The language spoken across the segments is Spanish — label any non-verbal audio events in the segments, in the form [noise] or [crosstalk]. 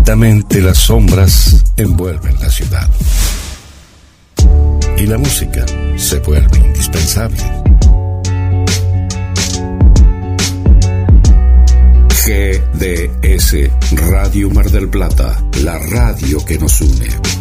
Lentamente las sombras envuelven la ciudad. Y la música se vuelve indispensable. GDS Radio Mar del Plata, la radio que nos une.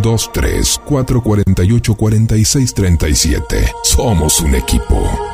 323-448-4637. Somos un equipo.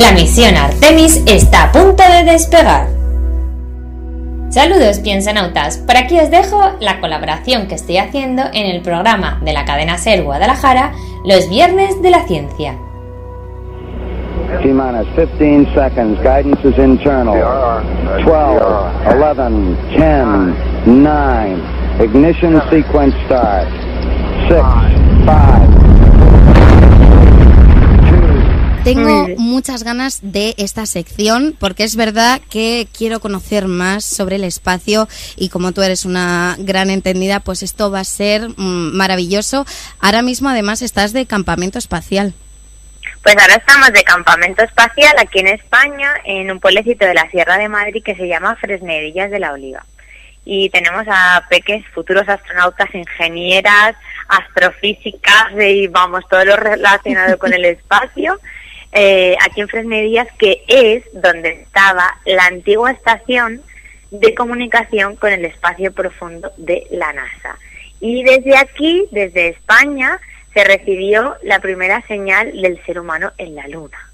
La misión Artemis está a punto de despegar. Saludos piensanautas, por aquí os dejo la colaboración que estoy haciendo en el programa de la cadena SER Guadalajara los viernes de la ciencia. T-minus 15 seconds. Guidance is internal. 12, 11, 10, 9. Ignition sequence start. 6, 5, Tengo muchas ganas de esta sección porque es verdad que quiero conocer más sobre el espacio y como tú eres una gran entendida, pues esto va a ser mm, maravilloso. Ahora mismo además estás de campamento espacial. Pues ahora estamos de campamento espacial aquí en España, en un pueblecito de la Sierra de Madrid que se llama Fresnedillas de la Oliva. Y tenemos a peques futuros astronautas, ingenieras, astrofísicas y vamos, todo lo relacionado con el [laughs] espacio. Eh, aquí en Fresnedillas, que es donde estaba la antigua estación de comunicación con el espacio profundo de la NASA. Y desde aquí, desde España, se recibió la primera señal del ser humano en la Luna.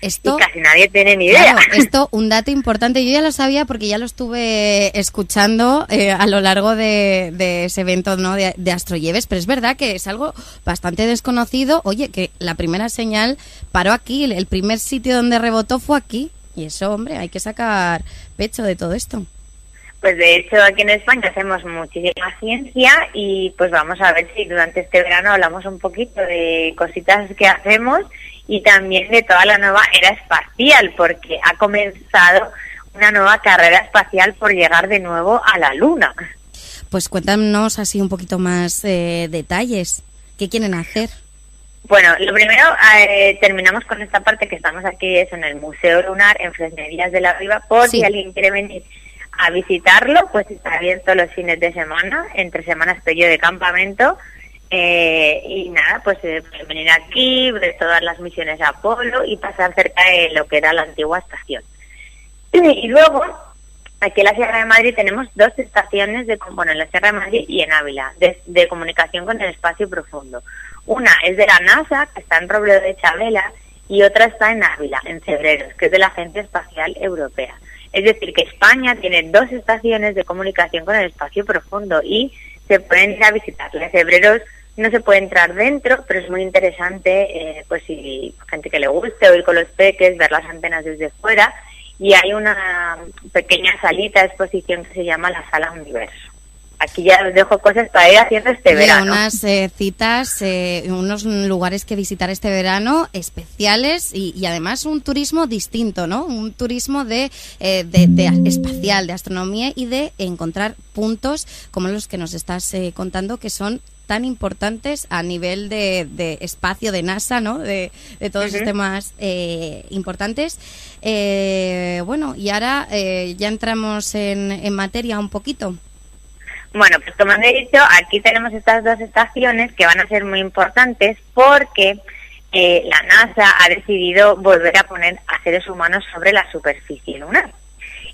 Esto, y casi nadie tiene ni idea. esto, [laughs] un dato importante, yo ya lo sabía porque ya lo estuve escuchando eh, a lo largo de, ese evento ¿no? de, de Astroyeves, pero es verdad que es algo bastante desconocido. Oye, que la primera señal paró aquí, el primer sitio donde rebotó fue aquí. Y eso, hombre, hay que sacar pecho de todo esto. Pues de hecho aquí en España hacemos muchísima ciencia y pues vamos a ver si durante este verano hablamos un poquito de cositas que hacemos y también de toda la nueva era espacial porque ha comenzado una nueva carrera espacial por llegar de nuevo a la Luna. Pues cuéntanos así un poquito más eh, detalles. ¿Qué quieren hacer? Bueno, lo primero, eh, terminamos con esta parte que estamos aquí, es en el Museo Lunar, en Fresnedillas de la Riva, por si alguien quiere venir a visitarlo, pues está abierto los fines de semana, entre semanas periodo de campamento. Eh, y nada, pues eh, venir aquí, ver todas las misiones Apolo y pasar cerca de lo que era la antigua estación. Y, luego, aquí en la Sierra de Madrid tenemos dos estaciones de, bueno, en la Sierra de Madrid y en Ávila, de, comunicación con el espacio profundo. Una es de la NASA, que está en Robledo de Chabela, y otra está en Ávila, en Cebreros, que es de la Agencia Espacial Europea. Es decir, que España tiene dos estaciones de comunicación con el espacio profundo y se pueden ir a visitar. Las Hebreros no se puede entrar dentro, pero es muy interesante, eh, pues si gente que le guste oír con los peques, ver las antenas desde fuera. Y hay una pequeña salita de exposición que se llama la Sala Universo aquí ya os dejo cosas para ir haciendo este verano. Unas eh, citas, eh, unos lugares que visitar este verano especiales y, además un turismo distinto, ¿no? Un turismo de, eh, de, espacial, de astronomía y de encontrar puntos como los que nos estás contando que son tan importantes a nivel de, espacio de NASA, ¿no? De, todos los temas importantes. bueno, y ahora ya entramos en, en materia un poquito. Bueno, pues como han dicho, aquí tenemos estas dos estaciones que van a ser muy importantes porque eh, la NASA ha decidido volver a poner a seres humanos sobre la superficie lunar.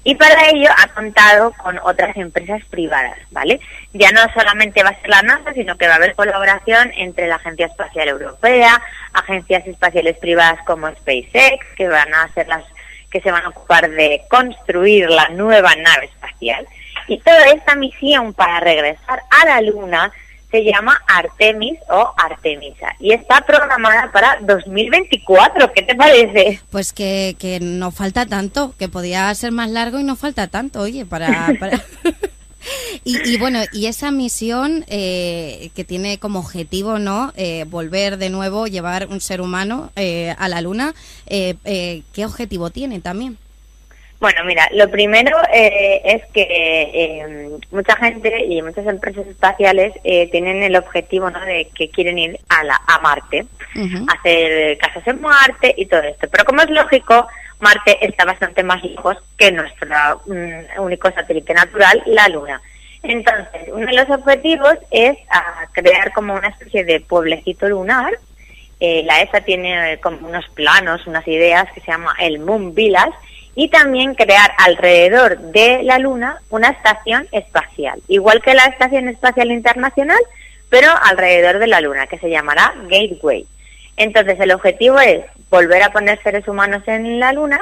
Y para ello ha contado con otras empresas privadas, ¿vale? Ya no solamente va a ser la NASA, sino que va a haber colaboración entre la Agencia Espacial Europea, agencias espaciales privadas como SpaceX, que van a ser las que se van a ocupar de construir la nueva nave espacial y toda esta misión para regresar a la Luna se llama Artemis o Artemisa y está programada para 2024. ¿Qué te parece? Pues que, que no falta tanto, que podía ser más largo y no falta tanto, oye, para... [laughs] [laughs] Y, bueno, y esa misión eh, que tiene como objetivo, ¿no? Eh, volver de nuevo, llevar un ser humano eh, a la Luna, ¿qué objetivo tiene también? Bueno, mira, lo primero eh, es que eh, mucha gente y muchas empresas espaciales eh, tienen el objetivo ¿no? de que quieren ir a, la, a Marte, hacer casas en Marte y todo esto. Pero como es lógico, Marte está bastante más lejos que nuestro mm, único satélite natural, la Luna. Entonces, uno de los objetivos es a crear como una especie de pueblecito lunar. la ESA tiene como unos planos, unas ideas que se llama el Moon Village, y también crear alrededor de la Luna una estación espacial, igual que la Estación Espacial Internacional, pero alrededor de la Luna, que se llamará Gateway. Entonces el objetivo es volver a poner seres humanos en la Luna,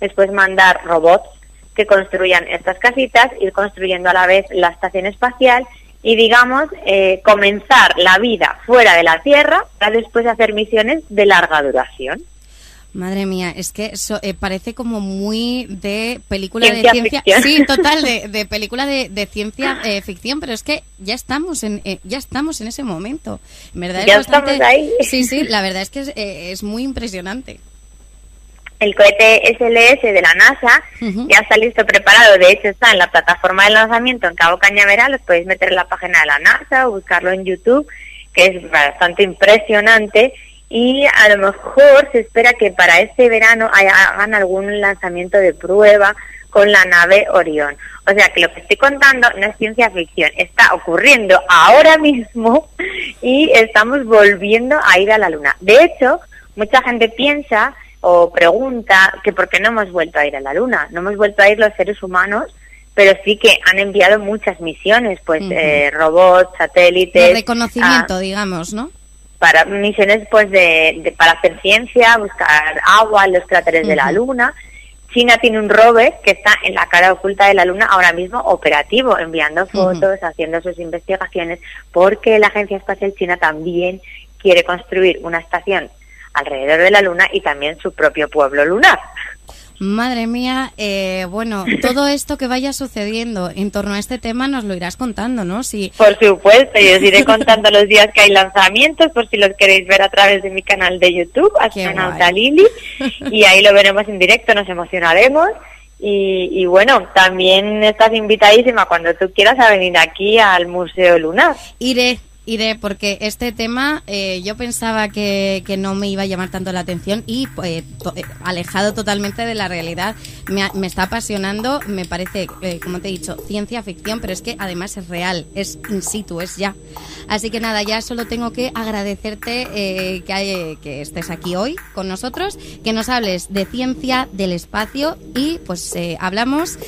después mandar robots que construyan estas casitas, ir construyendo a la vez la estación espacial y, digamos, eh, comenzar la vida fuera de la Tierra para después hacer misiones de larga duración. Madre mía, es que eso, eh, parece como muy de película de ciencia. Sí, total, de, [laughs] película de, ciencia eh, ficción, pero es que ya estamos en eh, ya estamos en ese momento. verdad ya estamos ahí. Sí, sí, la verdad es que es, es muy impresionante. El cohete SLS de la NASA ya está listo, preparado. De hecho, está en la plataforma de lanzamiento en Cabo Cañaveral. Los podéis meter en la página de la NASA o buscarlo en YouTube, que es bastante impresionante y a lo mejor se espera que para este verano hagan algún lanzamiento de prueba con la nave Orión. O sea que lo que estoy contando no es ciencia ficción, está ocurriendo ahora mismo y estamos volviendo a ir a la Luna. De hecho, mucha gente piensa o pregunta que por qué no hemos vuelto a ir a la Luna. No hemos vuelto a ir los seres humanos, pero sí que han enviado muchas misiones, pues eh, robots, satélites. De reconocimiento, digamos, ¿no? Para misiones pues de, para hacer ciencia, buscar agua en los cráteres de la Luna. China tiene un rover que está en la cara oculta de la Luna ahora mismo operativo, enviando fotos, haciendo sus investigaciones, porque la Agencia Espacial China también quiere construir una estación alrededor de la Luna y también su propio pueblo lunar. Madre mía, eh, bueno, todo [laughs] esto que vaya sucediendo en torno a este tema nos lo irás contando, ¿no? Sí. Por supuesto, yo os iré contando los días que hay lanzamientos, por si los queréis ver a través de mi canal de YouTube, Astronauta Lili, [laughs] y ahí lo veremos en directo, nos emocionaremos. Y, y, bueno, también estás invitadísima cuando tú quieras a venir aquí al Museo Lunar. Iré, iré porque este tema eh, yo pensaba que, que, no me iba a llamar tanto la atención y eh, eh, alejado totalmente de la realidad. Me, me está apasionando, me parece, como te he dicho, ciencia ficción, pero es que además es real, es in situ, es ya. Así que nada, ya solo tengo que agradecerte que, hay, que estés aquí hoy con nosotros, que nos hables de ciencia del espacio y pues hablamos,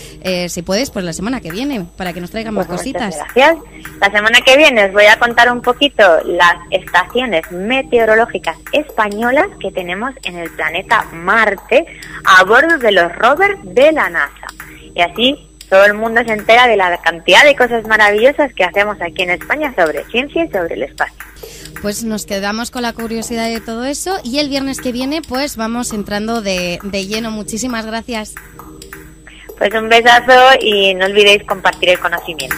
si puedes, pues la semana que viene, para que nos traigan más pues cositas. Gracias. La semana que viene os voy a contar un poquito las estaciones meteorológicas españolas que tenemos en el planeta Marte a bordo de los rovers de la NASA. Y así todo el mundo se entera de la cantidad de cosas maravillosas que hacemos aquí en España sobre ciencia y sobre el espacio. Pues nos quedamos con la curiosidad de todo eso y el viernes que viene pues vamos entrando de, de lleno. Muchísimas gracias. Pues un besazo y no olvidéis compartir el conocimiento.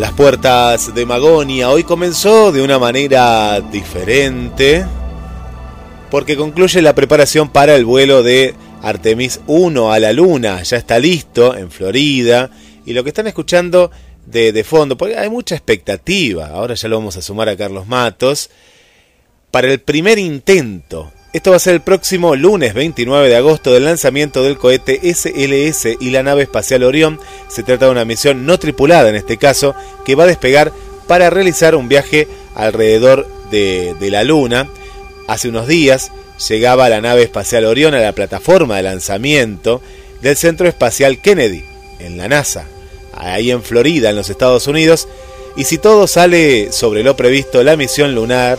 Las puertas de Magonia. Hoy comenzó de una manera diferente porque concluye la preparación para el vuelo de Artemis 1 a la Luna. Ya está listo en Florida y lo que están escuchando de, de fondo, porque hay mucha expectativa, ahora ya lo vamos a sumar a Carlos Matos, para el primer intento esto va a ser el próximo lunes 29 de agosto del lanzamiento del cohete SLS y la nave espacial Orión. Se trata de una misión no tripulada en este caso que va a despegar para realizar un viaje alrededor de, la Luna. Hace unos días llegaba la nave espacial Orión a la plataforma de lanzamiento del Centro Espacial Kennedy, en la NASA, ahí en Florida, en los Estados Unidos, y si todo sale sobre lo previsto, la misión lunar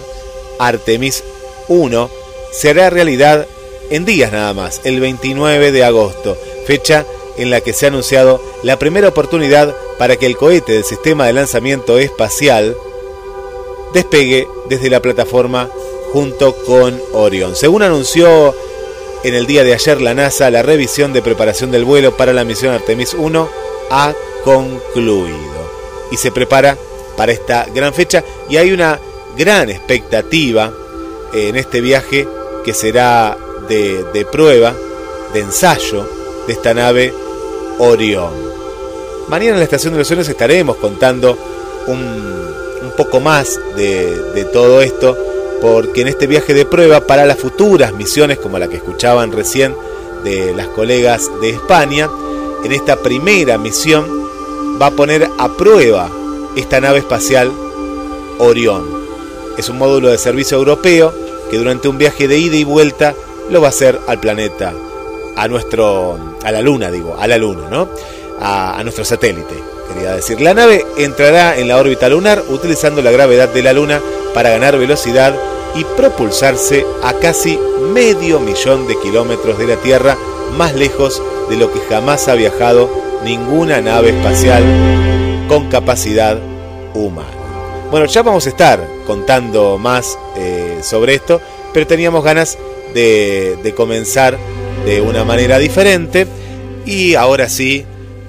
Artemis 1 será realidad en días nada más, el 29 de agosto, fecha en la que se ha anunciado la primera oportunidad para que el cohete del sistema de lanzamiento espacial despegue desde la plataforma junto con Orion. Según anunció en el día de ayer la NASA, la revisión de preparación del vuelo para la misión Artemis 1 ha concluido y se prepara para esta gran fecha y hay una gran expectativa en este viaje que será de, prueba, de ensayo de esta nave Orión. Mañana en la Estación de los Sueños estaremos contando un, poco más de, de todo esto, porque en este viaje de prueba para las futuras misiones, como la que escuchaban recién de las colegas de España, en esta primera misión va a poner a prueba esta nave espacial Orión. Es un módulo de servicio europeo que durante un viaje de ida y vuelta lo va a hacer al planeta, a nuestro, a la luna digo, a la luna, ¿no? A, a nuestro satélite, quería decir. La nave entrará en la órbita lunar utilizando la gravedad de la luna para ganar velocidad y propulsarse a casi medio millón de kilómetros de la Tierra, más lejos de lo que jamás ha viajado ninguna nave espacial con capacidad humana. Bueno, ya vamos a estar contando más eh, sobre esto, pero teníamos ganas de, comenzar de una manera diferente y ahora sí,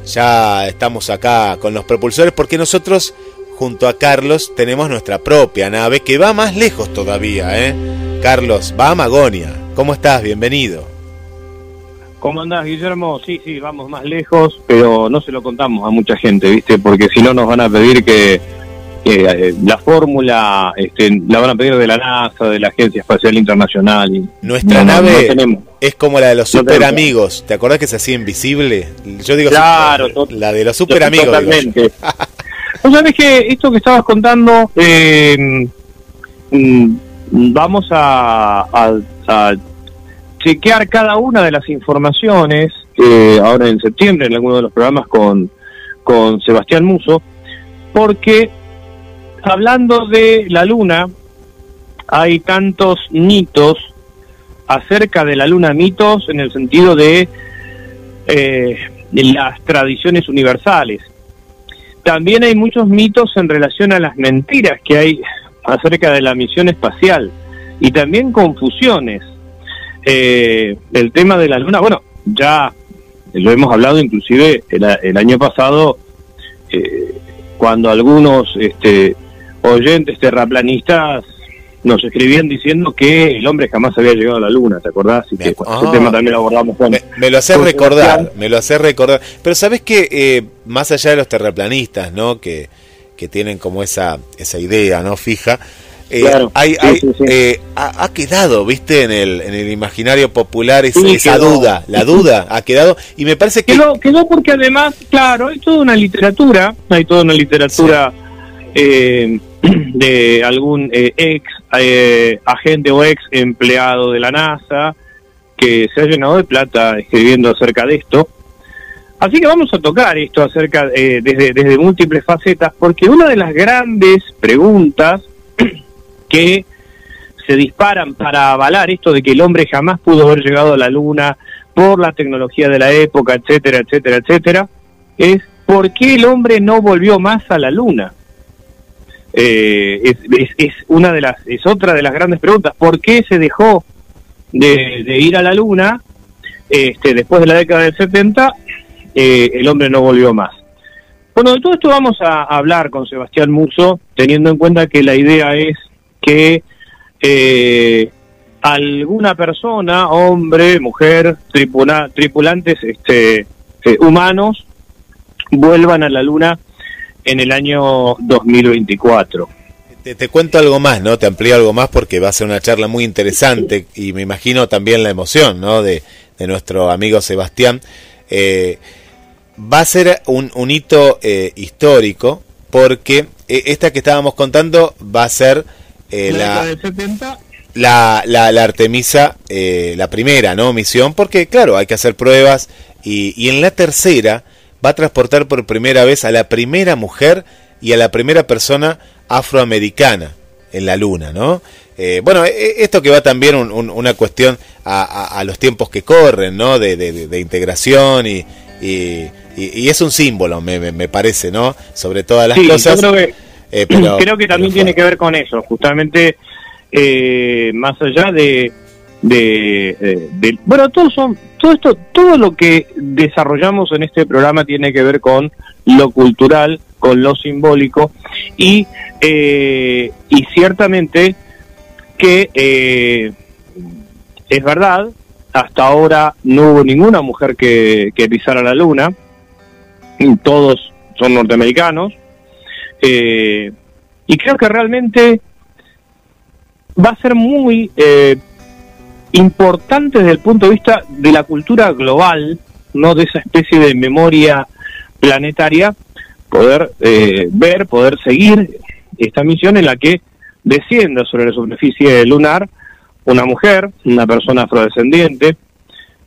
ya estamos acá con los propulsores porque nosotros junto a Carlos tenemos nuestra propia nave que va más lejos todavía, ¿eh? Carlos, va a Magonia. ¿Cómo estás? Bienvenido. ¿Cómo andás, Guillermo? Sí, sí, vamos más lejos, pero no se lo contamos a mucha gente, ¿viste? Porque si no nos van a pedir que, eh, la fórmula este, la van a pedir de la NASA, de la Agencia Espacial Internacional. Y Nuestra nave es como la de los super amigos. ¿Te acordás que es así invisible? Yo digo, claro, la de los super amigos. Totalmente. ¿Vos sabés que esto que estabas contando, eh, mm, vamos a, a chequear cada una de las informaciones, eh, ahora en septiembre, en alguno de los programas con, con Sebastián Muso, porque hablando de la luna, hay tantos mitos acerca de la luna, mitos en el sentido de, eh, las tradiciones universales. También hay muchos mitos en relación a las mentiras que hay acerca de la misión espacial y también confusiones eh, el tema de la luna, bueno, ya lo hemos hablado inclusive el, año pasado, eh, cuando algunos este, oyentes terraplanistas nos escribían diciendo que el hombre jamás había llegado a la luna, ¿te acordás? Y que ese ah. tema también lo abordamos con... Me, lo hace recordar, me lo hace recordar. Pero sabes que eh, más allá de los terraplanistas, ¿no? Que, que tienen como esa, esa idea, ¿no? Fija, eh, hay, eh, ha, quedado, viste, en el, en el imaginario popular esa, duda, la duda ha quedado y me parece que... Quedó, quedó porque además, claro, hay toda una literatura, hay toda una literatura eh, [clears throat] de algún ex agente o ex empleado de la NASA que se ha llenado de plata escribiendo acerca de esto. Así que vamos a tocar esto acerca desde, desde múltiples facetas, porque una de las grandes preguntas [clears throat] que se disparan para avalar esto de que el hombre jamás pudo haber llegado a la luna por la tecnología de la época, etcétera, etcétera, etcétera, es ¿por qué el hombre no volvió más a la luna? Eh, es, una de las es otra de las grandes preguntas. ¿por qué se dejó de, ir a la luna este, después de la década del 70 eh, el hombre no volvió más bueno de todo esto vamos a hablar con Sebastián Muso teniendo en cuenta que la idea es que eh, alguna persona, hombre, mujer, tripula, tripulantes este, eh, humanos, vuelvan a la Luna en el año 2024. Te, te, cuento algo más, ¿no? Te amplío algo más porque va a ser una charla muy interesante y me imagino también la emoción, ¿no? De, de nuestro amigo Sebastián. Eh, va a ser un, un hito histórico porque eh, esta que estábamos contando va a ser eh, la, la, la, Artemisa, eh, la primera ¿no? misión, porque claro, hay que hacer pruebas y, y en la tercera va a transportar por primera vez a la primera mujer y a la primera persona afroamericana en la Luna, ¿no? Eh, bueno, e, e, esto que va también una cuestión a, los tiempos que corren, ¿no? De, integración y, y, es un símbolo, me, parece, ¿no? Sobre todas las cosas. creo que, eh, creo que también tiene que ver con eso, justamente eh, más allá de, de, bueno, todos son, todo esto, todo lo que desarrollamos en este programa tiene que ver con lo cultural, con lo simbólico y, eh, y ciertamente que eh, es verdad, hasta ahora no hubo ninguna mujer que, pisara la luna, todos son norteamericanos, eh, y creo que realmente va a ser muy importante desde el punto de vista de la cultura global, no de esa especie de memoria planetaria, poder eh, ver, poder seguir esta misión en la que descienda sobre la superficie lunar una mujer, una persona afrodescendiente.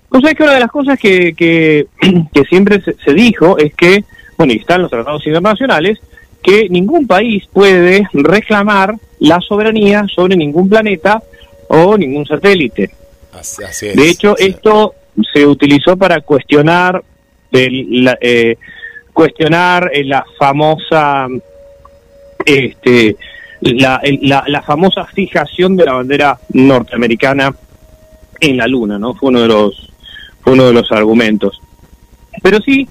Cosa es que una de las cosas que, que, [clears throat] siempre se, dijo es que, bueno, y están los tratados internacionales, que ningún país puede reclamar la soberanía sobre ningún planeta o ningún satélite. de hecho, esto se utilizó para cuestionar el, la, eh, cuestionar eh, la famosa este la, la, famosa fijación de la bandera norteamericana en la luna no fue uno de los fue uno de los argumentos. Pero sí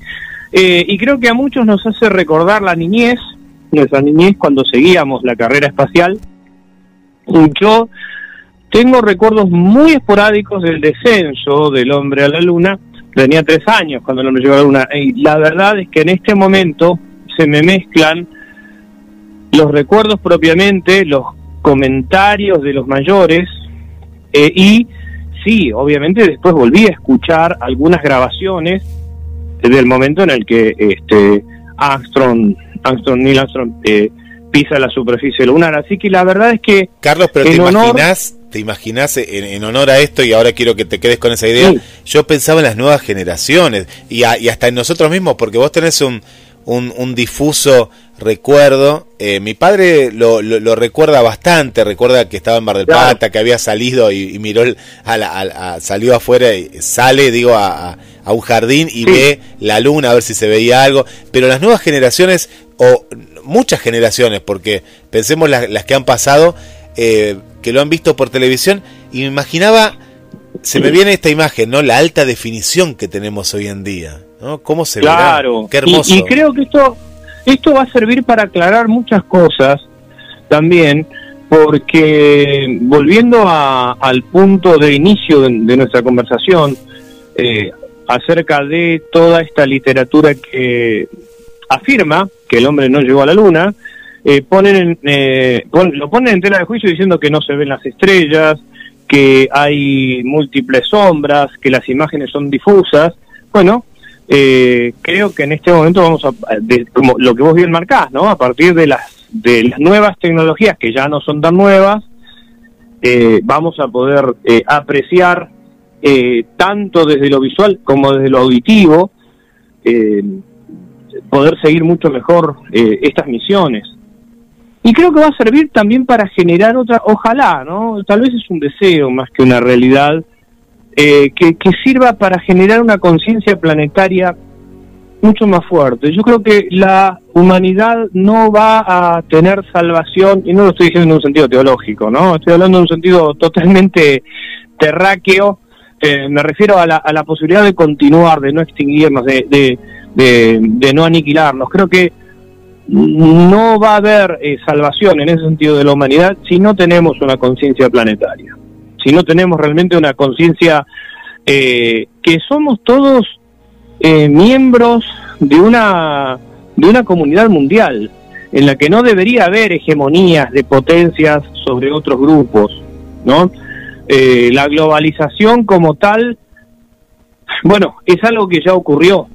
eh, y creo que a muchos nos hace recordar la niñez nuestra niñez cuando seguíamos la carrera espacial. Yo tengo recuerdos muy esporádicos del descenso del hombre a la luna tenía tres años cuando no me llegó a la luna. Y la verdad es que en este momento se me mezclan los recuerdos propiamente, los comentarios de los mayores eh, y sí, obviamente después volví a escuchar algunas grabaciones del momento en el que este Armstrong, Armstrong Neil Armstrong eh, pisa la superficie lunar. Así que la verdad es que Carlos, pero te imaginas te imaginas en, honor a esto, y ahora quiero que te quedes con esa idea, yo pensaba en las nuevas generaciones y, hasta en nosotros mismos, porque vos tenés un, un, difuso recuerdo. Eh, mi padre lo, lo, recuerda bastante, recuerda que estaba en Mar del Plata, que había salido y, miró, a salió afuera y sale, digo, a, a un jardín y ve la luna a ver si se veía algo. Pero las nuevas generaciones, o muchas generaciones, porque pensemos las, las que han pasado, eh, que lo han visto por televisión y me imaginaba, se me viene esta imagen, ¿no? La alta definición que tenemos hoy en día, ¿no? ¿Cómo se claro. Qué hermoso. Y, creo que esto, esto va a servir para aclarar muchas cosas también, porque volviendo al punto de inicio de, nuestra conversación, eh, acerca de toda esta literatura que afirma que el hombre no llegó a la luna, eh, ponen eh, lo ponen en tela de juicio diciendo que no se ven las estrellas, que hay múltiples sombras, que las imágenes son difusas. Bueno, eh, creo que en este momento vamos a, como lo que vos bien marcás, ¿no? A partir de las, de las nuevas tecnologías que ya no son tan nuevas, vamos a poder apreciar tanto desde lo visual como desde lo auditivo, poder seguir mucho mejor estas misiones. Y creo que va a servir también para generar otra, ojalá, ¿no? Tal vez es un deseo más que una realidad, eh, que, sirva para generar una conciencia planetaria mucho más fuerte. Yo creo que la humanidad no va a tener salvación, y no lo estoy diciendo en un sentido teológico, ¿no? Estoy hablando en un sentido totalmente terráqueo, eh, me refiero a la, a la posibilidad de continuar, de no extinguirnos, de, de, de, de no aniquilarnos. Creo que no va a haber eh, salvación en ese sentido de la humanidad si no tenemos una conciencia planetaria, si no tenemos realmente una conciencia eh, que somos todos eh, miembros de una, de una comunidad mundial en la que no debería haber hegemonías de potencias sobre otros grupos, ¿no? la globalización como tal, bueno, es algo que ya ocurrió,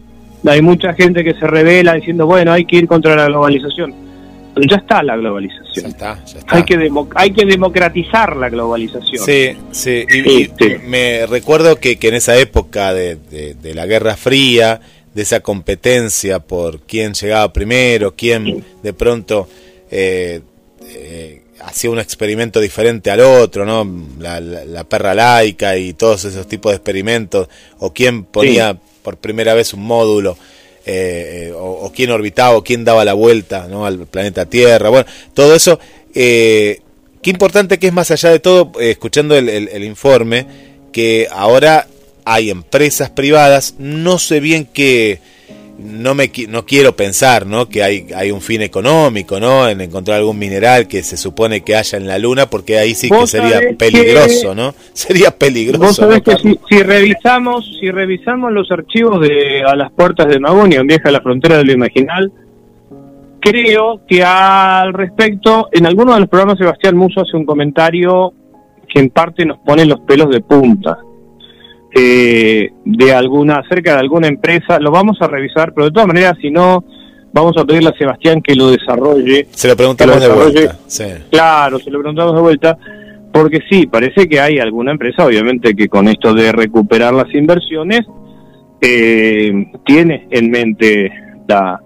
hay mucha gente que se revela diciendo, bueno, hay que ir contra la globalización. ya está la globalización. Ya está, ya está. Hay que, hay que democratizar la globalización. Sí, sí. Y, me recuerdo que, que, en esa época de, de, la Guerra Fría, de esa competencia por quién llegaba primero, quién de pronto eh, eh, hacía un experimento diferente al otro, ¿no? La, perra laica y todos esos tipos de experimentos, o quién ponía por primera vez un módulo. Eh, o, quién orbitaba o quién daba la vuelta ¿no? al planeta Tierra. Bueno, todo eso, eh, qué importante que es más allá de todo, eh, escuchando el, informe, que ahora hay empresas privadas, no sé bien qué no me no quiero pensar no que hay hay un fin económico no en encontrar algún mineral que se supone que haya en la luna porque ahí sí que sería peligroso no [laughs] sería peligroso vos sabés que si, revisamos si revisamos los archivos de a las puertas de Magonia en vieja la frontera de lo imaginal creo que al respecto en alguno de los programas Sebastián Muso hace un comentario que en parte nos pone los pelos de punta eh, de alguna, acerca de alguna empresa, lo vamos a revisar, pero de todas maneras, si no, vamos a pedirle a Sebastián que lo desarrolle. Se lo preguntamos de vuelta. Claro, se lo preguntamos de vuelta, porque sí, parece que hay alguna empresa, obviamente, que con esto de recuperar las inversiones, eh, tiene en mente la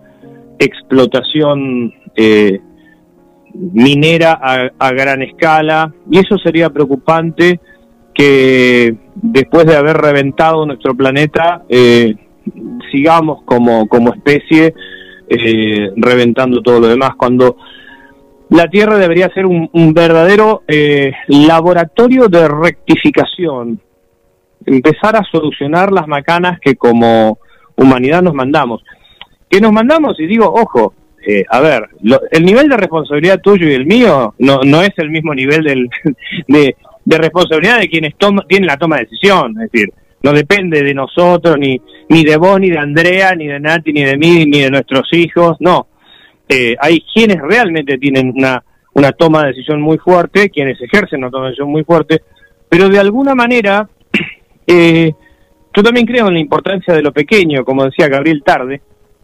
explotación eh, minera a, a gran escala, y eso sería preocupante que después de haber reventado nuestro planeta, eh, sigamos como, como especie eh, reventando todo lo demás, cuando la Tierra debería ser un, verdadero eh, laboratorio de rectificación, empezar a solucionar las macanas que como humanidad nos mandamos. ¿Qué nos mandamos? Y digo, ojo, a ver, el nivel de responsabilidad tuyo y el mío no, no es el mismo nivel del, [laughs] de, de responsabilidad de quienes tienen la toma de decisión, es decir, no depende de nosotros, ni, ni de vos, ni de Andrea, ni de Nati, ni de mí, ni de nuestros hijos, no. Eh, hay quienes realmente tienen una, una toma de decisión muy fuerte, quienes ejercen una toma de decisión muy fuerte, pero de alguna manera, [clears throat] eh, yo también creo en la importancia de lo pequeño, como decía Gabriel Tarde,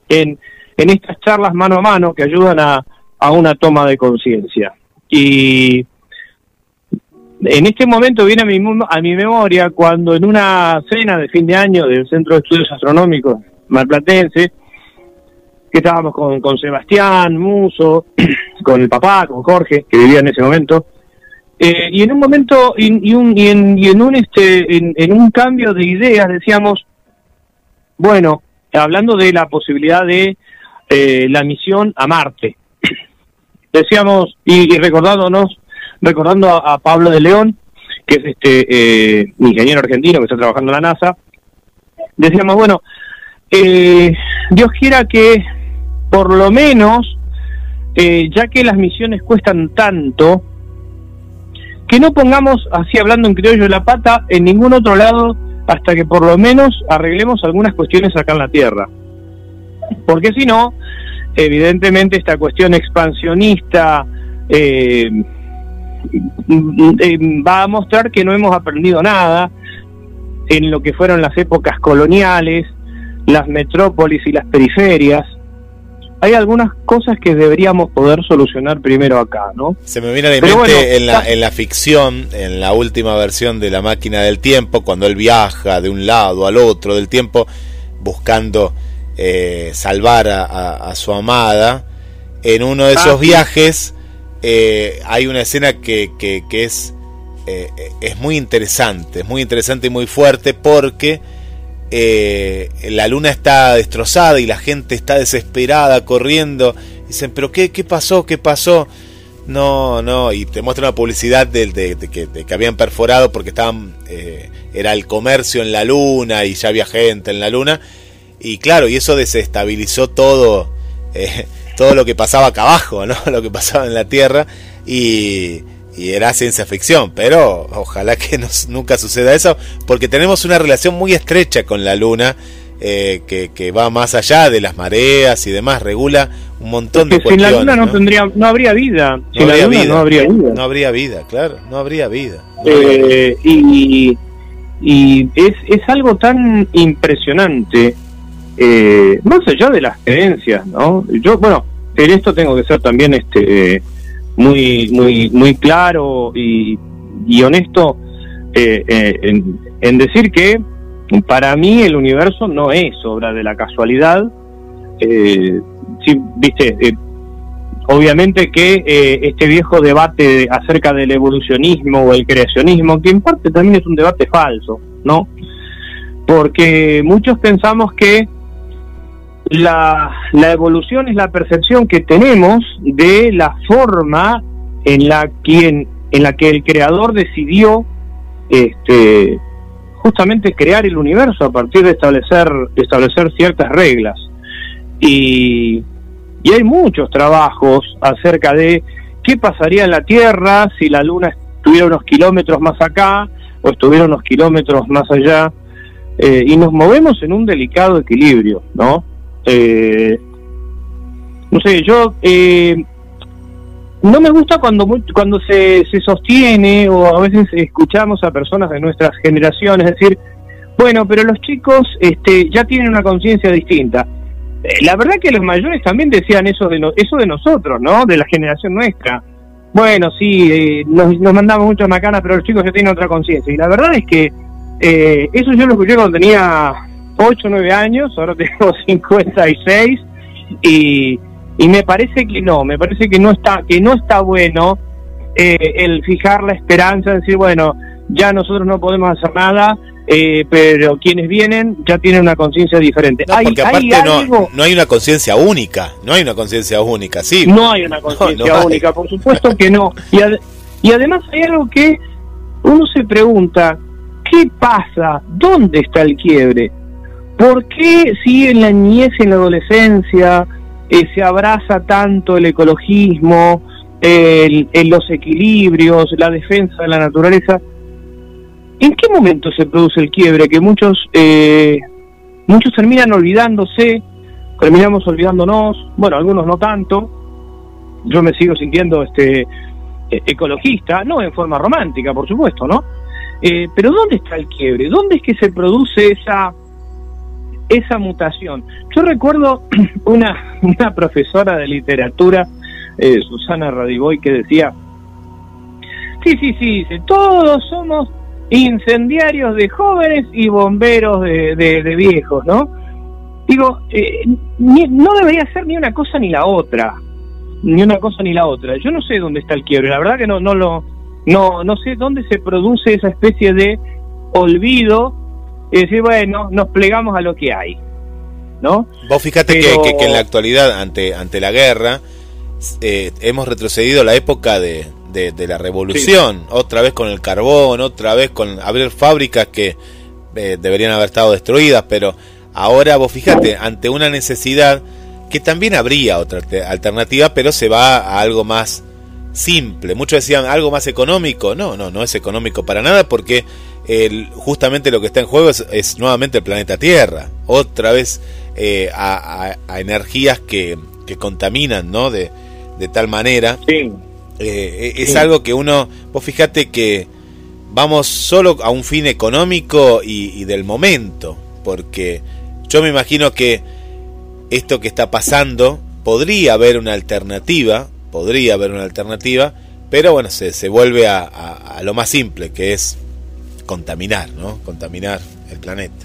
en, en estas charlas mano a mano que ayudan a, a una toma de conciencia. Y en este momento viene a mi, a mi memoria cuando en una cena de fin de año del Centro de Estudios Astronómicos Malplatense, que estábamos con, con Sebastián, Muso, [clears throat] con el papá, con Jorge, que vivía en ese momento, eh, y en un momento, y, un, y, en, y en un este, en, un cambio de ideas decíamos, bueno, hablando de la posibilidad de eh, la misión a Marte, [clears throat] decíamos, y, y recordándonos recordando a, Pablo de León, que es este eh, ingeniero argentino que está trabajando en la NASA, decíamos, bueno, eh, Dios quiera que por lo menos, eh, ya que las misiones cuestan tanto, que no pongamos, así hablando en criollo, la pata en ningún otro lado hasta que por lo menos arreglemos algunas cuestiones acá en la Tierra. Porque si no, evidentemente esta cuestión expansionista, eh, va a mostrar que no hemos aprendido nada en lo que fueron las épocas coloniales, las metrópolis y las periferias. Hay algunas cosas que deberíamos poder solucionar primero acá, ¿no? Se me viene a la mente en, la, en la ficción, en la última versión de La máquina del tiempo, cuando él viaja de un lado al otro del tiempo, buscando eh, salvar a, su amada, en uno de esos ah, viajes eh, hay una escena que, es, eh, es muy interesante, es muy interesante y muy fuerte porque eh, la luna está destrozada y la gente está desesperada, corriendo. Dicen, pero ¿qué, qué pasó? ¿Qué pasó? No, no, y te muestra una publicidad de, de, que, de que, habían perforado porque estaban, era el comercio en la luna y ya había gente en la luna. Y claro, y eso desestabilizó todo todo lo que pasaba acá abajo, ¿no? [laughs] Lo que pasaba en la Tierra y, era ciencia ficción, pero ojalá que nunca suceda eso, porque tenemos una relación muy estrecha con la Luna. Eh, que, va más allá de las mareas y demás, regula un montón de cuestiones. Sin la luna no, tendría, no habría vida. Sin la luna no habría vida. No habría vida, claro, no habría vida. Eh, y, y es, es algo tan impresionante, eh, más allá de las creencias, ¿no? Yo, bueno, en esto tengo que ser también este muy muy muy claro y, honesto eh, eh, en, decir que para mí el universo no es obra de la casualidad. Eh, viste, obviamente que este viejo debate acerca del evolucionismo o el creacionismo, que en parte también es un debate falso, ¿no? Porque muchos pensamos que la, evolución es la percepción que tenemos de la forma en la, quien, en la que el creador decidió este, justamente crear el universo a partir de establecer, establecer ciertas reglas. Y, y hay muchos trabajos acerca de qué pasaría en la Tierra si la Luna estuviera unos kilómetros más acá o estuviera unos kilómetros más allá. Eh, y nos movemos en un delicado equilibrio, ¿no? Eh, no sé, yo eh, no me gusta cuando cuando se, se sostiene o a veces escuchamos a personas de nuestras generaciones decir, bueno, pero los chicos este, ya tienen una conciencia distinta. Eh, la verdad que los mayores también decían eso de eso de nosotros, ¿no? De la generación nuestra. Bueno, sí, nos, nos, mandamos mucho macana, pero los chicos ya tienen otra conciencia. Y la verdad es que eso yo lo escuché cuando tenía 8 o 9 años, ahora [laughs] tengo 56 y, y me parece que no, me parece que no está, que no está bueno eh, el fijar la esperanza, decir, bueno, ya nosotros no podemos hacer nada, eh, pero quienes vienen ya tienen una conciencia diferente. No, porque aparte no, no, hay una conciencia única, no hay una conciencia única, sí. No hay una [laughs] conciencia única, por supuesto que no. Y, y además hay algo que uno se pregunta, ¿qué pasa? ¿Dónde está el quiebre? ¿Por qué si en la niñez y en la adolescencia eh, se abraza tanto el ecologismo, los equilibrios, la defensa de la naturaleza? ¿En qué momento se produce el quiebre? Que muchos, eh, muchos terminan olvidándose, terminamos olvidándonos, bueno, algunos no tanto. Yo me sigo sintiendo este e, ecologista, no en forma romántica, por supuesto, ¿no? Eh, pero ¿dónde está el quiebre? ¿Dónde es que se produce esa esa mutación. Yo recuerdo [clears throat] una, una profesora de literatura, eh, Susana Radiboy, que decía, sí, sí, sí, todos somos incendiarios de jóvenes y bomberos de, de, viejos, ¿no? Digo, eh, no debería ser ni una cosa ni la otra, ni una cosa ni la otra. Yo no sé dónde está el quiebre, la verdad que no, no lo, no, no sé dónde se produce esa especie de olvido y decir, bueno, nos plegamos a lo que hay. ¿no? Vos fíjate que, en la actualidad, ante, ante la guerra, eh, hemos retrocedido a la época de, de, la revolución, otra vez con el carbón, otra vez con abrir fábricas que eh, deberían haber estado destruidas, pero ahora vos fíjate, ante una necesidad que también habría otra alternativa, pero se va a algo más simple. Muchos decían algo más económico, no, no, no es económico para nada porque justamente lo que está en juego es, nuevamente el planeta Tierra, otra vez eh, a, energías que, contaminan, ¿no? De, tal manera. Eh, eh, es algo que uno, vos fíjate que vamos solo a un fin económico y, del momento, porque yo me imagino que esto que está pasando podría haber una alternativa, podría haber una alternativa, pero bueno, se, se vuelve a lo más simple, que es contaminar, ¿no? Contaminar el planeta.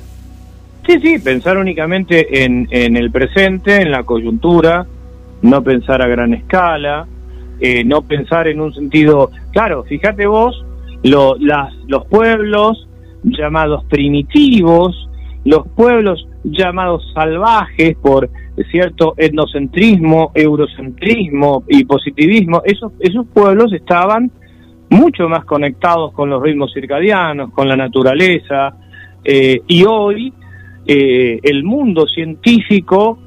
Sí, sí, pensar únicamente en, en el presente, en la coyuntura, no pensar a gran escala, eh, no pensar en un sentido, claro, fíjate vos, lo, los pueblos llamados primitivos, los pueblos llamados salvajes por cierto etnocentrismo, eurocentrismo y positivismo, esos, esos pueblos estaban mucho más conectados con los ritmos circadianos, con la naturaleza, eh, y hoy eh, el mundo científico,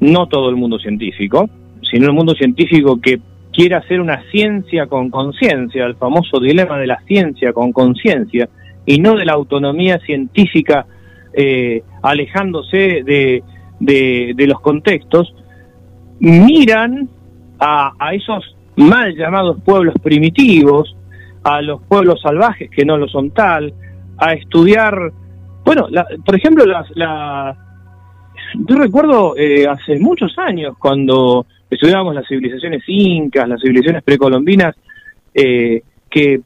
no todo el mundo científico, sino el mundo científico que quiere hacer una ciencia con conciencia, el famoso dilema de la ciencia con conciencia, y no de la autonomía científica eh, alejándose de, de, los contextos, miran a, a esos mal llamados pueblos primitivos, a los pueblos salvajes que no lo son tal, a estudiar, bueno, por ejemplo, las, la, yo recuerdo eh, hace muchos años cuando estudiábamos las civilizaciones incas, las civilizaciones precolombinas, eh, que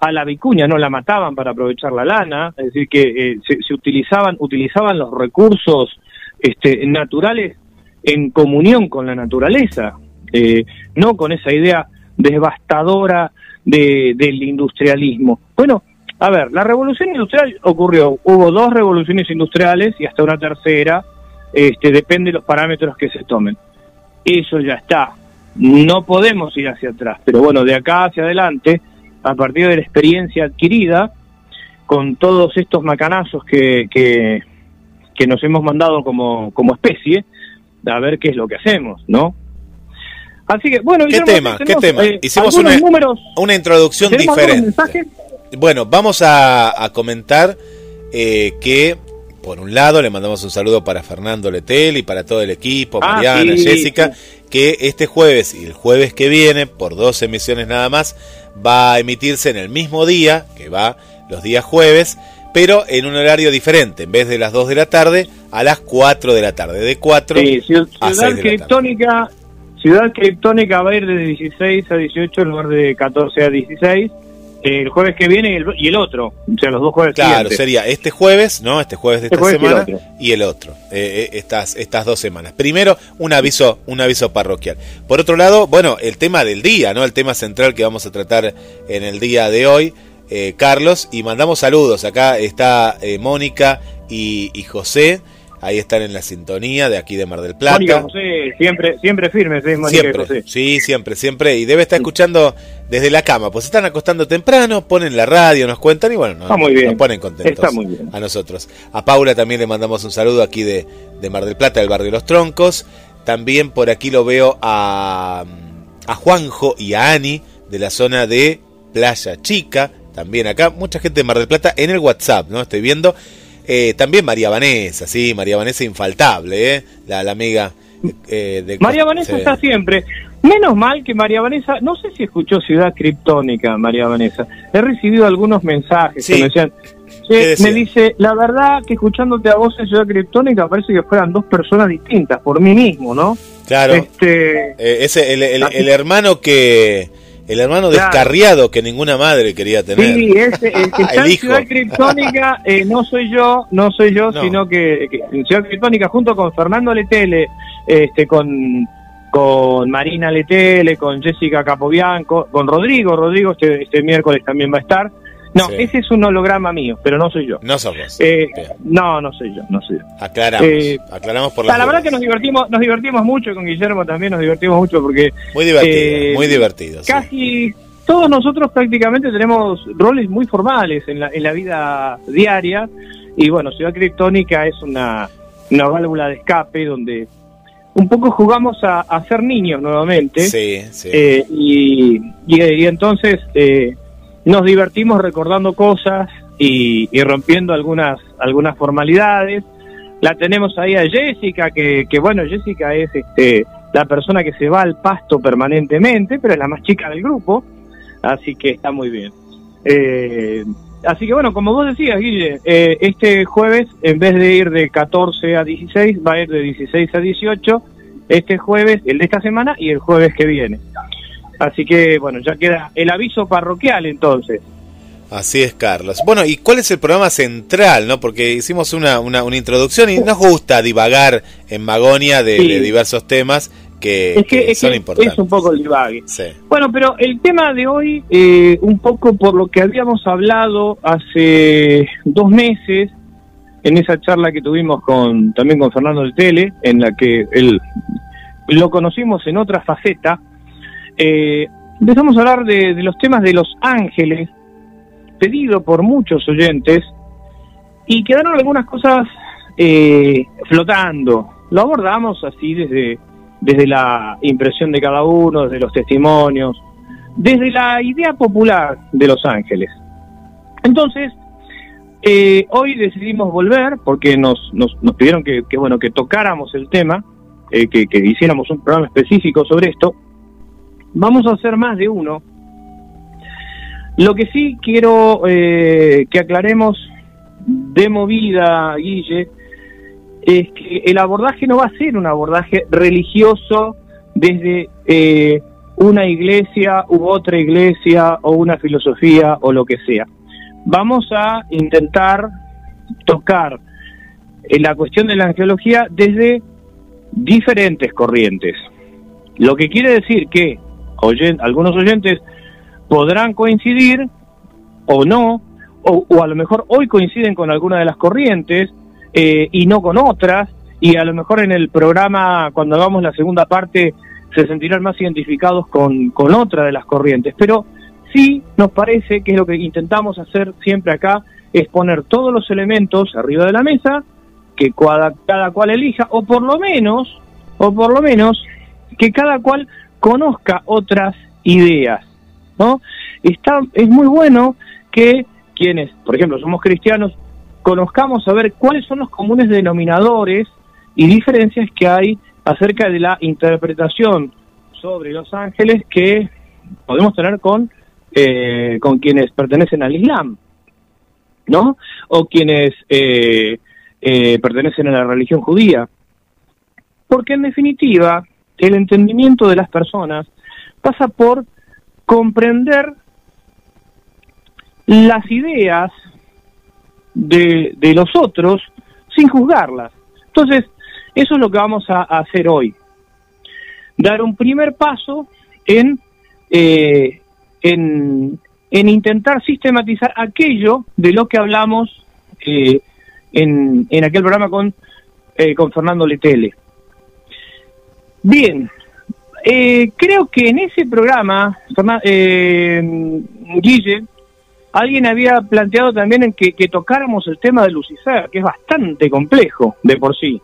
a la vicuña no la mataban para aprovechar la lana, es decir, que eh, se, utilizaban, utilizaban los recursos este, naturales en comunión con la naturaleza, eh, no con esa idea devastadora de, del industrialismo. Bueno, a ver, la revolución industrial ocurrió, hubo dos revoluciones industriales y hasta una tercera, este, depende de los parámetros que se tomen. Eso ya está, no podemos ir hacia atrás, pero bueno, de acá hacia adelante, a partir de la experiencia adquirida, con todos estos macanazos que, que, que nos hemos mandado como, como especie, a ver qué es lo que hacemos, ¿no? Así que, bueno, ¿qué tema? ¿Qué tema? Eh, Hicimos una, una introducción diferente. Bueno, vamos a, comentar eh, que, por un lado, le mandamos un saludo para Fernando Letel y para todo el equipo, ah, Mariana, Jessica, que este jueves y el jueves que viene, por dos emisiones nada más, va a emitirse en el mismo día, que va los días jueves, pero en un horario diferente, en vez de las 2 de la tarde, a las 4 de la tarde, de 4 sí, a 6 de la tarde. Ciudad Criptónica va a ir de 16 a 18 en lugar de 14 a 16. El jueves que viene y el, otro, o sea, los dos jueves Claro, sería este jueves, ¿no? Este jueves de este esta semana y el otro, eh, eh, estas, estas dos semanas. Primero, un aviso, un aviso parroquial. Por otro lado, bueno, el tema del día, ¿no? El tema central que vamos a tratar en el día de hoy, eh, Carlos, y mandamos saludos. Acá está Mónica y, y José. Ahí están en la sintonía de aquí de Mar del Plata. Mónica José, siempre, siempre firme, ¿sí? Mónica siempre, José. Sí, siempre, siempre. Y debe estar escuchando desde la cama. Pues están acostando temprano, ponen la radio, nos cuentan y bueno, nos, ponen contentos está muy bien. a nosotros. A Paula también le mandamos un saludo aquí de, de Mar del Plata, del barrio Los Troncos. También por aquí lo veo a, a Juanjo y a Ani de la zona de Playa Chica. También acá, mucha gente de Mar del Plata en el WhatsApp, ¿no? Estoy viendo. Eh, también María Vanessa, sí, María Vanessa infaltable, ¿eh? la, amiga eh, de... María Vanessa está siempre. Menos mal que María Vanessa, no sé si escuchó Ciudad Criptónica, María Vanessa. He recibido algunos mensajes que me decían, me dice, la verdad que escuchándote a vos en Ciudad Criptónica parece que fueran dos personas distintas, por mí mismo, ¿no? Claro. Este, eh, ese, el hermano que el hermano descarriado que ninguna madre quería tener. Sí, ese, el [laughs] que está en Ciudad Criptónica [laughs] eh, no soy yo, no soy yo, sino que, en Ciudad Criptónica junto con Fernando Letele, este, con, con Marina Letele, con Jessica Capobianco, con Rodrigo, Rodrigo este, este miércoles también va a estar. No, ese es un holograma mío, pero no soy yo. No somos. Eh, no, no soy yo, no soy yo. Aclaramos, eh, aclaramos por la. La verdad que nos divertimos, nos divertimos mucho con Guillermo también, nos divertimos mucho porque. Muy divertido, eh, muy divertido. Casi todos nosotros prácticamente tenemos roles muy formales en la, en la vida diaria y bueno, Ciudad Criptónica es una, una válvula de escape donde un poco jugamos a, a ser niños nuevamente. Sí, sí. y, y, y, entonces nos divertimos recordando cosas y, rompiendo algunas, algunas formalidades. La tenemos ahí a Jessica, que, que bueno, Jessica es este, la persona que se va al pasto permanentemente, pero es la más chica del grupo, así que está muy bien. Eh, así que bueno, como vos decías, Guille, eh, este jueves, en vez de ir de 14 a 16, va a ir de 16 a 18, este jueves, el de esta semana y el jueves que viene. Así que, bueno, ya queda el aviso parroquial entonces. Así es, Carlos. Bueno, ¿y cuál es el programa central, no? Porque hicimos una, una, una introducción y nos gusta divagar en Magonia de, diversos temas que, son importantes. Es un poco el divague. Bueno, pero el tema de hoy, eh, un poco por lo que habíamos hablado hace dos meses, en esa charla que tuvimos con también con Fernando del Tele, en la que él lo conocimos en otra faceta, eh, empezamos a hablar de, los temas de los ángeles, pedido por muchos oyentes, y quedaron algunas cosas eh, flotando. Lo abordamos así desde, desde la impresión de cada uno, desde los testimonios, desde la idea popular de los ángeles. Entonces, eh, hoy decidimos volver porque nos, nos, nos pidieron que, bueno que tocáramos el tema, que, que hiciéramos un programa específico sobre esto. Vamos a hacer más de uno. Lo que sí quiero eh, que aclaremos de movida, Guille, es que el abordaje no va a ser un abordaje religioso desde eh, una iglesia u otra iglesia o una filosofía o lo que sea. Vamos a intentar tocar en la cuestión de la angelología desde diferentes corrientes. Lo que quiere decir que algunos oyentes podrán coincidir o no, o, a lo mejor hoy coinciden con alguna de las corrientes eh, y no con otras, y a lo mejor en el programa, cuando hagamos la segunda parte, se sentirán más identificados con, con otra de las corrientes. Pero sí nos parece que lo que intentamos hacer siempre acá, es poner todos los elementos arriba de la mesa, que cada, cada cual elija, o por lo menos, o por lo menos, que cada cual conozca otras ideas, ¿no? Está, es muy bueno que quienes, por ejemplo, somos cristianos, conozcamos a ver cuáles son los comunes denominadores y diferencias que hay acerca de la interpretación sobre los ángeles que podemos tener con, eh, con quienes pertenecen al Islam, ¿no? O quienes eh, eh, pertenecen a la religión judía. Porque en definitiva, el entendimiento de las personas pasa por comprender las ideas de, de los otros sin juzgarlas. Entonces, eso es lo que vamos a, hacer hoy. Dar un primer paso en, eh, en, intentar sistematizar aquello de lo que hablamos eh, en, en, aquel programa con, eh, con Fernando Letele. Bien, creo que en ese programa, Guille, alguien había planteado también en que, que, tocáramos el tema de Lucifer, que es bastante complejo de por sí.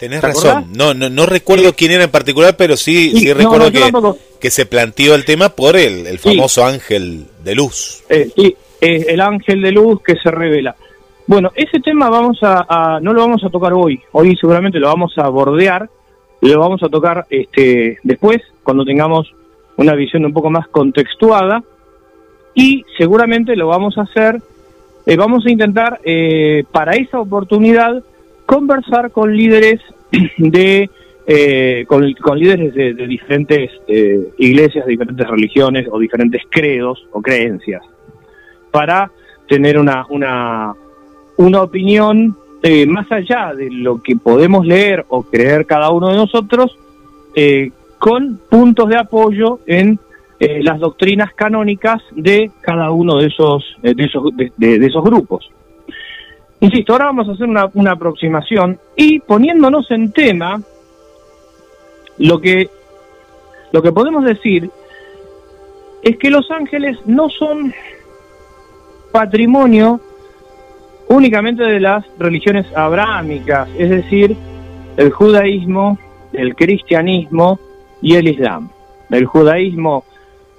Tenés razón. No, no, no recuerdo quién era en particular, pero sí, sí, recuerdo que, que, se planteó el tema por el, el famoso ángel de luz. Eh, sí, eh, el ángel de luz que se revela. Bueno, ese tema vamos a, no lo vamos a tocar hoy. Hoy seguramente lo vamos a bordear. Lo vamos a tocar este después, cuando tengamos una visión un poco más contextuada. Y seguramente lo vamos a hacer. Eh, vamos a intentar para esa oportunidad conversar con líderes [clears throat] de eh, con, líderes de, diferentes eh, iglesias, diferentes religiones o diferentes credos o creencias para tener una una, una opinión eh, más allá de lo que podemos leer o creer cada uno de nosotros con puntos de apoyo en las doctrinas canónicas de cada uno de esos de esos de esos grupos. Insisto, ahora vamos a hacer una, una aproximación y poniéndonos en tema, lo que, lo que podemos decir es que los ángeles no son patrimonio únicamente de las religiones abrahámicas, es decir, el judaísmo, el cristianismo y el islam. El judaísmo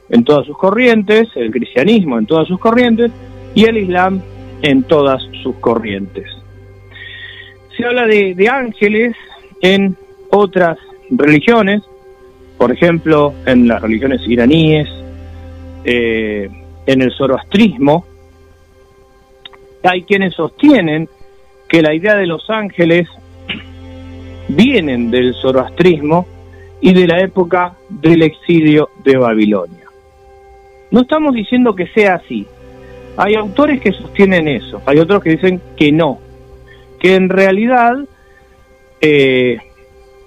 en todas sus corrientes, el cristianismo en todas sus corrientes y el islam en todas sus corrientes. Se habla de, ángeles en otras religiones, por ejemplo, en las religiones iraníes, eh, en el zoroastrismo. Hay quienes sostienen que la idea de los ángeles vienen del zoroastrismo y de la época del exilio de Babilonia. No estamos diciendo que sea así, hay autores que sostienen eso, hay otros que dicen que no, que en realidad eh,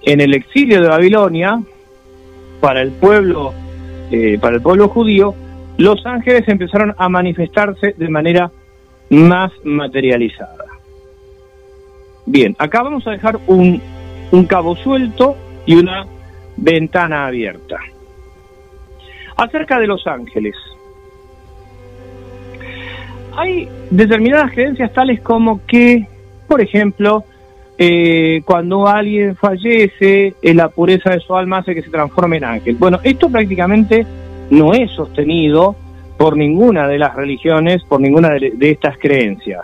en el exilio de Babilonia, para el pueblo, eh, para el pueblo judío, los ángeles empezaron a manifestarse de manera más materializada. Bien, acá vamos a dejar un, un cabo suelto y una ventana abierta. Acerca de los ángeles, hay determinadas creencias tales como que, por ejemplo, eh, cuando alguien fallece, eh, la pureza de su alma hace que se transforme en ángel. Bueno, esto prácticamente no es sostenido por ninguna de las religiones, por ninguna de, estas creencias.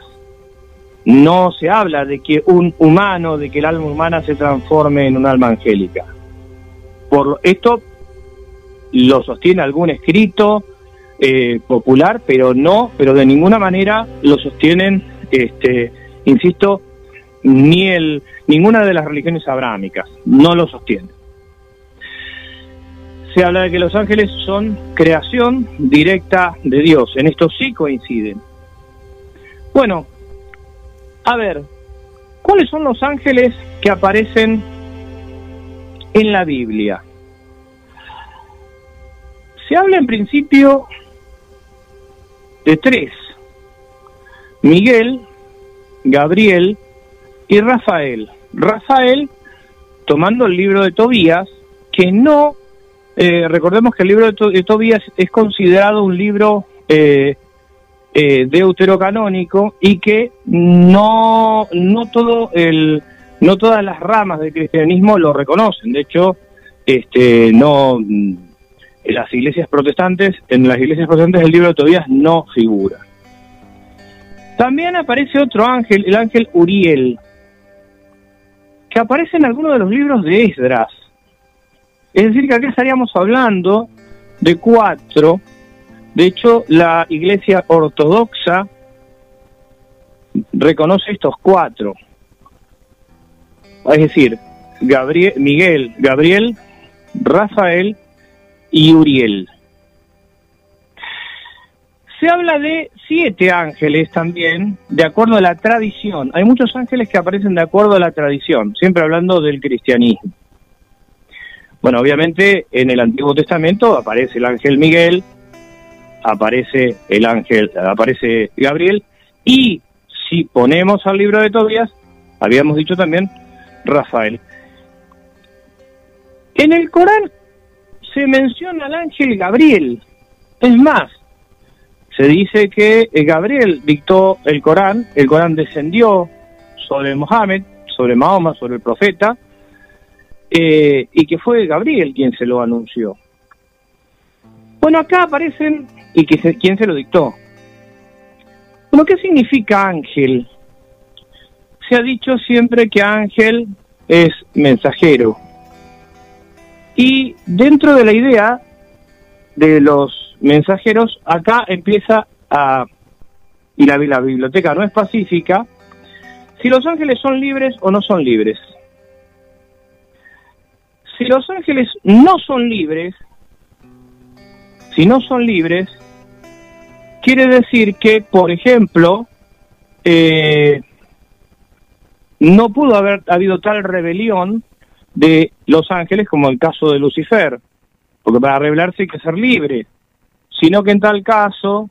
No se habla de que un humano, de que el alma humana se transforme en un alma angélica. Por esto lo sostiene algún escrito, eh, popular, pero no, pero de ninguna manera lo sostienen, este, insisto, ni el, ninguna de las religiones abrahámicas, no lo sostiene. Se habla de que los ángeles son creación directa de Dios. En esto sí coinciden. Bueno, a ver, ¿cuáles son los ángeles que aparecen en la Biblia? Se habla en principio de tres. Miguel, Gabriel y Rafael. Rafael tomando el libro de Tobías, que no, eh, recordemos que el libro de, Tobías es considerado un libro eh, eh, deuterocanónico y que no, no todo el no todas las ramas del cristianismo lo reconocen. De hecho, este no las iglesias protestantes, en las iglesias protestantes el libro de Tobías no figura. También aparece otro ángel, el ángel Uriel, que aparece en algunos de los libros de Esdras. Es decir, que aquí estaríamos hablando de cuatro. De hecho, la iglesia ortodoxa reconoce estos cuatro. Es decir, Gabriel, Miguel, Gabriel, Rafael y Uriel. Se habla de siete ángeles también, de acuerdo a la tradición. Hay muchos ángeles que aparecen de acuerdo a la tradición, siempre hablando del cristianismo. Bueno, obviamente en el Antiguo Testamento aparece el ángel Miguel, aparece el ángel, aparece Gabriel, y si ponemos al libro de Tobías, habíamos dicho también Rafael. En el Corán se menciona al ángel Gabriel. Es más, se dice que Gabriel dictó el Corán, el Corán descendió sobre Mohammed, sobre Mahoma, sobre el profeta, eh, y que fue Gabriel quien se lo anunció. Bueno, acá aparecen, y que quién se lo dictó. Bueno, ¿qué significa ángel? Se ha dicho siempre que ángel es mensajero. Y dentro de la idea de los mensajeros, acá empieza a... y la, la biblioteca no es pacífica, si los ángeles son libres o no son libres. Si los ángeles no son libres, si no son libres, quiere decir que, por ejemplo, eh, no pudo haber habido tal rebelión de los ángeles como el caso de Lucifer, porque para rebelarse hay que ser libre sino que en tal caso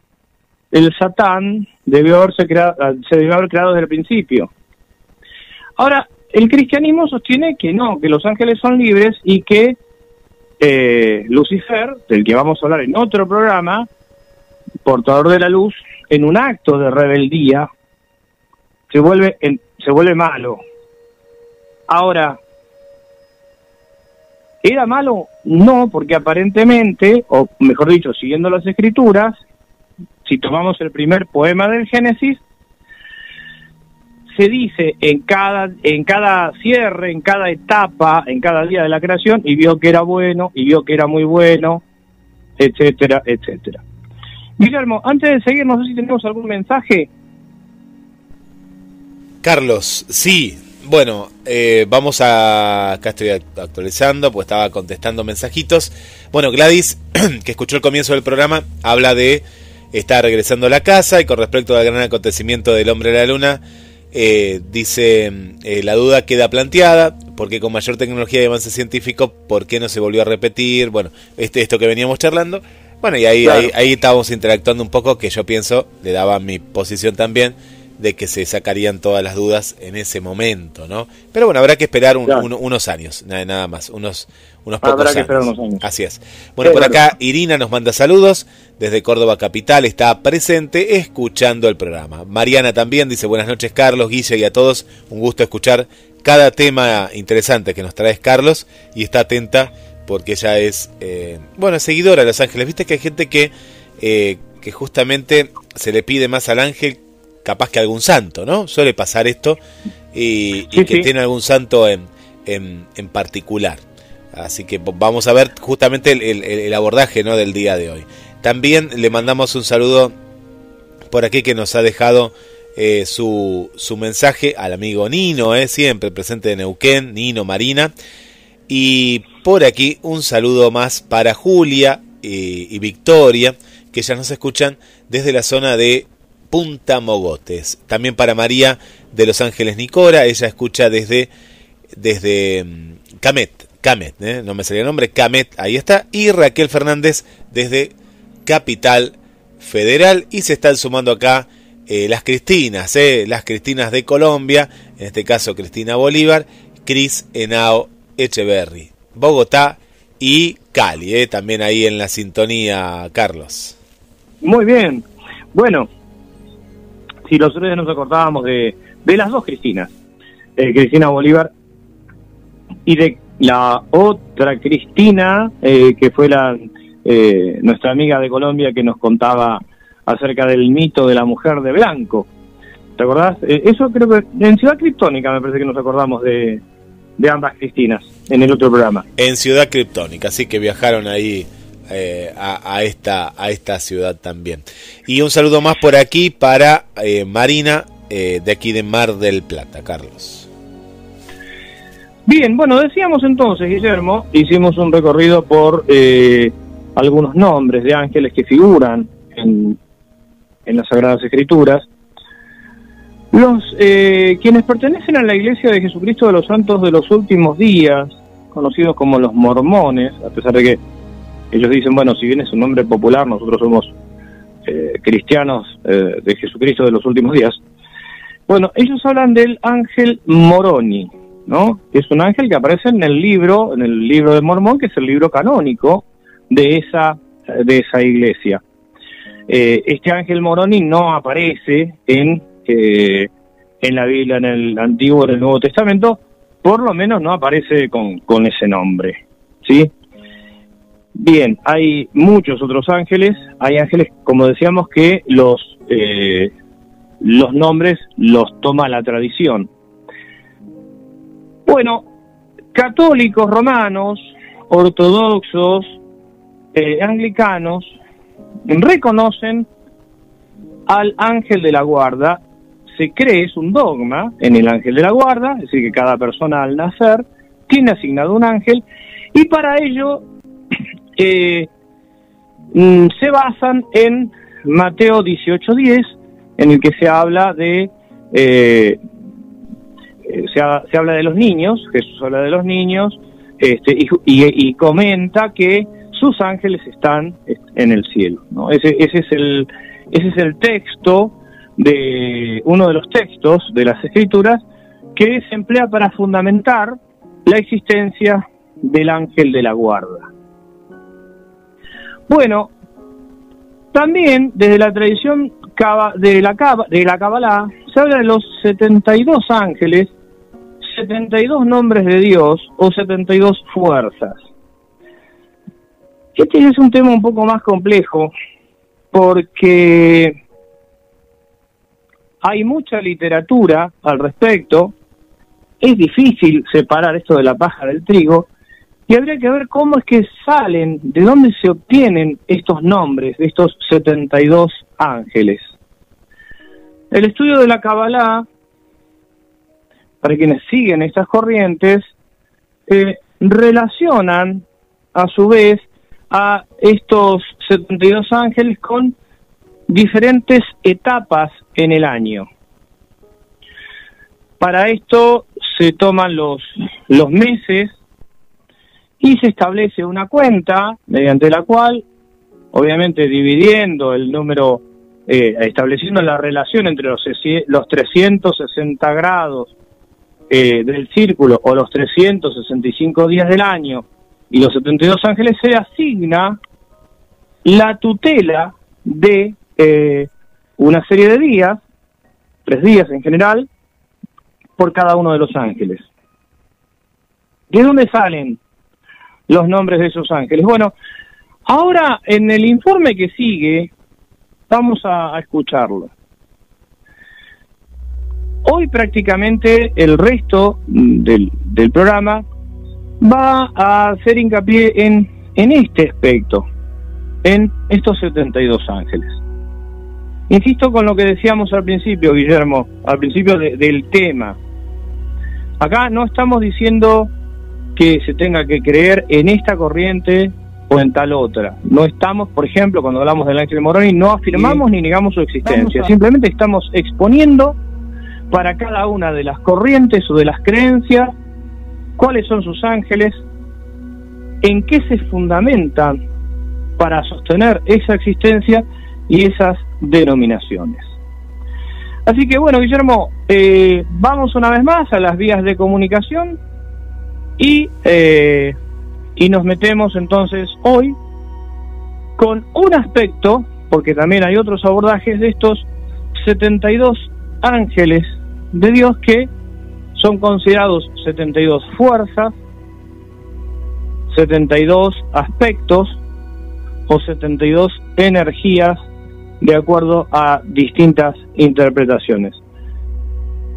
el Satán debió haberse creado, se debió haber creado desde el principio. Ahora, el cristianismo sostiene que no, que los ángeles son libres y que eh, Lucifer, del que vamos a hablar en otro programa, portador de la luz, en un acto de rebeldía, se vuelve, se vuelve malo. Ahora, ¿Era malo? No, porque aparentemente, o mejor dicho, siguiendo las escrituras, si tomamos el primer poema del Génesis, se dice en cada, en cada cierre, en cada etapa, en cada día de la creación, y vio que era bueno, y vio que era muy bueno, etcétera, etcétera. Guillermo, antes de seguir, no sé si tenemos algún mensaje. Carlos, sí, bueno, eh, vamos a. Acá estoy actualizando, pues estaba contestando mensajitos. Bueno, Gladys, [clears throat] que escuchó el comienzo del programa, habla de estar regresando a la casa y con respecto al gran acontecimiento del hombre de la luna, eh, dice: eh, la duda queda planteada, porque con mayor tecnología y avance científico, ¿por qué no se volvió a repetir? Bueno, este, esto que veníamos charlando. Bueno, y ahí, ahí, ahí estábamos interactuando un poco, que yo pienso, le daba mi posición también de que se sacarían todas las dudas en ese momento, ¿no? Pero bueno, habrá que esperar unos años, nada, más, unos, unos pocos años. Así es. Bueno, por acá Irina nos manda saludos desde Córdoba Capital, está presente escuchando el programa. Mariana también dice buenas noches Carlos, Guille y a todos, un gusto escuchar cada tema interesante que nos traes Carlos y está atenta porque ella es, eh, bueno, seguidora de Los Ángeles. Viste que hay gente que, eh, que justamente se le pide más al ángel capaz que algún santo, ¿no? Suele pasar esto y, que tiene algún santo en, en, particular. Así que vamos a ver justamente el, abordaje ¿no? del día de hoy. También le mandamos un saludo por aquí que nos ha dejado eh, su, su, mensaje al amigo Nino, eh, siempre presente de Neuquén, Nino Marina. Y por aquí un saludo más para Julia y, Victoria, que ya nos escuchan desde la zona de Punta Mogotes. También para María de Los Ángeles Nicora, ella escucha desde, desde mm, Camet, Camet, ¿eh? no me salía el nombre, Camet, ahí está. Y Raquel Fernández desde Capital Federal. Y se están sumando acá eh, las Cristinas, ¿eh? las Cristinas de Colombia, en este caso Cristina Bolívar, Cris Enao Echeverry, Bogotá y Cali, ¿eh? también ahí en la sintonía, Carlos. Muy bien. Bueno, si los tres nos acordábamos de, de las dos Cristinas, eh, Cristina Bolívar y de la otra Cristina, eh, que fue la eh, nuestra amiga de Colombia que nos contaba acerca del mito de la mujer de blanco. ¿Te acordás? Eh, eso creo que en Ciudad Criptónica me parece que nos acordamos de, de ambas Cristinas en el otro programa. En Ciudad Criptónica, así que viajaron ahí a, esta, a esta ciudad también. Y un saludo más por aquí para Marina de aquí de Mar del Plata, Carlos. Bien, bueno, decíamos entonces, Guillermo, hicimos un recorrido por eh, algunos nombres de ángeles que figuran en, las Sagradas Escrituras. Los eh, quienes pertenecen a la Iglesia de Jesucristo de los Santos de los Últimos Días, conocidos como los mormones, a pesar de que ellos dicen, bueno, si bien es un nombre popular, nosotros somos eh, cristianos de Jesucristo de los Últimos Días. Bueno, ellos hablan del ángel Moroni, ¿no? Es un ángel que aparece en el libro, en el libro de Mormón, que es el libro canónico de esa, de esa iglesia. Eh, este ángel Moroni no aparece en, eh, en la Biblia, en el Antiguo en el Nuevo Testamento, por lo menos no aparece con, con ese nombre, ¿sí? Bien, hay muchos otros ángeles, hay ángeles, como decíamos, que los, eh, los nombres los toma la tradición. Bueno, católicos romanos, ortodoxos, eh, anglicanos, reconocen al ángel de la guarda, se cree, es un dogma en el ángel de la guarda, es decir, que cada persona al nacer tiene asignado un ángel, y para ello mm, se basan en Mateo 18.10, en el que se habla de eh, eh, se, habla de los niños, Jesús habla de los niños, este, y, comenta que sus ángeles están en el cielo. ¿no? Ese, ese, es el, ese es el texto de uno de los textos de las escrituras que se emplea para fundamentar la existencia del ángel de la guarda. Bueno, también desde la tradición de la, de la Kabbalah se habla de los 72 ángeles 72 nombres de Dios o 72 fuerzas. Este es un tema un poco más complejo porque hay mucha literatura al respecto, es difícil separar esto de la paja del trigo y habría que ver cómo es que salen, de dónde se obtienen estos nombres de estos 72 ángeles. El estudio de la Kabbalah para quienes siguen estas corrientes, eh, relacionan a su vez a estos 72 ángeles con diferentes etapas en el año. Para esto se toman los, los meses y se establece una cuenta mediante la cual, obviamente dividiendo el número, eh, estableciendo la relación entre los, los 360 grados eh, del círculo o los 365 días del año y los 72 ángeles se asigna la tutela de eh, una serie de días, tres días en general, por cada uno de los ángeles. ¿De dónde salen los nombres de esos ángeles? Bueno, ahora en el informe que sigue vamos a escucharlo. Hoy prácticamente el resto del, programa va a hacer hincapié en, en este aspecto, en estos 72 ángeles. Insisto con lo que decíamos al principio, Guillermo, al principio del tema. Acá no estamos diciendo que se tenga que creer en esta corriente o en tal otra. No estamos, por ejemplo, cuando hablamos del ángel Moroni, no afirmamos ni negamos su existencia, simplemente estamos exponiendo para cada una de las corrientes o de las creencias cuáles son sus ángeles, en qué se fundamentan para sostener esa existencia y esas denominaciones. Así que bueno, Guillermo, eh, vamos una vez más a las vías de comunicación y, eh, y nos metemos entonces hoy con un aspecto, porque también hay otros abordajes de estos 72 ángeles de Dios que son considerados 72 fuerzas, 72 aspectos o 72 energías de acuerdo a distintas interpretaciones.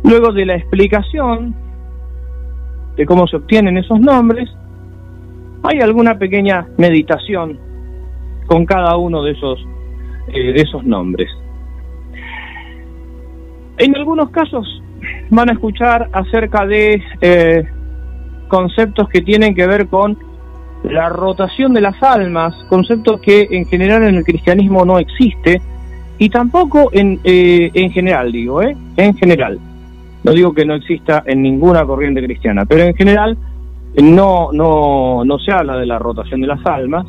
Luego de la explicación de cómo se obtienen esos nombres, hay alguna pequeña meditación con cada uno de esos, eh, de esos nombres. En algunos casos van a escuchar acerca de eh, conceptos que tienen que ver con la rotación de las almas, conceptos que en general en el cristianismo no existe, y tampoco en, eh, en general, digo, ¿eh? En general. No digo que no exista en ninguna corriente cristiana, pero en general no, no, no se habla de la rotación de las almas.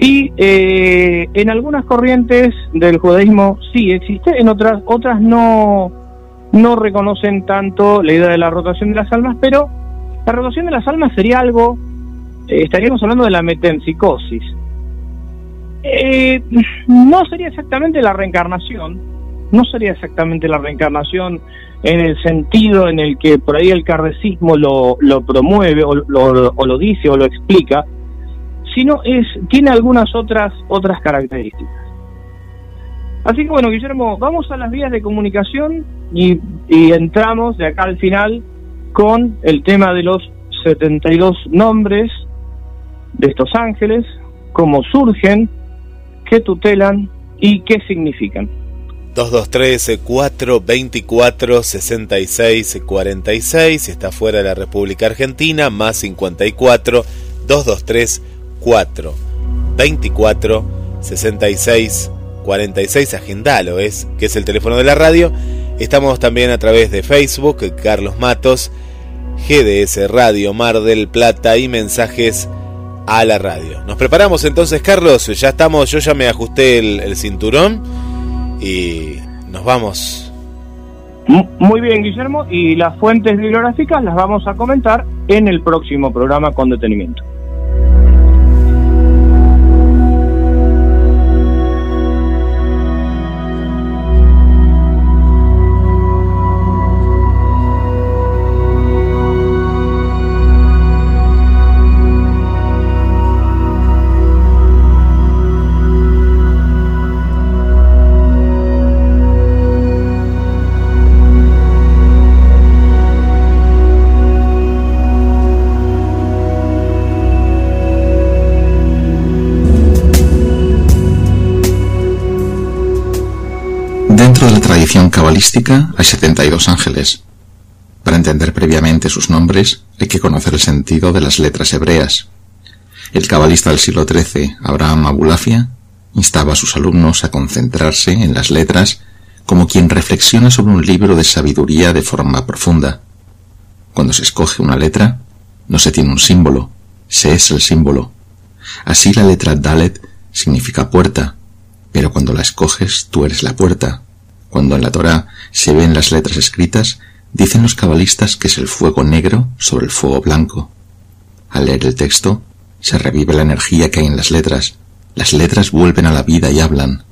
Y eh, en algunas corrientes del judaísmo sí existe, en otras, otras no, no reconocen tanto la idea de la rotación de las almas, pero la rotación de las almas sería algo, eh, estaríamos hablando de la metempsicosis, eh, no sería exactamente la reencarnación, no sería exactamente la reencarnación en el sentido en el que por ahí el cardecismo lo, promueve o lo, o lo dice o lo explica, sino es tiene algunas otras otras características. Así que bueno, Guillermo, vamos a las vías de comunicación y, y entramos de acá al final con el tema de los 72 nombres de estos ángeles, cómo surgen, qué tutelan y qué significan. 223-424-6646, si está fuera de la República Argentina, más 54 223 4 24 66 46, agendalo, es, que es el teléfono de la radio. Estamos también a través de Facebook, Carlos Matos, GDS Radio Mar del Plata y mensajes a la radio. Nos preparamos entonces, Carlos, ya estamos, yo ya me ajusté el, cinturón y nos vamos. Muy bien, Guillermo, y las fuentes bibliográficas las vamos a comentar en el próximo programa con detenimiento. Tradición cabalística hay 72 ángeles. Para entender previamente sus nombres hay que conocer el sentido de las letras hebreas. El cabalista del siglo XIII, Abraham Abulafia, instaba a sus alumnos a concentrarse en las letras como quien reflexiona sobre un libro de sabiduría de forma profunda. Cuando se escoge una letra, no se tiene un símbolo, se es el símbolo. Así la letra Dalet significa puerta, pero cuando la escoges tú eres la puerta. Cuando en la Torá se ven las letras escritas, dicen los cabalistas que es el fuego negro sobre el fuego blanco. Al leer el texto, se revive la energía que hay en las letras. Las letras vuelven a la vida y hablan.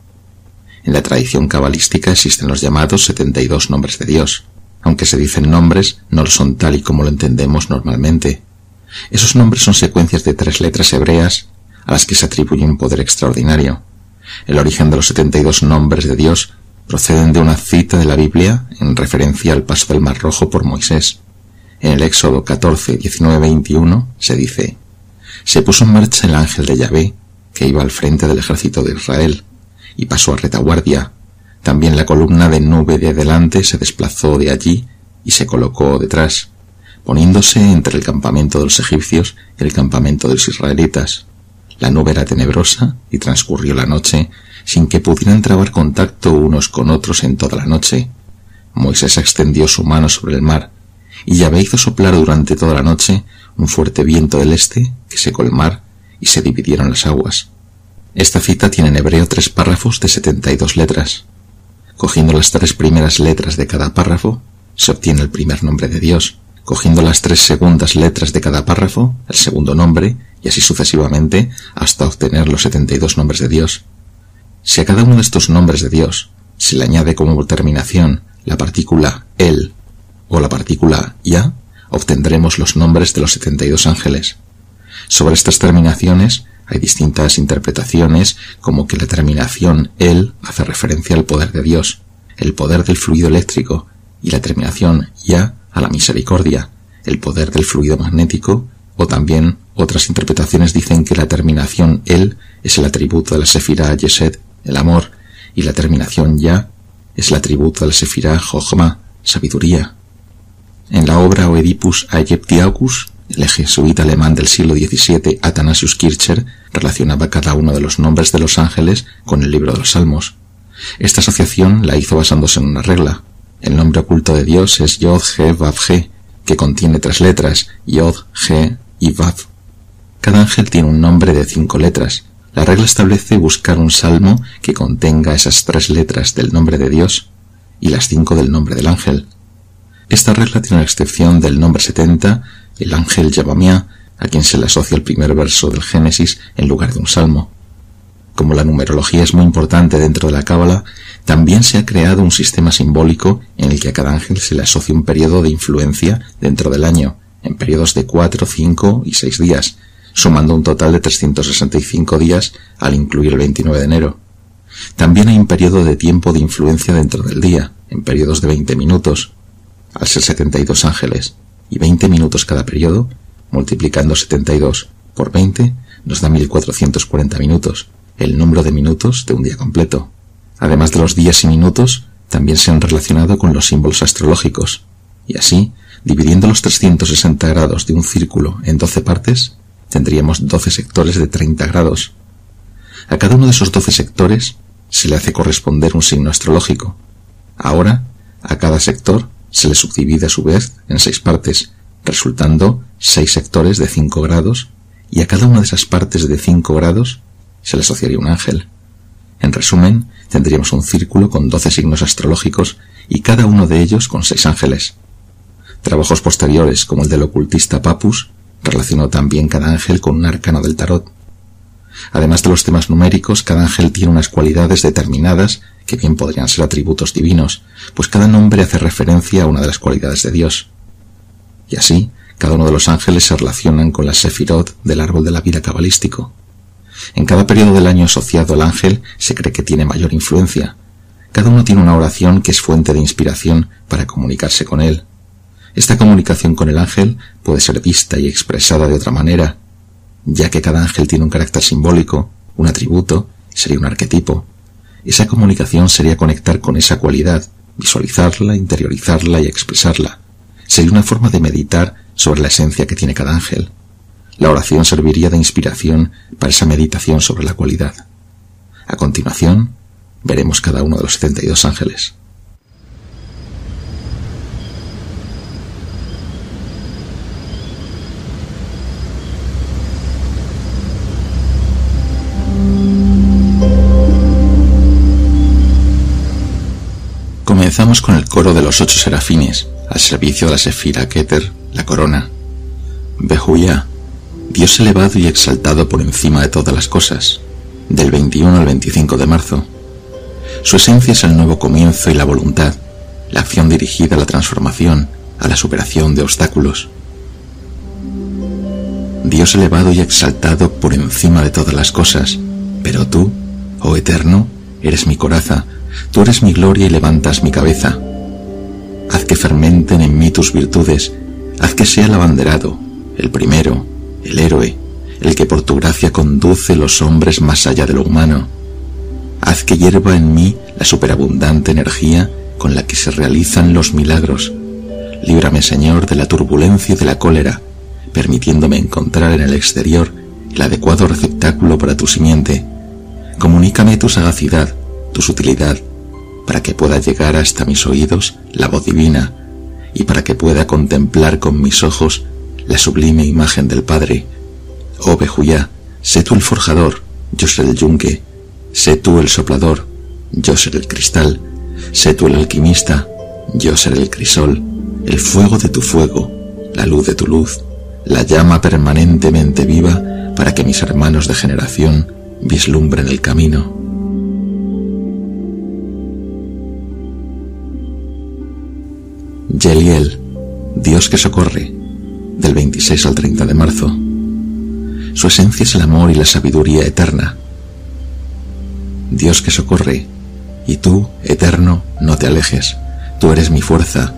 En la tradición cabalística existen los llamados 72 nombres de Dios. Aunque se dicen nombres, no lo son tal y como lo entendemos normalmente. Esos nombres son secuencias de tres letras hebreas a las que se atribuye un poder extraordinario. El origen de los 72 nombres de Dios proceden de una cita de la Biblia en referencia al paso del Mar Rojo por Moisés. En el Éxodo 14, 19, 21 se dice, se puso en marcha el ángel de Yahvé, que iba al frente del ejército de Israel, y pasó a retaguardia. También la columna de nube de adelante se desplazó de allí y se colocó detrás. poniéndose entre el campamento de los egipcios y el campamento de los israelitas. La nube era tenebrosa y transcurrió la noche sin que pudieran trabar contacto unos con otros en toda la noche. Moisés extendió su mano sobre el mar y Yahvé hizo soplar durante toda la noche un fuerte viento del este que secó el mar y se dividieron las aguas. Esta cita tiene en hebreo tres párrafos de setenta y dos letras. Cogiendo las tres primeras letras de cada párrafo, se obtiene el primer nombre de Dios. Cogiendo las tres segundas letras de cada párrafo, el segundo nombre, y así sucesivamente, hasta obtener los setenta y dos nombres de Dios. Si a cada uno de estos nombres de Dios se le añade como terminación la partícula el o la partícula ya, obtendremos los nombres de los setenta y dos ángeles. Sobre estas terminaciones hay distintas interpretaciones, como que la terminación el hace referencia al poder de Dios, el poder del fluido eléctrico, y la terminación ya a la misericordia, el poder del fluido magnético, o también otras interpretaciones dicen que la terminación el es el atributo de la sefira Yesed, el amor, y la terminación ya es el atributo de la sefira Jochma, sabiduría. En la obra Oedipus Aegyptiacus el jesuita alemán del siglo XVII, Athanasius Kircher, relacionaba cada uno de los nombres de los ángeles con el libro de los Salmos. Esta asociación la hizo basándose en una regla. El nombre oculto de Dios es Yod, He, Vav, He, que contiene tres letras, Yod, He y Vav. Cada ángel tiene un nombre de cinco letras. La regla establece buscar un salmo que contenga esas tres letras del nombre de Dios y las cinco del nombre del ángel. Esta regla tiene la excepción del nombre 70 el ángel Yabamia, a quien se le asocia el primer verso del Génesis en lugar de un salmo. Como la numerología es muy importante dentro de la Cábala, también se ha creado un sistema simbólico en el que a cada ángel se le asocia un periodo de influencia dentro del año, en periodos de cuatro, cinco y seis días, sumando un total de 365 días al incluir el 29 de enero. También hay un periodo de tiempo de influencia dentro del día, en periodos de 20 minutos, al ser 72 ángeles y 20 minutos cada periodo, multiplicando 72 por 20, nos da 1440 minutos, el número de minutos de un día completo. Además de los días y minutos, también se han relacionado con los símbolos astrológicos, y así, dividiendo los 360 grados de un círculo en 12 partes, tendríamos 12 sectores de 30 grados. A cada uno de esos 12 sectores se le hace corresponder un signo astrológico. Ahora, a cada sector se le subdivide a su vez en seis partes, resultando seis sectores de cinco grados, y a cada una de esas partes de cinco grados se le asociaría un ángel. En resumen, tendríamos un círculo con doce signos astrológicos y cada uno de ellos con seis ángeles. Trabajos posteriores, como el del ocultista Papus, relacionó también cada ángel con un arcano del tarot. Además de los temas numéricos, cada ángel tiene unas cualidades determinadas que bien podrían ser atributos divinos, pues cada nombre hace referencia a una de las cualidades de Dios. Y así, cada uno de los ángeles se relacionan con la Sefirot del árbol de la vida cabalístico. En cada periodo del año asociado al ángel se cree que tiene mayor influencia. Cada uno tiene una oración que es fuente de inspiración para comunicarse con él. Esta comunicación con el ángel puede ser vista y expresada de otra manera, ya que cada ángel tiene un carácter simbólico, un atributo, sería un arquetipo, esa comunicación sería conectar con esa cualidad, visualizarla, interiorizarla y expresarla. Sería una forma de meditar sobre la esencia que tiene cada ángel. La oración serviría de inspiración para esa meditación sobre la cualidad. A continuación, veremos cada uno de los 72 ángeles. Comenzamos con el coro de los ocho serafines, al servicio de la Sefira Keter, la corona. Behuya, Dios elevado y exaltado por encima de todas las cosas, del 21 al 25 de marzo. Su esencia es el nuevo comienzo y la voluntad, la acción dirigida a la transformación, a la superación de obstáculos. Dios elevado y exaltado por encima de todas las cosas, pero tú, oh Eterno, eres mi coraza, Tú eres mi gloria y levantas mi cabeza. Haz que fermenten en mí tus virtudes, haz que sea el abanderado, el primero, el héroe, el que por tu gracia conduce los hombres más allá de lo humano. Haz que hierva en mí la superabundante energía con la que se realizan los milagros, Líbrame, Señor, de la turbulencia y de la cólera, permitiéndome encontrar en el exterior el adecuado receptáculo para tu simiente. Comunícame tu sagacidad, tu sutilidad, para que pueda llegar hasta mis oídos la voz divina y para que pueda contemplar con mis ojos la sublime imagen del Padre. Oh Bejuyá, sé tú el forjador, yo seré el yunque, sé tú el soplador, yo seré el cristal, sé tú el alquimista, yo seré el crisol, el fuego de tu fuego, la luz de tu luz, la llama permanentemente viva para que mis hermanos de generación vislumbren el camino. Yeliel, Dios que socorre, del 26 al 30 de marzo. Su esencia es el amor y la sabiduría eterna. Dios que socorre, y tú, eterno, no te alejes. Tú eres mi fuerza.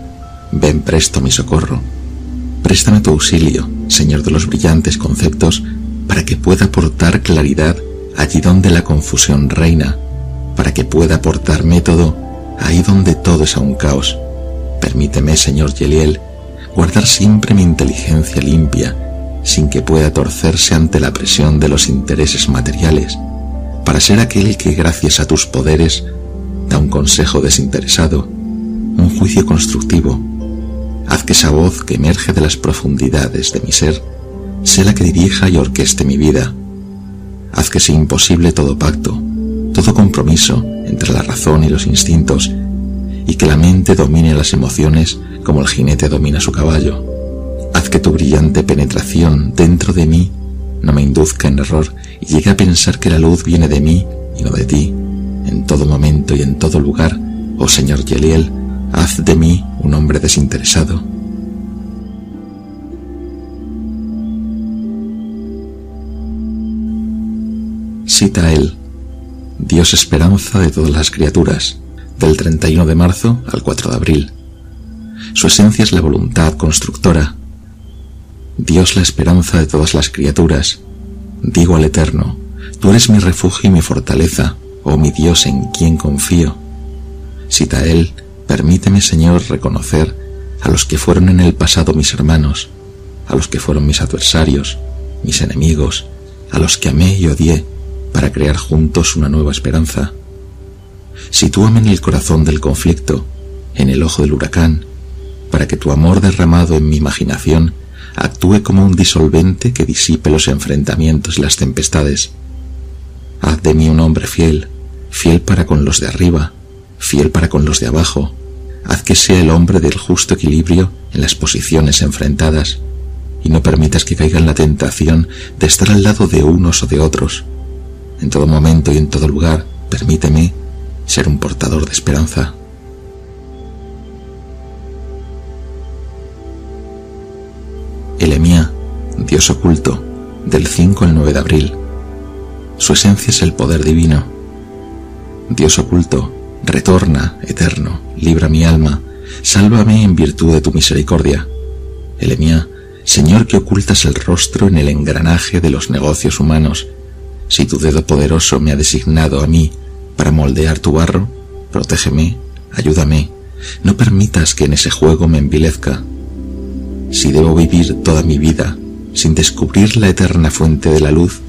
Ven presto mi socorro. Préstame tu auxilio, Señor de los brillantes conceptos, para que pueda aportar claridad allí donde la confusión reina, para que pueda aportar método ahí donde todo es un caos. Permíteme, Señor Yeliel, guardar siempre mi inteligencia limpia, sin que pueda torcerse ante la presión de los intereses materiales, para ser aquel que gracias a tus poderes da un consejo desinteresado, un juicio constructivo. Haz que esa voz que emerge de las profundidades de mi ser sea la que dirija y orqueste mi vida. Haz que sea imposible todo pacto, todo compromiso entre la razón y los instintos, y que la mente domine las emociones como el jinete domina su caballo. Haz que tu brillante penetración dentro de mí no me induzca en error y llegue a pensar que la luz viene de mí y no de ti, en todo momento y en todo lugar, oh Señor Yeliel, haz de mí un hombre desinteresado. Cita él, Dios esperanza de todas las criaturas, del 31 de marzo al 4 de abril. Su esencia es la voluntad constructora. Dios la esperanza de todas las criaturas. Digo al Eterno, tú eres mi refugio y mi fortaleza, oh mi Dios en quien confío. Cita él, permíteme Señor reconocer a los que fueron en el pasado mis hermanos, a los que fueron mis adversarios, mis enemigos, a los que amé y odié, para crear juntos una nueva esperanza. Sitúame en el corazón del conflicto, en el ojo del huracán, para que tu amor derramado en mi imaginación actúe como un disolvente que disipe los enfrentamientos y las tempestades. Haz de mí un hombre fiel, fiel para con los de arriba, fiel para con los de abajo. Haz que sea el hombre del justo equilibrio en las posiciones enfrentadas, y no permitas que caiga en la tentación de estar al lado de unos o de otros. En todo momento y en todo lugar, permíteme ser un portador de esperanza. Elemía, Dios oculto, del 5 al 9 de abril. Su esencia es el poder divino. Dios oculto, retorna, eterno, libra mi alma, sálvame en virtud de tu misericordia. Elemía, Señor que ocultas el rostro en el engranaje de los negocios humanos, si tu dedo poderoso me ha designado a mí para moldear tu barro, protégeme, ayúdame, no permitas que en ese juego me envilezca. Si debo vivir toda mi vida sin descubrir la eterna fuente de la luz,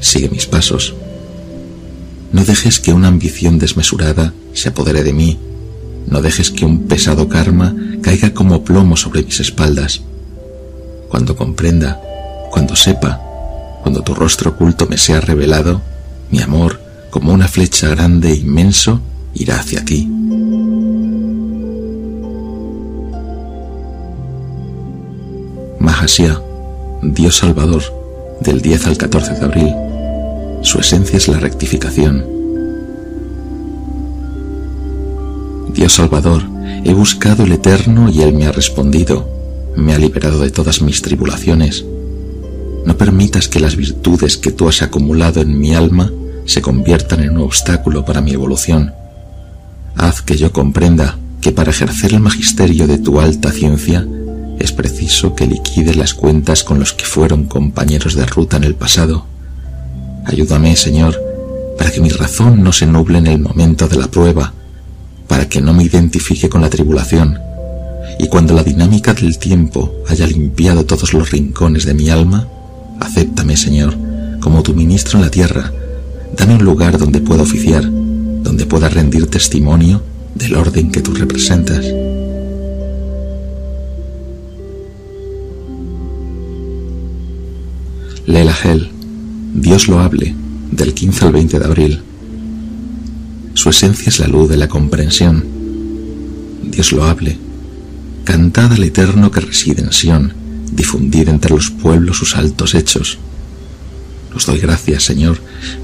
sigue mis pasos. No dejes que una ambición desmesurada se apodere de mí, no dejes que un pesado karma caiga como plomo sobre mis espaldas. Cuando comprenda, cuando sepa, cuando tu rostro oculto me sea revelado, mi amor, como una flecha grande e inmenso, irá hacia ti. Mahasya, Dios Salvador, del 10 al 14 de abril. Su esencia es la rectificación. Dios Salvador, he buscado el Eterno y Él me ha respondido, me ha liberado de todas mis tribulaciones. No permitas que las virtudes que tú has acumulado en mi alma se conviertan en un obstáculo para mi evolución. Haz que yo comprenda que para ejercer el magisterio de tu alta ciencia es preciso que liquide las cuentas con los que fueron compañeros de ruta en el pasado. Ayúdame, Señor, para que mi razón no se nuble en el momento de la prueba, para que no me identifique con la tribulación, y cuando la dinámica del tiempo haya limpiado todos los rincones de mi alma, acéptame, Señor, como tu ministro en la tierra. Dame un lugar donde pueda oficiar, donde pueda rendir testimonio del orden que tú representas. Lela Gel, Dios lo hable, del 15 al 20 de abril. Su esencia es la luz de la comprensión. Dios lo hable, Cantad al Eterno que reside en Sión, difundid entre los pueblos sus altos hechos. Os doy gracias, Señor,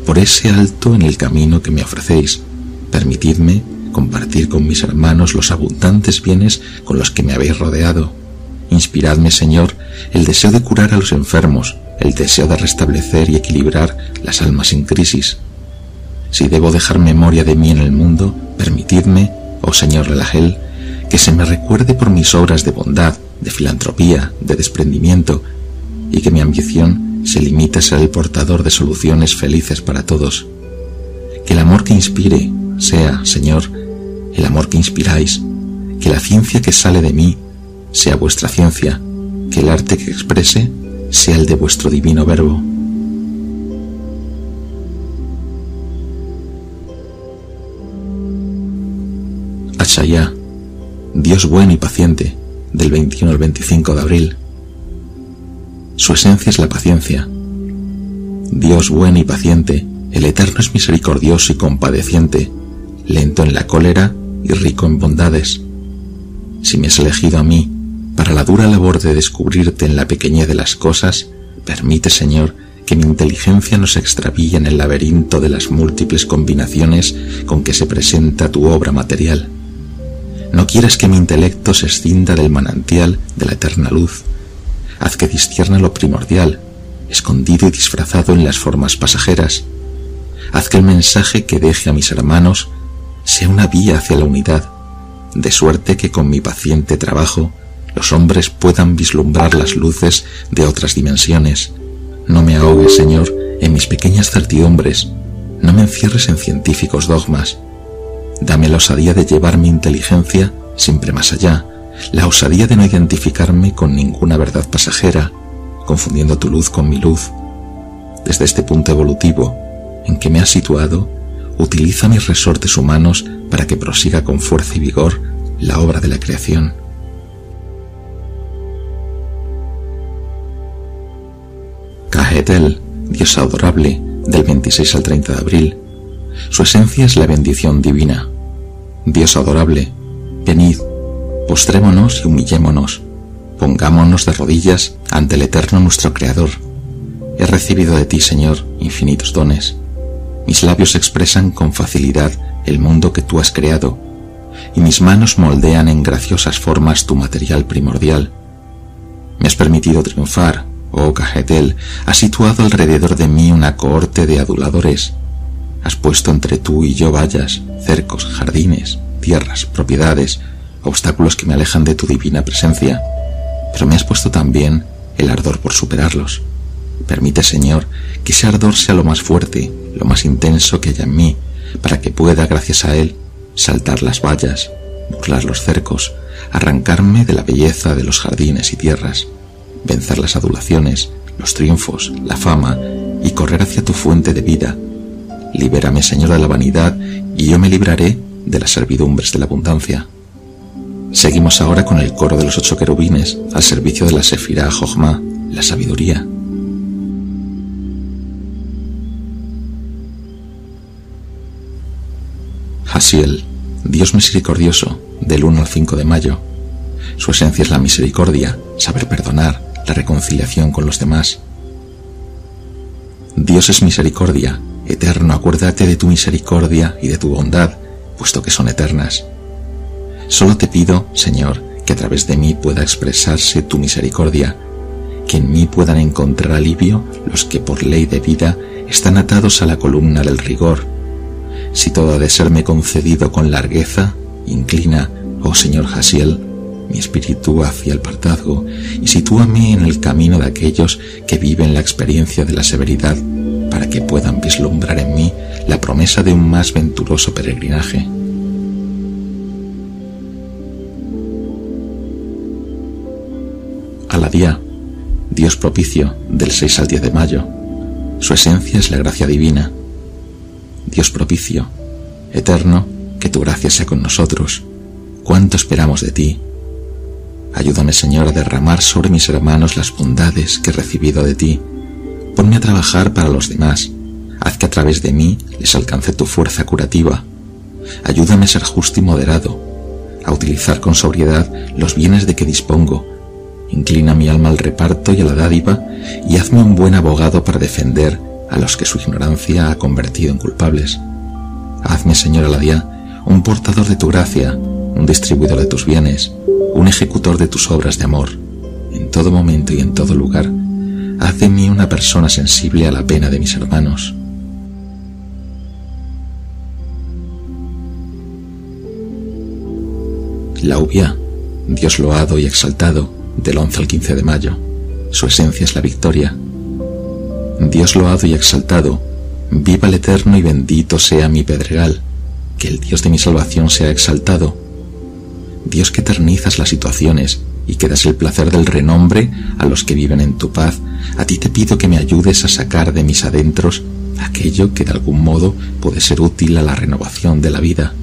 por ese alto en el camino que me ofrecéis. Permitidme compartir con mis hermanos los abundantes bienes con los que me habéis rodeado. Inspiradme, Señor, el deseo de curar a los enfermos, el deseo de restablecer y equilibrar las almas en crisis. Si debo dejar memoria de mí en el mundo, permitidme, oh Señor Relajel, que se me recuerde por mis obras de bondad, de filantropía, de desprendimiento, y que mi ambición se limite a ser el portador de soluciones felices para todos. Que el amor que inspire sea, Señor, el amor que inspiráis, que la ciencia que sale de mí sea vuestra ciencia, que el arte que exprese sea el de vuestro divino verbo. Achaya, Dios bueno y paciente, del 21 al 25 de abril. Su esencia es la paciencia. Dios bueno y paciente, el Eterno es misericordioso y compadeciente, lento en la cólera y rico en bondades. Si me has elegido a mí para la dura labor de descubrirte en la pequeñez de las cosas, permite, Señor, que mi inteligencia no se extravíe en el laberinto de las múltiples combinaciones con que se presenta tu obra material. No quieres que mi intelecto se escinda del manantial de la eterna luz. Haz que discierna lo primordial, escondido y disfrazado en las formas pasajeras. Haz que el mensaje que deje a mis hermanos sea una vía hacia la unidad, de suerte que con mi paciente trabajo los hombres puedan vislumbrar las luces de otras dimensiones. No me ahogues, Señor, en mis pequeñas certidumbres, no me encierres en científicos dogmas, Dame la osadía de llevar mi inteligencia siempre más allá, la osadía de no identificarme con ninguna verdad pasajera, confundiendo tu luz con mi luz. Desde este punto evolutivo en que me has situado, utiliza mis resortes humanos para que prosiga con fuerza y vigor la obra de la creación. Cajetel, Dios adorable, del 26 al 30 de abril, su esencia es la bendición divina. Dios adorable, venid, postrémonos y humillémonos, pongámonos de rodillas ante el Eterno nuestro Creador. He recibido de ti, Señor, infinitos dones. Mis labios expresan con facilidad el mundo que tú has creado, y mis manos moldean en graciosas formas tu material primordial. Me has permitido triunfar, oh Cajetel, has situado alrededor de mí una cohorte de aduladores, Has puesto entre tú y yo vallas, cercos, jardines, tierras, propiedades, obstáculos que me alejan de tu divina presencia, pero me has puesto también el ardor por superarlos. Permite, Señor, que ese ardor sea lo más fuerte, lo más intenso que haya en mí, para que pueda, gracias a él, saltar las vallas, burlar los cercos, arrancarme de la belleza de los jardines y tierras, vencer las adulaciones, los triunfos, la fama y correr hacia tu fuente de vida, Libérame, Señor, de la vanidad, y yo me libraré de las servidumbres de la abundancia. Seguimos ahora con el coro de los ocho querubines al servicio de la Sefirá Jochma, la sabiduría. Hasiel, Dios misericordioso, del 1 al 5 de mayo. Su esencia es la misericordia, saber perdonar, la reconciliación con los demás. Dios es misericordia, Eterno, acuérdate de tu misericordia y de tu bondad, puesto que son eternas. Solo te pido, Señor, que a través de mí pueda expresarse tu misericordia, que en mí puedan encontrar alivio los que por ley de vida están atados a la columna del rigor. Si todo ha de serme concedido con largueza, inclina, oh Señor Jasiel, mi espíritu hacia el partazgo y sitúame en el camino de aquellos que viven la experiencia de la severidad para que puedan vislumbrar en mí la promesa de un más venturoso peregrinaje. Aladía, Dios propicio del 6 al 10 de mayo. Su esencia es la gracia divina. Dios propicio, eterno, que tu gracia sea con nosotros. Cuánto esperamos de ti. Ayúdame, Señor, a derramar sobre mis hermanos las bondades que he recibido de ti. Ponme a trabajar para los demás. Haz que a través de mí les alcance tu fuerza curativa. Ayúdame a ser justo y moderado, a utilizar con sobriedad los bienes de que dispongo Inclina mi alma al reparto y a la dádiva y hazme un buen abogado para defender a los que su ignorancia ha convertido en culpables. Hazme, Señor Aladía, un portador de tu gracia, un distribuidor de tus bienes, un ejecutor de tus obras de amor. En todo momento y en todo lugar, haz de mí una persona sensible a la pena de mis hermanos. Laubia, Dios loado y exaltado, del 11 al 15 de mayo. Su esencia es la victoria. Dios loado y exaltado, viva el eterno y bendito sea mi pedregal, que el Dios de mi salvación sea exaltado. Dios que eternizas las situaciones y que das el placer del renombre a los que viven en tu paz, a ti te pido que me ayudes a sacar de mis adentros aquello que de algún modo puede ser útil a la renovación de la vida.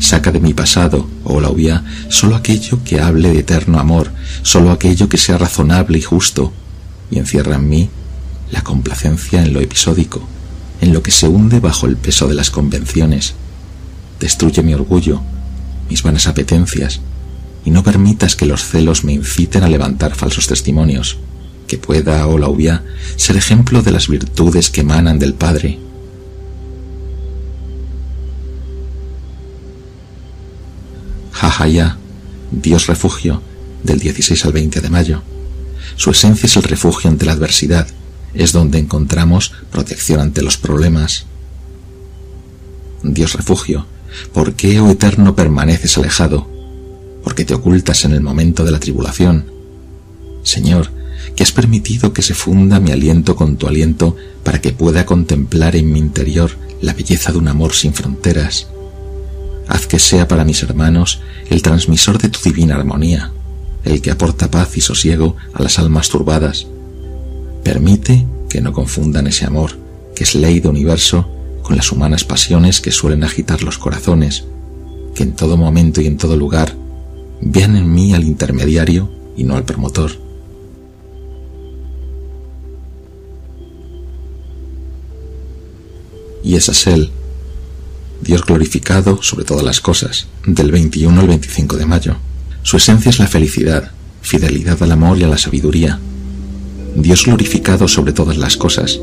Saca de mi pasado, oh Lauvia, solo aquello que hable de eterno amor, solo aquello que sea razonable y justo, y encierra en mí la complacencia en lo episódico, en lo que se hunde bajo el peso de las convenciones. Destruye mi orgullo, mis vanas apetencias, y no permitas que los celos me inciten a levantar falsos testimonios, que pueda, oh Lauvia, ser ejemplo de las virtudes que emanan del Padre, Jajaya, Dios refugio, del 16 al 20 de mayo. Su esencia es el refugio ante la adversidad, es donde encontramos protección ante los problemas. Dios refugio, ¿por qué, oh eterno, permaneces alejado? Porque te ocultas en el momento de la tribulación. Señor, que has permitido que se funda mi aliento con tu aliento para que pueda contemplar en mi interior la belleza de un amor sin fronteras haz que sea para mis hermanos el transmisor de tu divina armonía, el que aporta paz y sosiego a las almas turbadas. Permite que no confundan ese amor, que es ley de universo, con las humanas pasiones que suelen agitar los corazones, que en todo momento y en todo lugar vean en mí al intermediario y no al promotor. Y esa es Él, Dios glorificado sobre todas las cosas, del 21 al 25 de mayo. Su esencia es la felicidad, fidelidad al amor y a la sabiduría. Dios glorificado sobre todas las cosas.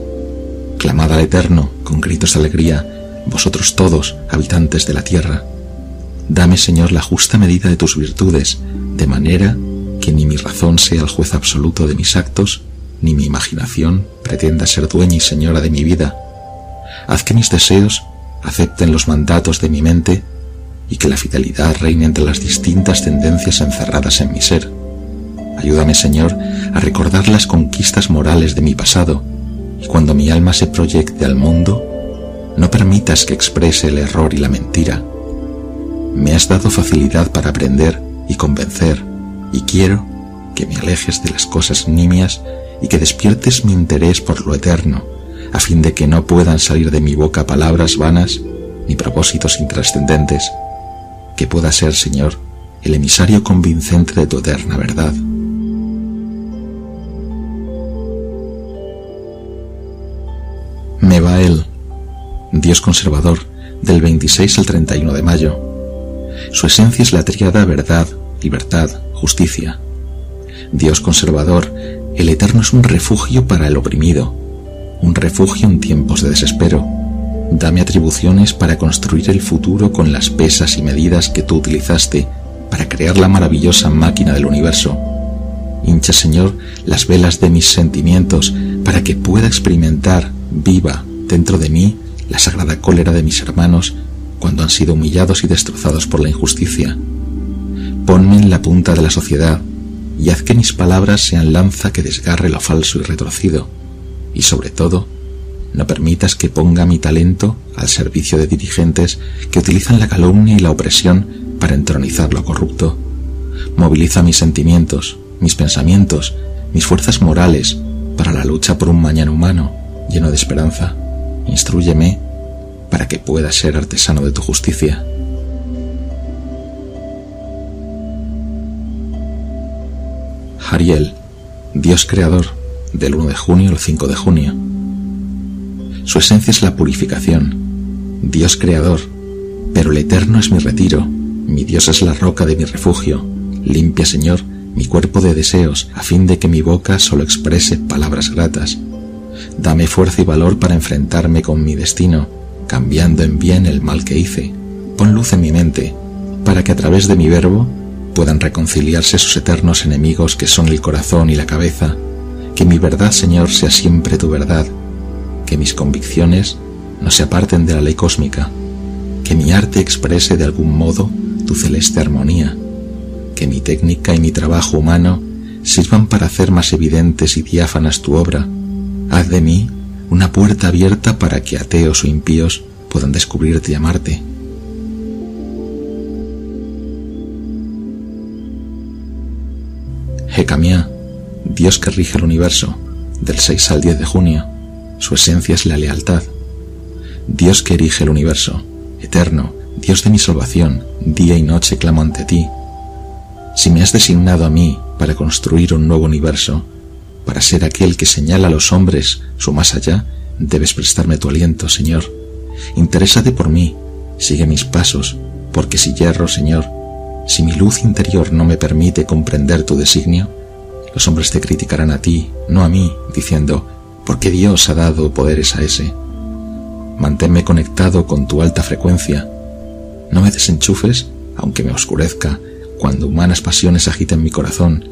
Clamad al Eterno con gritos de alegría, vosotros todos, habitantes de la tierra. Dame, Señor, la justa medida de tus virtudes, de manera que ni mi razón sea el juez absoluto de mis actos, ni mi imaginación pretenda ser dueña y señora de mi vida. Haz que mis deseos acepten los mandatos de mi mente y que la fidelidad reine entre las distintas tendencias encerradas en mi ser. Ayúdame, Señor, a recordar las conquistas morales de mi pasado y cuando mi alma se proyecte al mundo, no permitas que exprese el error y la mentira. Me has dado facilidad para aprender y convencer y quiero que me alejes de las cosas nimias y que despiertes mi interés por lo eterno a fin de que no puedan salir de mi boca palabras vanas ni propósitos intrascendentes, que pueda ser, Señor, el emisario convincente de tu eterna verdad. Me va él, Dios conservador, del 26 al 31 de mayo. Su esencia es la triada verdad, libertad, justicia. Dios conservador, el eterno es un refugio para el oprimido, un refugio en tiempos de desespero. Dame atribuciones para construir el futuro con las pesas y medidas que tú utilizaste para crear la maravillosa máquina del universo. Hincha, Señor, las velas de mis sentimientos para que pueda experimentar viva dentro de mí la sagrada cólera de mis hermanos cuando han sido humillados y destrozados por la injusticia. Ponme en la punta de la sociedad y haz que mis palabras sean lanza que desgarre lo falso y retorcido y sobre todo, no permitas que ponga mi talento al servicio de dirigentes que utilizan la calumnia y la opresión para entronizar lo corrupto. Moviliza mis sentimientos, mis pensamientos, mis fuerzas morales para la lucha por un mañana humano lleno de esperanza. Instrúyeme para que pueda ser artesano de tu justicia. Ariel, Dios creador, del 1 de junio al 5 de junio. Su esencia es la purificación. Dios creador, pero el eterno es mi retiro, mi Dios es la roca de mi refugio. Limpia, Señor, mi cuerpo de deseos, a fin de que mi boca solo exprese palabras gratas. Dame fuerza y valor para enfrentarme con mi destino, cambiando en bien el mal que hice. Pon luz en mi mente, para que a través de mi verbo puedan reconciliarse sus eternos enemigos que son el corazón y la cabeza. Que mi verdad, Señor, sea siempre tu verdad. Que mis convicciones no se aparten de la ley cósmica. Que mi arte exprese de algún modo tu celeste armonía. Que mi técnica y mi trabajo humano sirvan para hacer más evidentes y diáfanas tu obra. Haz de mí una puerta abierta para que ateos o impíos puedan descubrirte y amarte. Dios que rige el universo, del 6 al 10 de junio, su esencia es la lealtad. Dios que erige el universo, eterno, Dios de mi salvación, día y noche clamo ante ti. Si me has designado a mí para construir un nuevo universo, para ser aquel que señala a los hombres su más allá, debes prestarme tu aliento, Señor. Interésate por mí, sigue mis pasos, porque si yerro, Señor, si mi luz interior no me permite comprender tu designio, los hombres te criticarán a ti, no a mí, diciendo, ¿por qué Dios ha dado poderes a ese? Manténme conectado con tu alta frecuencia. No me desenchufes, aunque me oscurezca, cuando humanas pasiones agiten mi corazón.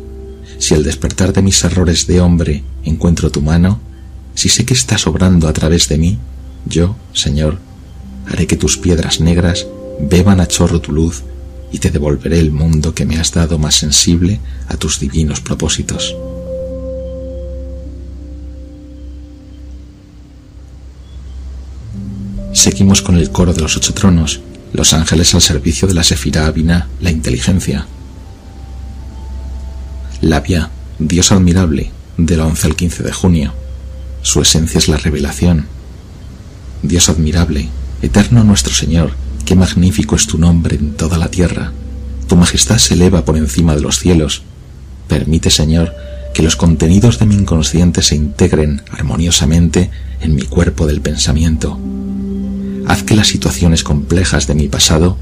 Si al despertar de mis errores de hombre encuentro tu mano, si sé que estás obrando a través de mí, yo, Señor, haré que tus piedras negras beban a chorro tu luz y te devolveré el mundo que me has dado más sensible a tus divinos propósitos. Seguimos con el coro de los ocho tronos, los ángeles al servicio de la Sefirá Abina, la inteligencia. Labia, Dios admirable, del 11 al 15 de junio. Su esencia es la revelación. Dios admirable, eterno nuestro Señor, Qué magnífico es tu nombre en toda la tierra. Tu majestad se eleva por encima de los cielos. Permite, Señor, que los contenidos de mi inconsciente se integren armoniosamente en mi cuerpo del pensamiento. Haz que las situaciones complejas de mi pasado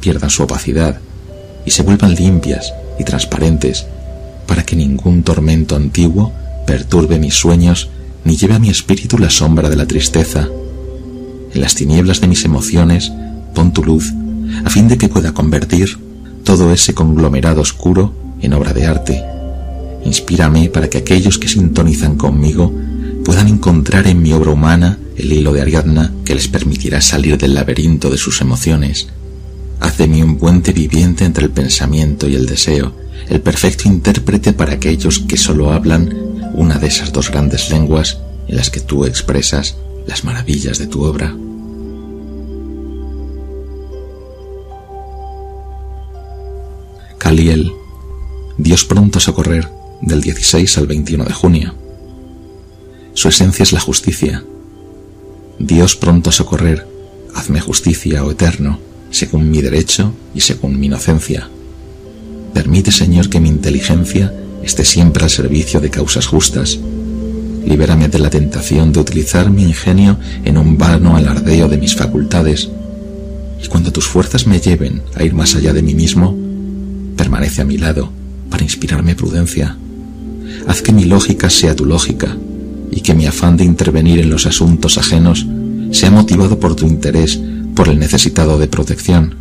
pierdan su opacidad y se vuelvan limpias y transparentes para que ningún tormento antiguo perturbe mis sueños ni lleve a mi espíritu la sombra de la tristeza. En las tinieblas de mis emociones pon tu luz, a fin de que pueda convertir todo ese conglomerado oscuro en obra de arte. Inspírame para que aquellos que sintonizan conmigo puedan encontrar en mi obra humana el hilo de Ariadna que les permitirá salir del laberinto de sus emociones. Haz de mí un puente viviente entre el pensamiento y el deseo, el perfecto intérprete para aquellos que solo hablan una de esas dos grandes lenguas en las que tú expresas las maravillas de tu obra. Caliel, Dios pronto a socorrer, del 16 al 21 de junio. Su esencia es la justicia. Dios pronto a socorrer, hazme justicia, oh eterno, según mi derecho y según mi inocencia. Permite, Señor, que mi inteligencia esté siempre al servicio de causas justas. Libérame de la tentación de utilizar mi ingenio en un vano alardeo de mis facultades. Y cuando tus fuerzas me lleven a ir más allá de mí mismo, permanece a mi lado para inspirarme prudencia. Haz que mi lógica sea tu lógica y que mi afán de intervenir en los asuntos ajenos sea motivado por tu interés por el necesitado de protección.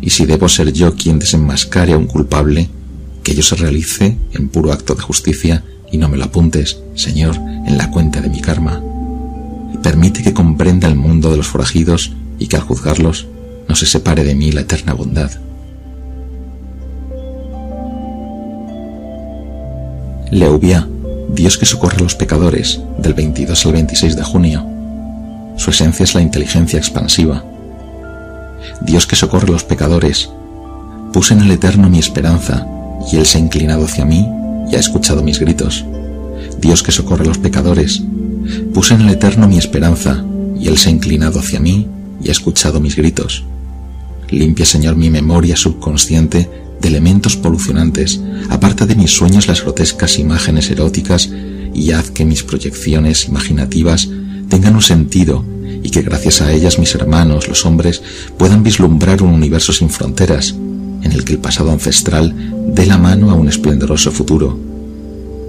Y si debo ser yo quien desenmascare a un culpable, que ello se realice en puro acto de justicia y no me lo apuntes, Señor, en la cuenta de mi karma. Permite que comprenda el mundo de los forajidos y que al juzgarlos no se separe de mí la eterna bondad. Leuvia, Dios que socorre a los pecadores, del 22 al 26 de junio. Su esencia es la inteligencia expansiva. Dios que socorre a los pecadores, puse en el Eterno mi esperanza, y Él se ha inclinado hacia mí y ha escuchado mis gritos. Dios que socorre a los pecadores, puse en el Eterno mi esperanza, y Él se ha inclinado hacia mí y ha escuchado mis gritos. Limpia, Señor, mi memoria subconsciente de elementos polucionantes, aparta de mis sueños las grotescas imágenes eróticas y haz que mis proyecciones imaginativas tengan un sentido y que gracias a ellas mis hermanos, los hombres, puedan vislumbrar un universo sin fronteras, en el que el pasado ancestral dé la mano a un esplendoroso futuro.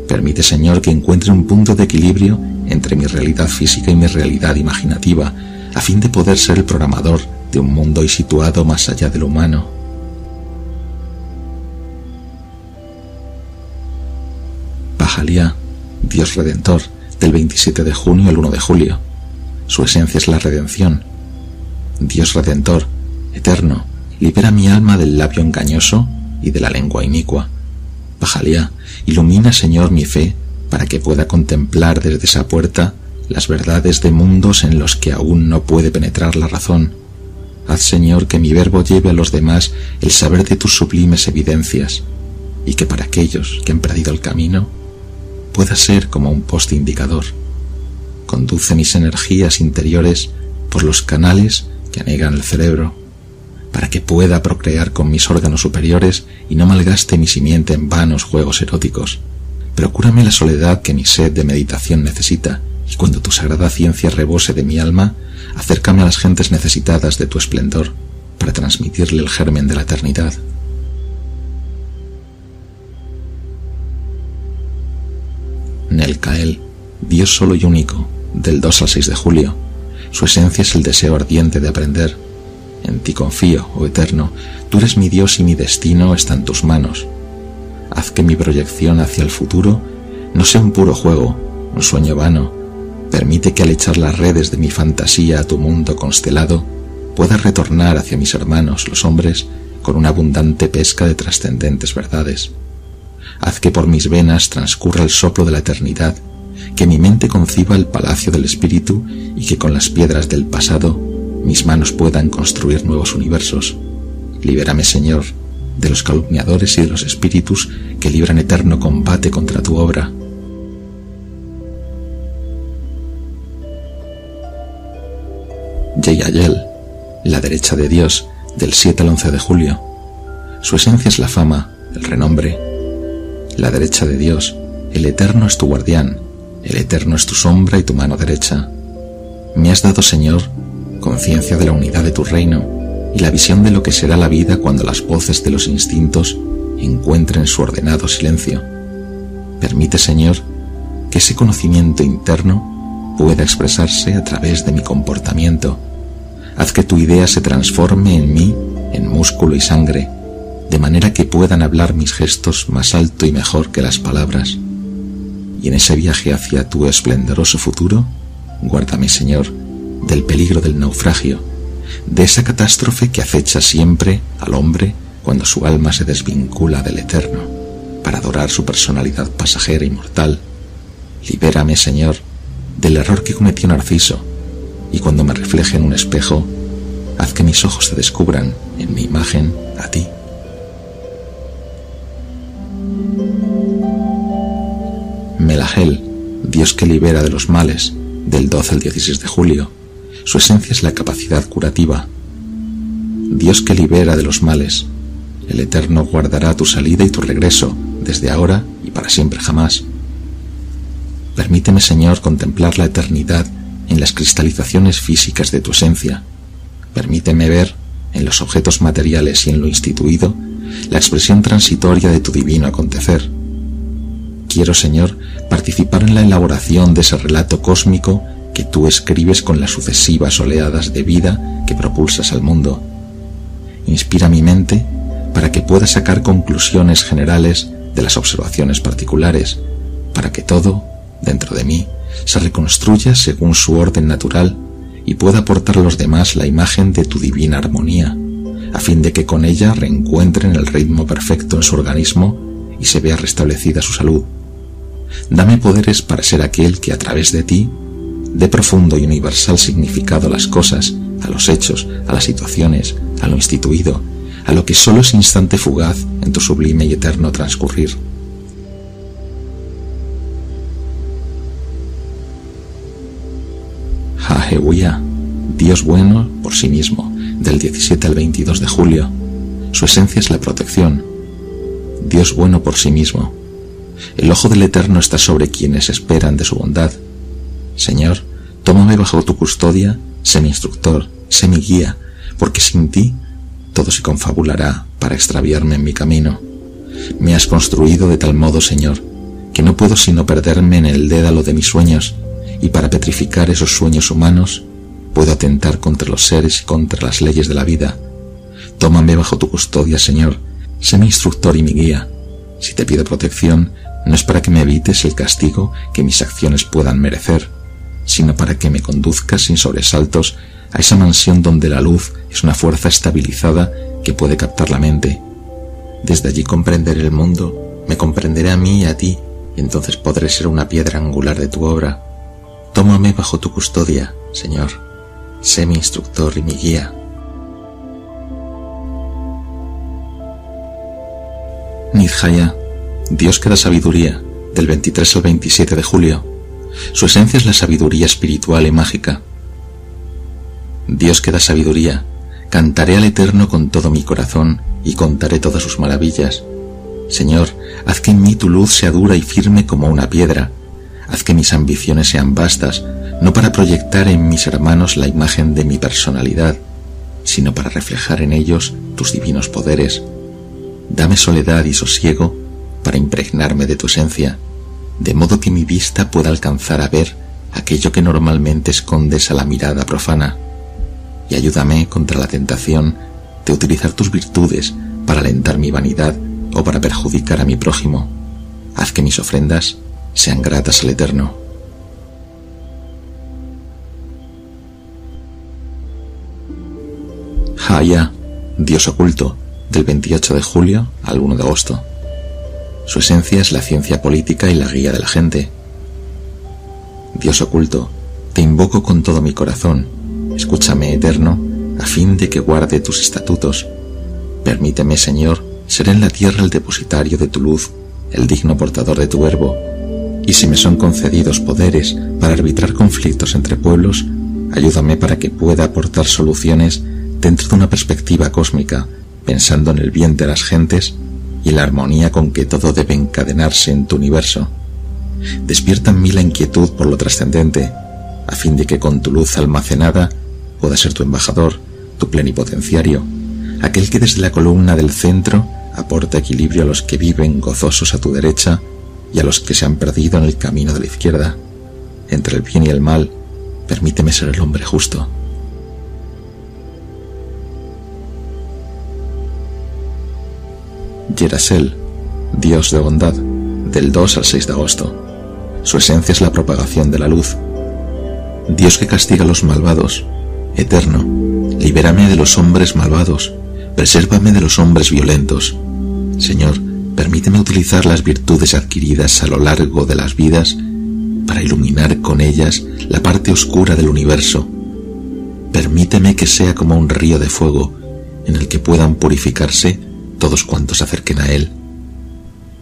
Permite, Señor, que encuentre un punto de equilibrio entre mi realidad física y mi realidad imaginativa, a fin de poder ser el programador de un mundo y situado más allá de lo humano. Bajalía, Dios Redentor, del 27 de junio al 1 de julio. Su esencia es la redención. Dios Redentor, eterno, libera mi alma del labio engañoso y de la lengua inicua. Bajalía, ilumina, Señor, mi fe, para que pueda contemplar desde esa puerta las verdades de mundos en los que aún no puede penetrar la razón. Haz, Señor, que mi verbo lleve a los demás el saber de tus sublimes evidencias, y que para aquellos que han perdido el camino, pueda ser como un poste indicador. Conduce mis energías interiores por los canales que anegan el cerebro, para que pueda procrear con mis órganos superiores y no malgaste mi simiente en vanos juegos eróticos. Procúrame la soledad que mi sed de meditación necesita, y cuando tu sagrada ciencia rebose de mi alma, acércame a las gentes necesitadas de tu esplendor, para transmitirle el germen de la eternidad. Nelcael, Dios solo y único, del 2 al 6 de julio. Su esencia es el deseo ardiente de aprender. En ti confío, oh Eterno, tú eres mi Dios y mi destino está en tus manos. Haz que mi proyección hacia el futuro no sea un puro juego, un sueño vano, Permite que al echar las redes de mi fantasía a tu mundo constelado, pueda retornar hacia mis hermanos, los hombres, con una abundante pesca de trascendentes verdades. Haz que por mis venas transcurra el soplo de la eternidad, que mi mente conciba el palacio del espíritu y que con las piedras del pasado mis manos puedan construir nuevos universos. Libérame, Señor, de los calumniadores y de los espíritus que libran eterno combate contra tu obra Yeyayel, la derecha de Dios, del 7 al 11 de julio. Su esencia es la fama, el renombre. La derecha de Dios, el eterno es tu guardián, el eterno es tu sombra y tu mano derecha. Me has dado, Señor, conciencia de la unidad de tu reino y la visión de lo que será la vida cuando las voces de los instintos encuentren su ordenado silencio. Permite, Señor, que ese conocimiento interno pueda expresarse a través de mi comportamiento Haz que tu idea se transforme en mí en músculo y sangre, de manera que puedan hablar mis gestos más alto y mejor que las palabras. Y en ese viaje hacia tu esplendoroso futuro, guárdame, Señor, del peligro del naufragio, de esa catástrofe que acecha siempre al hombre cuando su alma se desvincula del eterno, para adorar su personalidad pasajera y mortal. Libérame, Señor, del error que cometió Narciso, y cuando me refleje en un espejo, haz que mis ojos te descubran en mi imagen a ti. Melagel, Dios que libera de los males, del 12 al 16 de julio. Su esencia es la capacidad curativa. Dios que libera de los males, el Eterno guardará tu salida y tu regreso, desde ahora y para siempre jamás. Permíteme, Señor, contemplar la eternidad en las cristalizaciones físicas de tu esencia. Permíteme ver, en los objetos materiales y en lo instituido, la expresión transitoria de tu divino acontecer. Quiero, Señor, participar en la elaboración de ese relato cósmico que tú escribes con las sucesivas oleadas de vida que propulsas al mundo. Inspira mi mente para que pueda sacar conclusiones generales de las observaciones particulares, para que todo, dentro de mí, se reconstruya según su orden natural y pueda aportar a los demás la imagen de tu divina armonía, a fin de que con ella reencuentren el ritmo perfecto en su organismo y se vea restablecida su salud. Dame poderes para ser aquel que a través de ti dé profundo y universal significado a las cosas, a los hechos, a las situaciones, a lo instituido, a lo que solo es instante fugaz en tu sublime y eterno transcurrir. Jajehuía, Dios bueno por sí mismo, del 17 al 22 de julio. Su esencia es la protección. Dios bueno por sí mismo, el ojo del Eterno está sobre quienes esperan de su bondad. Señor, tómame bajo tu custodia, sé mi instructor, sé mi guía, porque sin ti todo se confabulará para extraviarme en mi camino. Me has construido de tal modo, Señor, que no puedo sino perderme en el dédalo de mis sueños, y para petrificar esos sueños humanos, puedo atentar contra los seres y contra las leyes de la vida. Tómame bajo tu custodia, Señor, sé mi instructor y mi guía. Si te pido protección, no es para que me evites el castigo que mis acciones puedan merecer, sino para que me conduzcas sin sobresaltos a esa mansión donde la luz es una fuerza estabilizada que puede captar la mente. Desde allí comprenderé el mundo, me comprenderé a mí y a ti, y entonces podré ser una piedra angular de tu obra. Tómame bajo tu custodia, Señor. Sé mi instructor y mi guía. Nidhaya, Dios que da sabiduría, del 23 al 27 de julio. Su esencia es la sabiduría espiritual y mágica. Dios que da sabiduría, cantaré al Eterno con todo mi corazón y contaré todas sus maravillas. Señor, haz que en mí tu luz sea dura y firme como una piedra. Haz que mis ambiciones sean vastas, no para proyectar en mis hermanos la imagen de mi personalidad, sino para reflejar en ellos tus divinos poderes. Dame soledad y sosiego para impregnarme de tu esencia, de modo que mi vista pueda alcanzar a ver aquello que normalmente escondes a la mirada profana y ayúdame contra la tentación de utilizar tus virtudes para alentar mi vanidad o para perjudicar a mi prójimo. Haz que mis ofrendas sean gratas al Eterno. Haya, Dios oculto, del 28 de julio al 1 de agosto. Su esencia es la ciencia política y la guía de la gente. Dios oculto, te invoco con todo mi corazón Escúchame, Eterno, a fin de que guarde tus estatutos. Permíteme, Señor, ser en la tierra el depositario de tu luz, el digno portador de tu verbo. Y si me son concedidos poderes para arbitrar conflictos entre pueblos, ayúdame para que pueda aportar soluciones dentro de una perspectiva cósmica, pensando en el bien de las gentes y la armonía con que todo debe encadenarse en tu universo. Despierta en mí la inquietud por lo trascendente, a fin de que con tu luz almacenada pueda ser tu embajador, tu plenipotenciario, aquel que desde la columna del centro aporta equilibrio a los que viven gozosos a tu derecha y a los que se han perdido en el camino de la izquierda. Entre el bien y el mal, permíteme ser el hombre justo. Yerasel, Dios de bondad, del 2 al 6 de agosto. Su esencia es la propagación de la luz. Dios que castiga a los malvados, Eterno, libérame de los hombres malvados, presérvame de los hombres violentos. Señor, permíteme utilizar las virtudes adquiridas a lo largo de las vidas para iluminar con ellas la parte oscura del universo. Permíteme que sea como un río de fuego en el que puedan purificarse todos cuantos acerquen a él.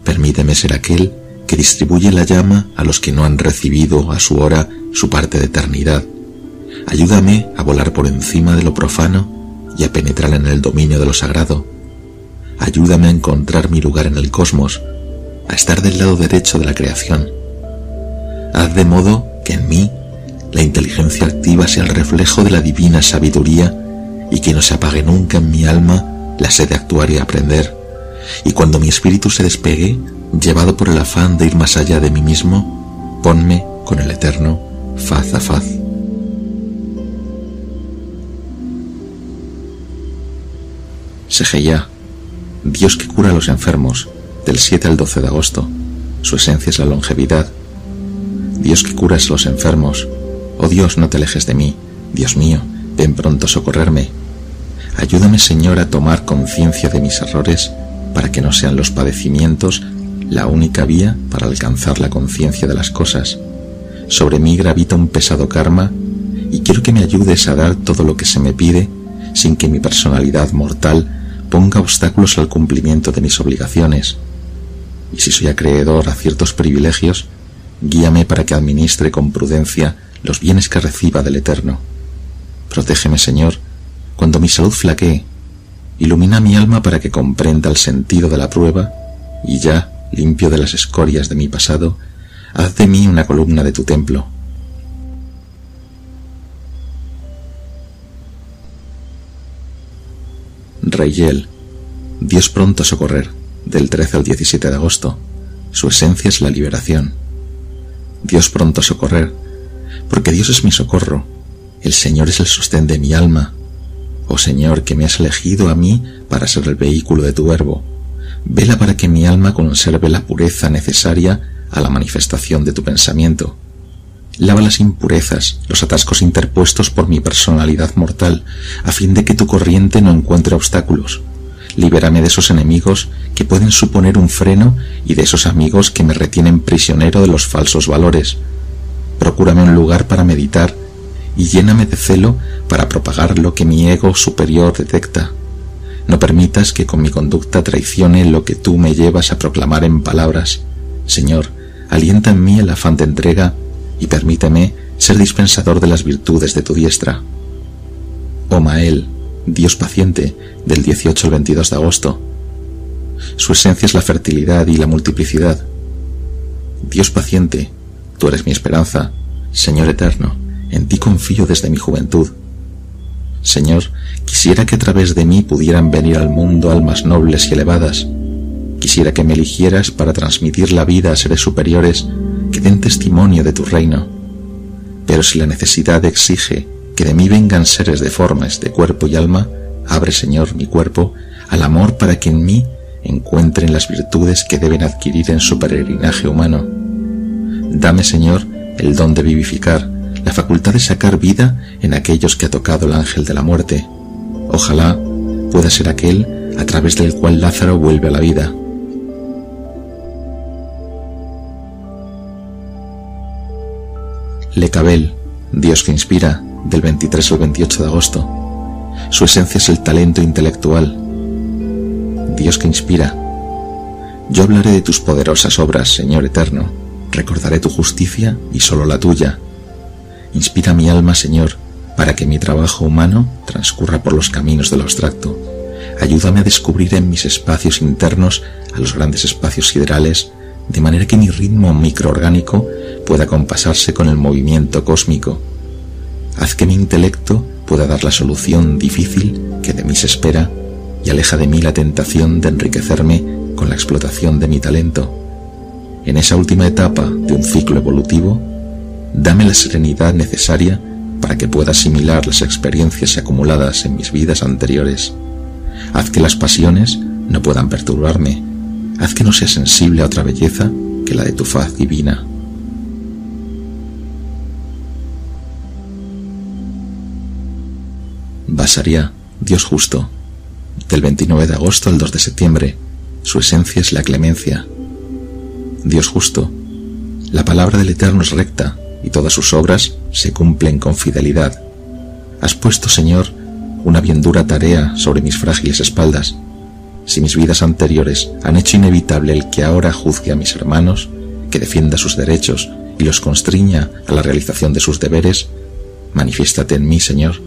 Permíteme ser aquel que distribuye la llama a los que no han recibido a su hora su parte de eternidad Ayúdame a volar por encima de lo profano y a penetrar en el dominio de lo sagrado. Ayúdame a encontrar mi lugar en el cosmos, a estar del lado derecho de la creación. Haz de modo que en mí la inteligencia activa sea el reflejo de la divina sabiduría y que no se apague nunca en mi alma la sed de actuar y aprender. Y cuando mi espíritu se despegue, llevado por el afán de ir más allá de mí mismo, ponme con el Eterno faz a faz. Sejeya, Dios que cura a los enfermos, del 7 al 12 de agosto. Su esencia es la longevidad. Dios que curas a los enfermos. Oh Dios, no te alejes de mí. Dios mío, ven pronto a socorrerme. Ayúdame, Señor, a tomar conciencia de mis errores para que no sean los padecimientos la única vía para alcanzar la conciencia de las cosas. Sobre mí gravita un pesado karma y quiero que me ayudes a dar todo lo que se me pide sin que mi personalidad mortal ponga obstáculos al cumplimiento de mis obligaciones. Y si soy acreedor a ciertos privilegios, guíame para que administre con prudencia los bienes que reciba del Eterno. Protégeme, Señor, cuando mi salud flaquee. Ilumina mi alma para que comprenda el sentido de la prueba y ya, limpio de las escorias de mi pasado, haz de mí una columna de tu templo. Reyel, Dios pronto a socorrer, del 13 al 17 de agosto. Su esencia es la liberación. Dios pronto a socorrer, porque Dios es mi socorro, el Señor es el sostén de mi alma. Oh Señor, que me has elegido a mí para ser el vehículo de tu verbo, vela para que mi alma conserve la pureza necesaria a la manifestación de tu pensamiento. Lava las impurezas, los atascos interpuestos por mi personalidad mortal, a fin de que tu corriente no encuentre obstáculos. Libérame de esos enemigos que pueden suponer un freno y de esos amigos que me retienen prisionero de los falsos valores. Procúrame un lugar para meditar y lléname de celo para propagar lo que mi ego superior detecta. No permitas que con mi conducta traicione lo que tú me llevas a proclamar en palabras. Señor, alienta en mí el afán de entrega y permíteme ser dispensador de las virtudes de tu diestra. Oh Mael, Dios paciente, del 18 al 22 de agosto. Su esencia es la fertilidad y la multiplicidad. Dios paciente, tú eres mi esperanza, Señor eterno, en ti confío desde mi juventud. Señor, quisiera que a través de mí pudieran venir al mundo almas nobles y elevadas. Quisiera que me eligieras para transmitir la vida a seres superiores que den testimonio de tu reino. Pero si la necesidad exige que de mí vengan seres deformes de cuerpo y alma, abre, Señor, mi cuerpo al amor para que en mí encuentren las virtudes que deben adquirir en su peregrinaje humano. Dame, Señor, el don de vivificar, la facultad de sacar vida en aquellos que ha tocado el ángel de la muerte. Ojalá pueda ser aquel a través del cual Lázaro vuelve a la vida. Lecabel, Dios que inspira, del 23 al 28 de agosto. Su esencia es el talento intelectual. Dios que inspira. Yo hablaré de tus poderosas obras, Señor eterno. Recordaré tu justicia y solo la tuya. Inspira mi alma, Señor, para que mi trabajo humano transcurra por los caminos de lo abstracto. Ayúdame a descubrir en mis espacios internos a los grandes espacios siderales, de manera que mi ritmo microorgánico pueda compasarse con el movimiento cósmico. Haz que mi intelecto pueda dar la solución difícil que de mí se espera y aleja de mí la tentación de enriquecerme con la explotación de mi talento. En esa última etapa de un ciclo evolutivo, dame la serenidad necesaria para que pueda asimilar las experiencias acumuladas en mis vidas anteriores. Haz que las pasiones no puedan perturbarme. Haz que no sea sensible a otra belleza que la de tu faz divina. Basaria, Dios justo, del 29 de agosto al 2 de septiembre. Su esencia es la clemencia. Dios justo, la palabra del Eterno es recta y todas sus obras se cumplen con fidelidad. Has puesto, Señor, una bien dura tarea sobre mis frágiles espaldas. Si mis vidas anteriores han hecho inevitable el que ahora juzgue a mis hermanos, que defienda sus derechos y los constriña a la realización de sus deberes, manifiéstate en mí, Señor,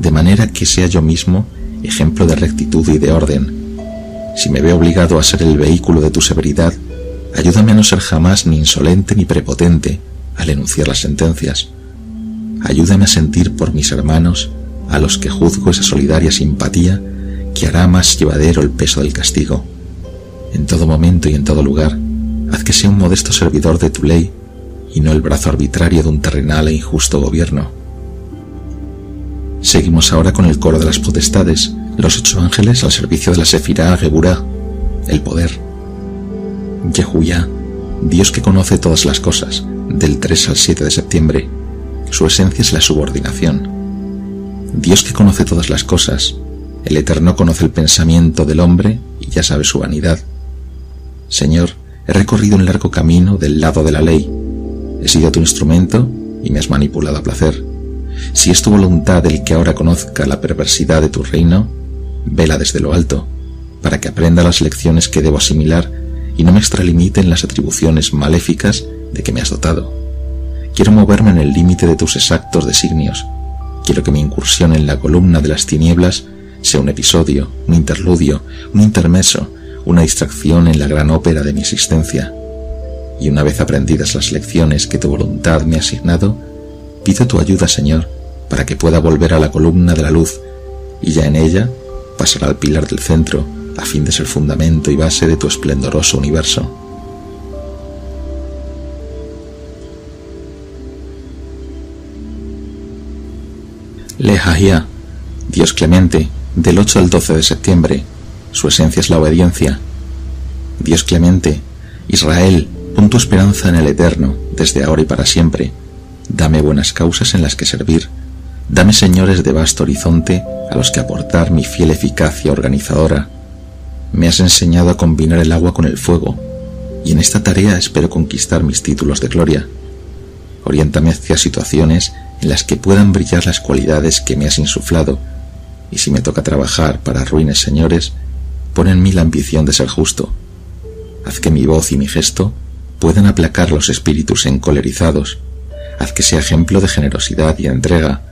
de manera que sea yo mismo ejemplo de rectitud y de orden. Si me veo obligado a ser el vehículo de tu severidad, ayúdame a no ser jamás ni insolente ni prepotente al enunciar las sentencias. Ayúdame a sentir por mis hermanos, a los que juzgo esa solidaria simpatía que hará más llevadero el peso del castigo. En todo momento y en todo lugar, haz que sea un modesto servidor de tu ley y no el brazo arbitrario de un terrenal e injusto gobierno. Seguimos ahora con el coro de las potestades, los ocho ángeles al servicio de la Sefirá Geburá, el poder. Yehuya, Dios que conoce todas las cosas, del 3 al 7 de septiembre. Su esencia es la subordinación. Dios que conoce todas las cosas, el Eterno conoce el pensamiento del hombre y ya sabe su vanidad. Señor, he recorrido un largo camino del lado de la ley. He sido tu instrumento y me has manipulado a placer. Si es tu voluntad el que ahora conozca la perversidad de tu reino, vela desde lo alto, para que aprenda las lecciones que debo asimilar y no me extralimite en las atribuciones maléficas de que me has dotado. Quiero moverme en el límite de tus exactos designios. Quiero que mi incursión en la columna de las tinieblas sea un episodio, un interludio, un intermeso, una distracción en la gran ópera de mi existencia. Y una vez aprendidas las lecciones que tu voluntad me ha asignado, pido tu ayuda, Señor, para que pueda volver a la columna de la luz y ya en ella pasar al pilar del centro a fin de ser fundamento y base de tu esplendoroso universo. Lehahia, Dios clemente, del 8 al 12 de septiembre, su esencia es la obediencia. Dios clemente, Israel, pon tu esperanza en el Eterno, desde ahora y para siempre. Dame buenas causas en las que servir. Dame señores de vasto horizonte a los que aportar mi fiel eficacia organizadora. Me has enseñado a combinar el agua con el fuego, y en esta tarea espero conquistar mis títulos de gloria. Oriéntame hacia situaciones en las que puedan brillar las cualidades que me has insuflado, y si me toca trabajar para ruines señores, pon en mí la ambición de ser justo. Haz que mi voz y mi gesto puedan aplacar los espíritus encolerizados. Haz que sea ejemplo de generosidad y entrega.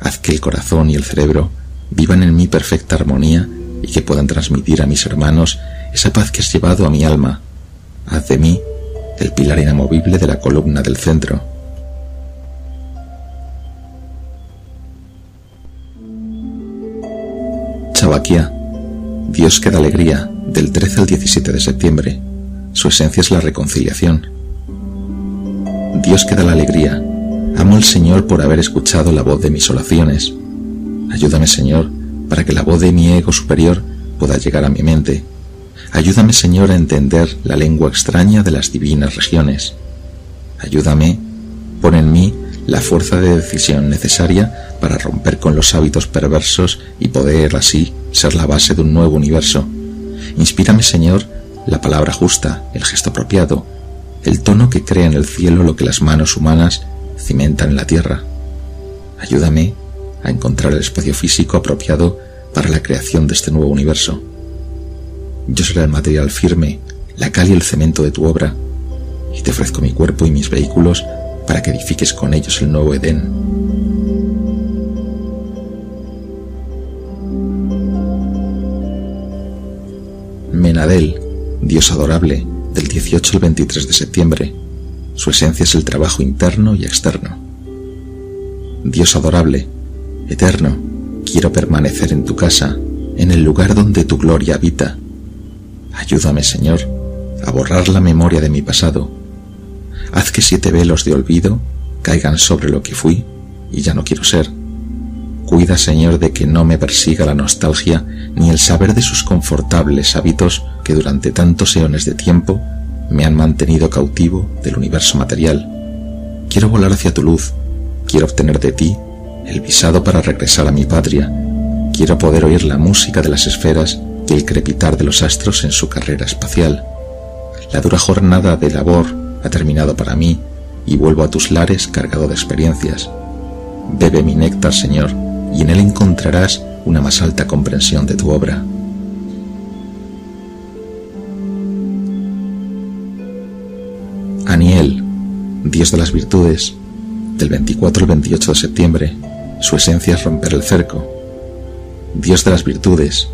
Haz que el corazón y el cerebro vivan en mí perfecta armonía y que puedan transmitir a mis hermanos esa paz que has llevado a mi alma. Haz de mí el pilar inamovible de la columna del centro. Chabaquía, Dios que da alegría, del 13 al 17 de septiembre. Su esencia es la reconciliación. Dios que da la alegría, amo al Señor por haber escuchado la voz de mis oraciones. Ayúdame, Señor, para que la voz de mi ego superior pueda llegar a mi mente. Ayúdame, Señor, a entender la lengua extraña de las divinas regiones. Ayúdame, pon en mí la fuerza de decisión necesaria para romper con los hábitos perversos y poder así ser la base de un nuevo universo. Inspírame, Señor, la palabra justa, el gesto apropiado, el tono que crea en el cielo lo que las manos humanas cimentan en la tierra. Ayúdame a encontrar el espacio físico apropiado para la creación de este nuevo universo. Yo seré el material firme, la cal y el cemento de tu obra, y te ofrezco mi cuerpo y mis vehículos para que edifiques con ellos el nuevo Edén. Menadel, Dios adorable, del 18 al 23 de septiembre. Su esencia es el trabajo interno y externo. Dios adorable, eterno, quiero permanecer en tu casa, en el lugar donde tu gloria habita. Ayúdame, Señor, a borrar la memoria de mi pasado Haz que siete velos de olvido caigan sobre lo que fui y ya no quiero ser. Cuida, Señor, de que no me persiga la nostalgia ni el saber de sus confortables hábitos que durante tantos eones de tiempo me han mantenido cautivo del universo material. Quiero volar hacia tu luz, quiero obtener de ti el visado para regresar a mi patria, quiero poder oír la música de las esferas y el crepitar de los astros en su carrera espacial. La dura jornada de labor ha terminado para mí y vuelvo a tus lares cargado de experiencias. Bebe mi néctar, Señor, y en él encontrarás una más alta comprensión de tu obra. Aniel, Dios de las virtudes, del 24 al 28 de septiembre, su esencia es romper el cerco. Dios de las virtudes,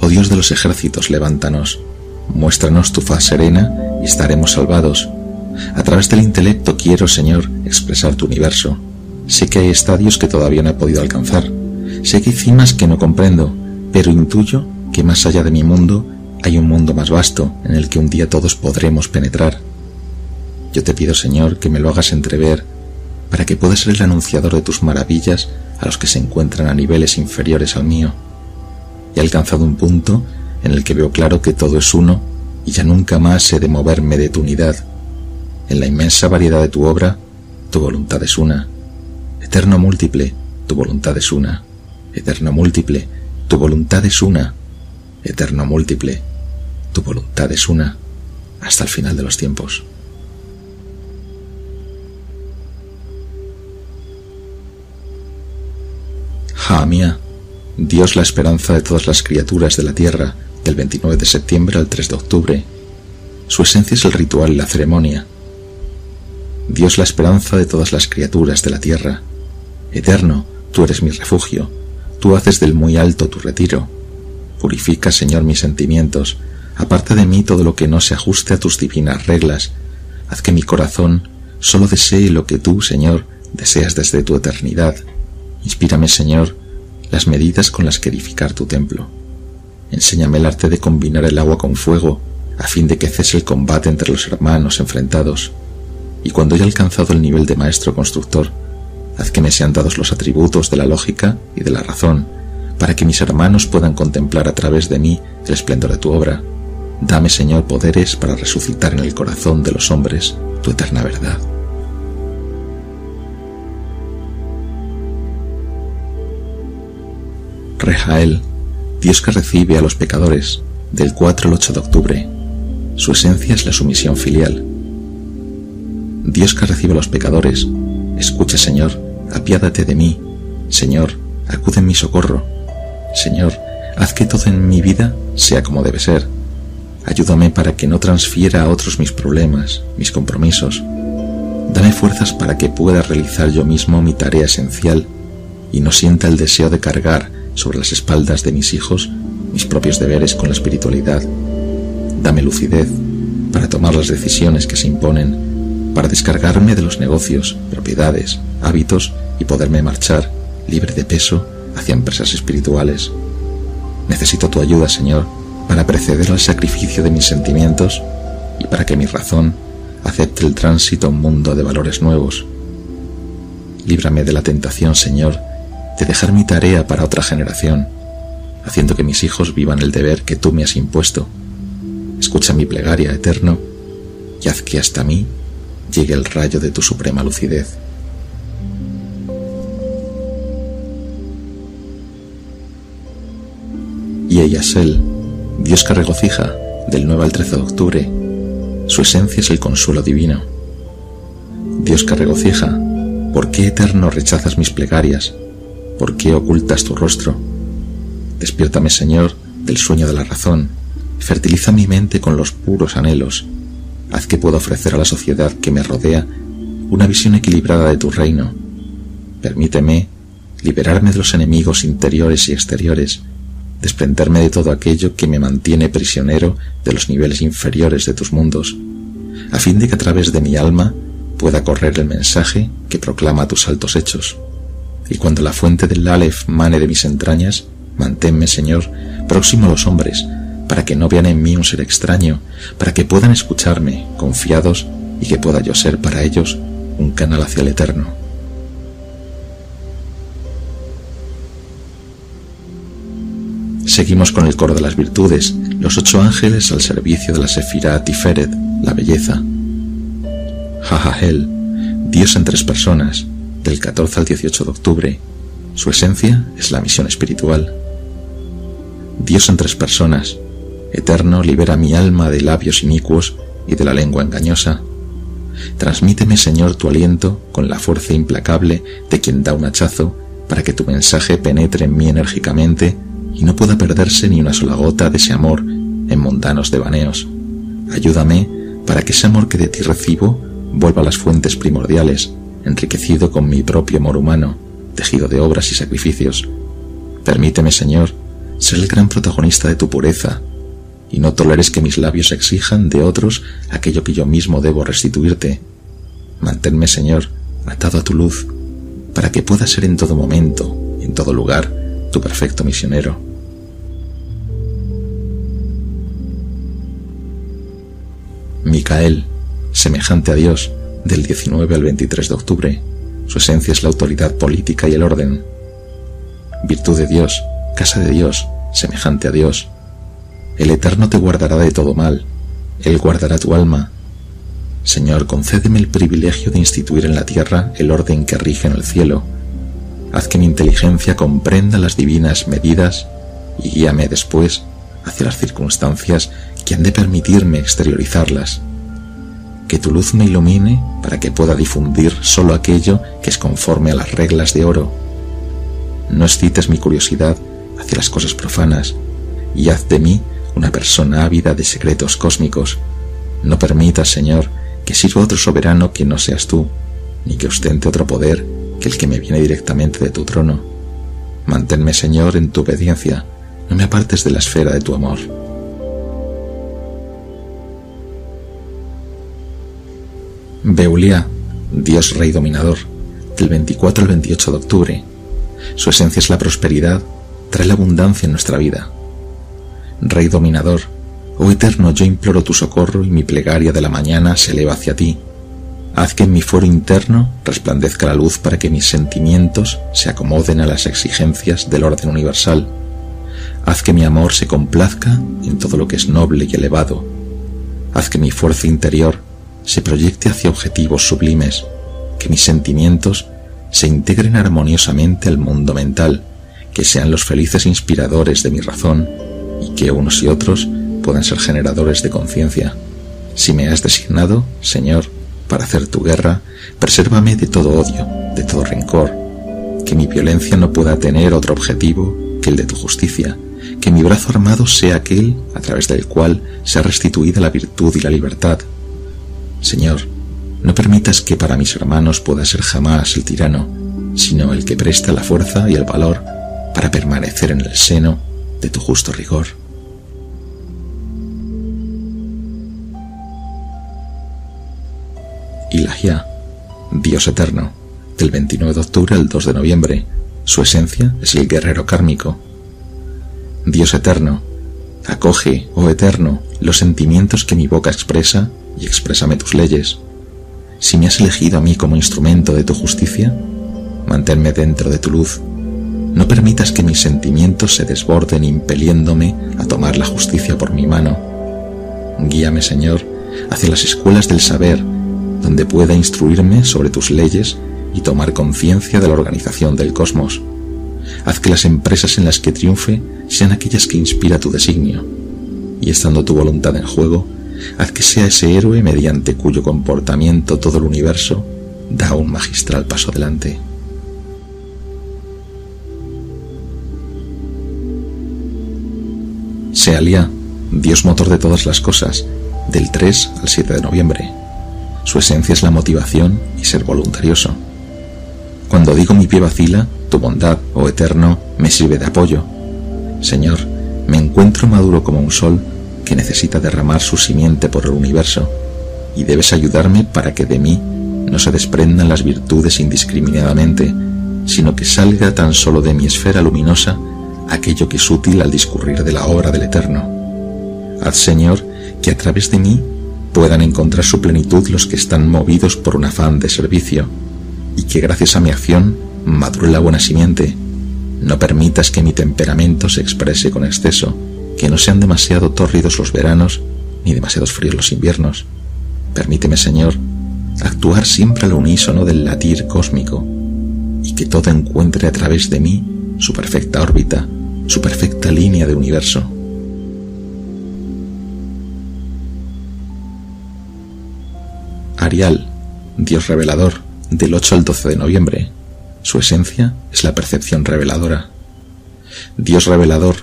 oh Dios de los ejércitos, levántanos, muéstranos tu faz serena y estaremos salvados a través del intelecto quiero, Señor, expresar tu universo. Sé que hay estadios que todavía no he podido alcanzar. Sé que hay cimas que no comprendo, pero intuyo que más allá de mi mundo hay un mundo más vasto en el que un día todos podremos penetrar. Yo te pido, Señor, que me lo hagas entrever para que pueda ser el anunciador de tus maravillas a los que se encuentran a niveles inferiores al mío. He alcanzado un punto en el que veo claro que todo es uno y ya nunca más he de moverme de tu unidad en la inmensa variedad de tu obra, tu voluntad es una. Eterno múltiple, tu voluntad es una. Eterno múltiple, tu voluntad es una. Eterno múltiple, tu voluntad es una. Hasta el final de los tiempos. Jamia, Dios la esperanza de todas las criaturas de la tierra, del 29 de septiembre al 3 de octubre. Su esencia es el ritual y la ceremonia, Dios la esperanza de todas las criaturas de la tierra. Eterno, tú eres mi refugio, tú haces del muy alto tu retiro. Purifica, Señor, mis sentimientos, aparta de mí todo lo que no se ajuste a tus divinas reglas, haz que mi corazón solo desee lo que tú, Señor, deseas desde tu eternidad. Inspírame, Señor, las medidas con las que edificar tu templo. Enséñame el arte de combinar el agua con fuego, a fin de que cese el combate entre los hermanos enfrentados. Y cuando haya alcanzado el nivel de maestro constructor, haz que me sean dados los atributos de la lógica y de la razón, para que mis hermanos puedan contemplar a través de mí el esplendor de tu obra. Dame, Señor, poderes para resucitar en el corazón de los hombres tu eterna verdad. Rejael, Dios que recibe a los pecadores, del 4 al 8 de octubre. Su esencia es la sumisión filial. Dios que recibe a los pecadores, escucha, Señor, apiádate de mí. Señor, acude en mi socorro. Señor, haz que todo en mi vida sea como debe ser. Ayúdame para que no transfiera a otros mis problemas, mis compromisos. Dame fuerzas para que pueda realizar yo mismo mi tarea esencial y no sienta el deseo de cargar sobre las espaldas de mis hijos mis propios deberes con la espiritualidad. Dame lucidez para tomar las decisiones que se imponen, para descargarme de los negocios, propiedades, hábitos y poderme marchar libre de peso hacia empresas espirituales. Necesito tu ayuda, Señor, para preceder al sacrificio de mis sentimientos y para que mi razón acepte el tránsito a un mundo de valores nuevos. Líbrame de la tentación, Señor, de dejar mi tarea para otra generación, haciendo que mis hijos vivan el deber que tú me has impuesto. Escucha mi plegaria, eterno, y haz que hasta mí llegue el rayo de tu suprema lucidez. Y ella es él, Dios que regocija, del 9 al 13 de octubre. Su esencia es el consuelo divino. Dios que regocija, ¿por qué eterno rechazas mis plegarias? ¿Por qué ocultas tu rostro? Despiértame, Señor, del sueño de la razón, fertiliza mi mente con los puros anhelos, haz que pueda ofrecer a la sociedad que me rodea una visión equilibrada de tu reino. Permíteme liberarme de los enemigos interiores y exteriores, desprenderme de todo aquello que me mantiene prisionero de los niveles inferiores de tus mundos, a fin de que a través de mi alma pueda correr el mensaje que proclama tus altos hechos y cuando la fuente del Aleph mane de mis entrañas, manténme, Señor, próximo a los hombres, para que no vean en mí un ser extraño, para que puedan escucharme, confiados, y que pueda yo ser para ellos un canal hacia el eterno. Seguimos con el coro de las virtudes, los ocho ángeles al servicio de la Sefirah Tiferet, la belleza. Jajahel, Dios en tres personas, del 14 al 18 de octubre. Su esencia es la misión espiritual. Dios en tres personas, eterno, libera mi alma de labios inicuos y de la lengua engañosa. Transmíteme, Señor, tu aliento con la fuerza implacable de quien da un hachazo para que tu mensaje penetre en mí enérgicamente y no pueda perderse ni una sola gota de ese amor en mundanos devaneos. Ayúdame para que ese amor que de ti recibo vuelva a las fuentes primordiales enriquecido con mi propio amor humano, tejido de obras y sacrificios. Permíteme, Señor, ser el gran protagonista de tu pureza, y no toleres que mis labios exijan de otros aquello que yo mismo debo restituirte. Manténme, Señor, atado a tu luz, para que pueda ser en todo momento y en todo lugar tu perfecto misionero. Micael, semejante a Dios, del 19 al 23 de octubre. Su esencia es la autoridad política y el orden. Virtud de Dios, casa de Dios, semejante a Dios. El Eterno te guardará de todo mal. Él guardará tu alma. Señor, concédeme el privilegio de instituir en la tierra el orden que rige en el cielo. Haz que mi inteligencia comprenda las divinas medidas y guíame después hacia las circunstancias que han de permitirme exteriorizarlas que tu luz me ilumine para que pueda difundir solo aquello que es conforme a las reglas de oro. No excites mi curiosidad hacia las cosas profanas y haz de mí una persona ávida de secretos cósmicos. No permitas, Señor, que sirva otro soberano que no seas tú, ni que ostente otro poder que el que me viene directamente de tu trono. Manténme, Señor, en tu obediencia, no me apartes de la esfera de tu amor. Beulia, Dios Rey Dominador, del 24 al 28 de octubre. Su esencia es la prosperidad, trae la abundancia en nuestra vida. Rey Dominador, oh Eterno, yo imploro tu socorro y mi plegaria de la mañana se eleva hacia ti. Haz que en mi foro interno resplandezca la luz para que mis sentimientos se acomoden a las exigencias del orden universal. Haz que mi amor se complazca en todo lo que es noble y elevado. Haz que mi fuerza interior se proyecte hacia objetivos sublimes, que mis sentimientos se integren armoniosamente al mundo mental, que sean los felices inspiradores de mi razón y que unos y otros puedan ser generadores de conciencia. Si me has designado, Señor, para hacer tu guerra, presérvame de todo odio, de todo rencor, que mi violencia no pueda tener otro objetivo que el de tu justicia, que mi brazo armado sea aquel a través del cual sea restituida la virtud y la libertad, Señor, no permitas que para mis hermanos pueda ser jamás el tirano, sino el que presta la fuerza y el valor para permanecer en el seno de tu justo rigor. Ilagia, Dios eterno, del 29 de octubre al 2 de noviembre, su esencia es el guerrero kármico. Dios eterno, acoge, oh eterno, los sentimientos que mi boca expresa y exprésame tus leyes. Si me has elegido a mí como instrumento de tu justicia, manténme dentro de tu luz. No permitas que mis sentimientos se desborden impeliéndome a tomar la justicia por mi mano. Guíame, Señor, hacia las escuelas del saber, donde pueda instruirme sobre tus leyes y tomar conciencia de la organización del cosmos. Haz que las empresas en las que triunfe sean aquellas que inspira tu designio, y estando tu voluntad en juego, haz que sea ese héroe mediante cuyo comportamiento todo el universo da un magistral paso adelante. Sealia, Dios motor de todas las cosas, del 3 al 7 de noviembre. Su esencia es la motivación y ser voluntarioso. Cuando digo mi pie vacila, tu bondad, oh eterno, me sirve de apoyo. Señor, me encuentro maduro como un sol que necesita derramar su simiente por el universo, y debes ayudarme para que de mí no se desprendan las virtudes indiscriminadamente, sino que salga tan solo de mi esfera luminosa aquello que es útil al discurrir de la obra del Eterno. Haz, Señor, que a través de mí puedan encontrar su plenitud los que están movidos por un afán de servicio, y que gracias a mi acción madure la buena simiente. No permitas que mi temperamento se exprese con exceso, que no sean demasiado tórridos los veranos ni demasiados fríos los inviernos. Permíteme, Señor, actuar siempre al unísono del latir cósmico y que todo encuentre a través de mí su perfecta órbita, su perfecta línea de universo. Arial, Dios revelador, del 8 al 12 de noviembre. Su esencia es la percepción reveladora. Dios revelador,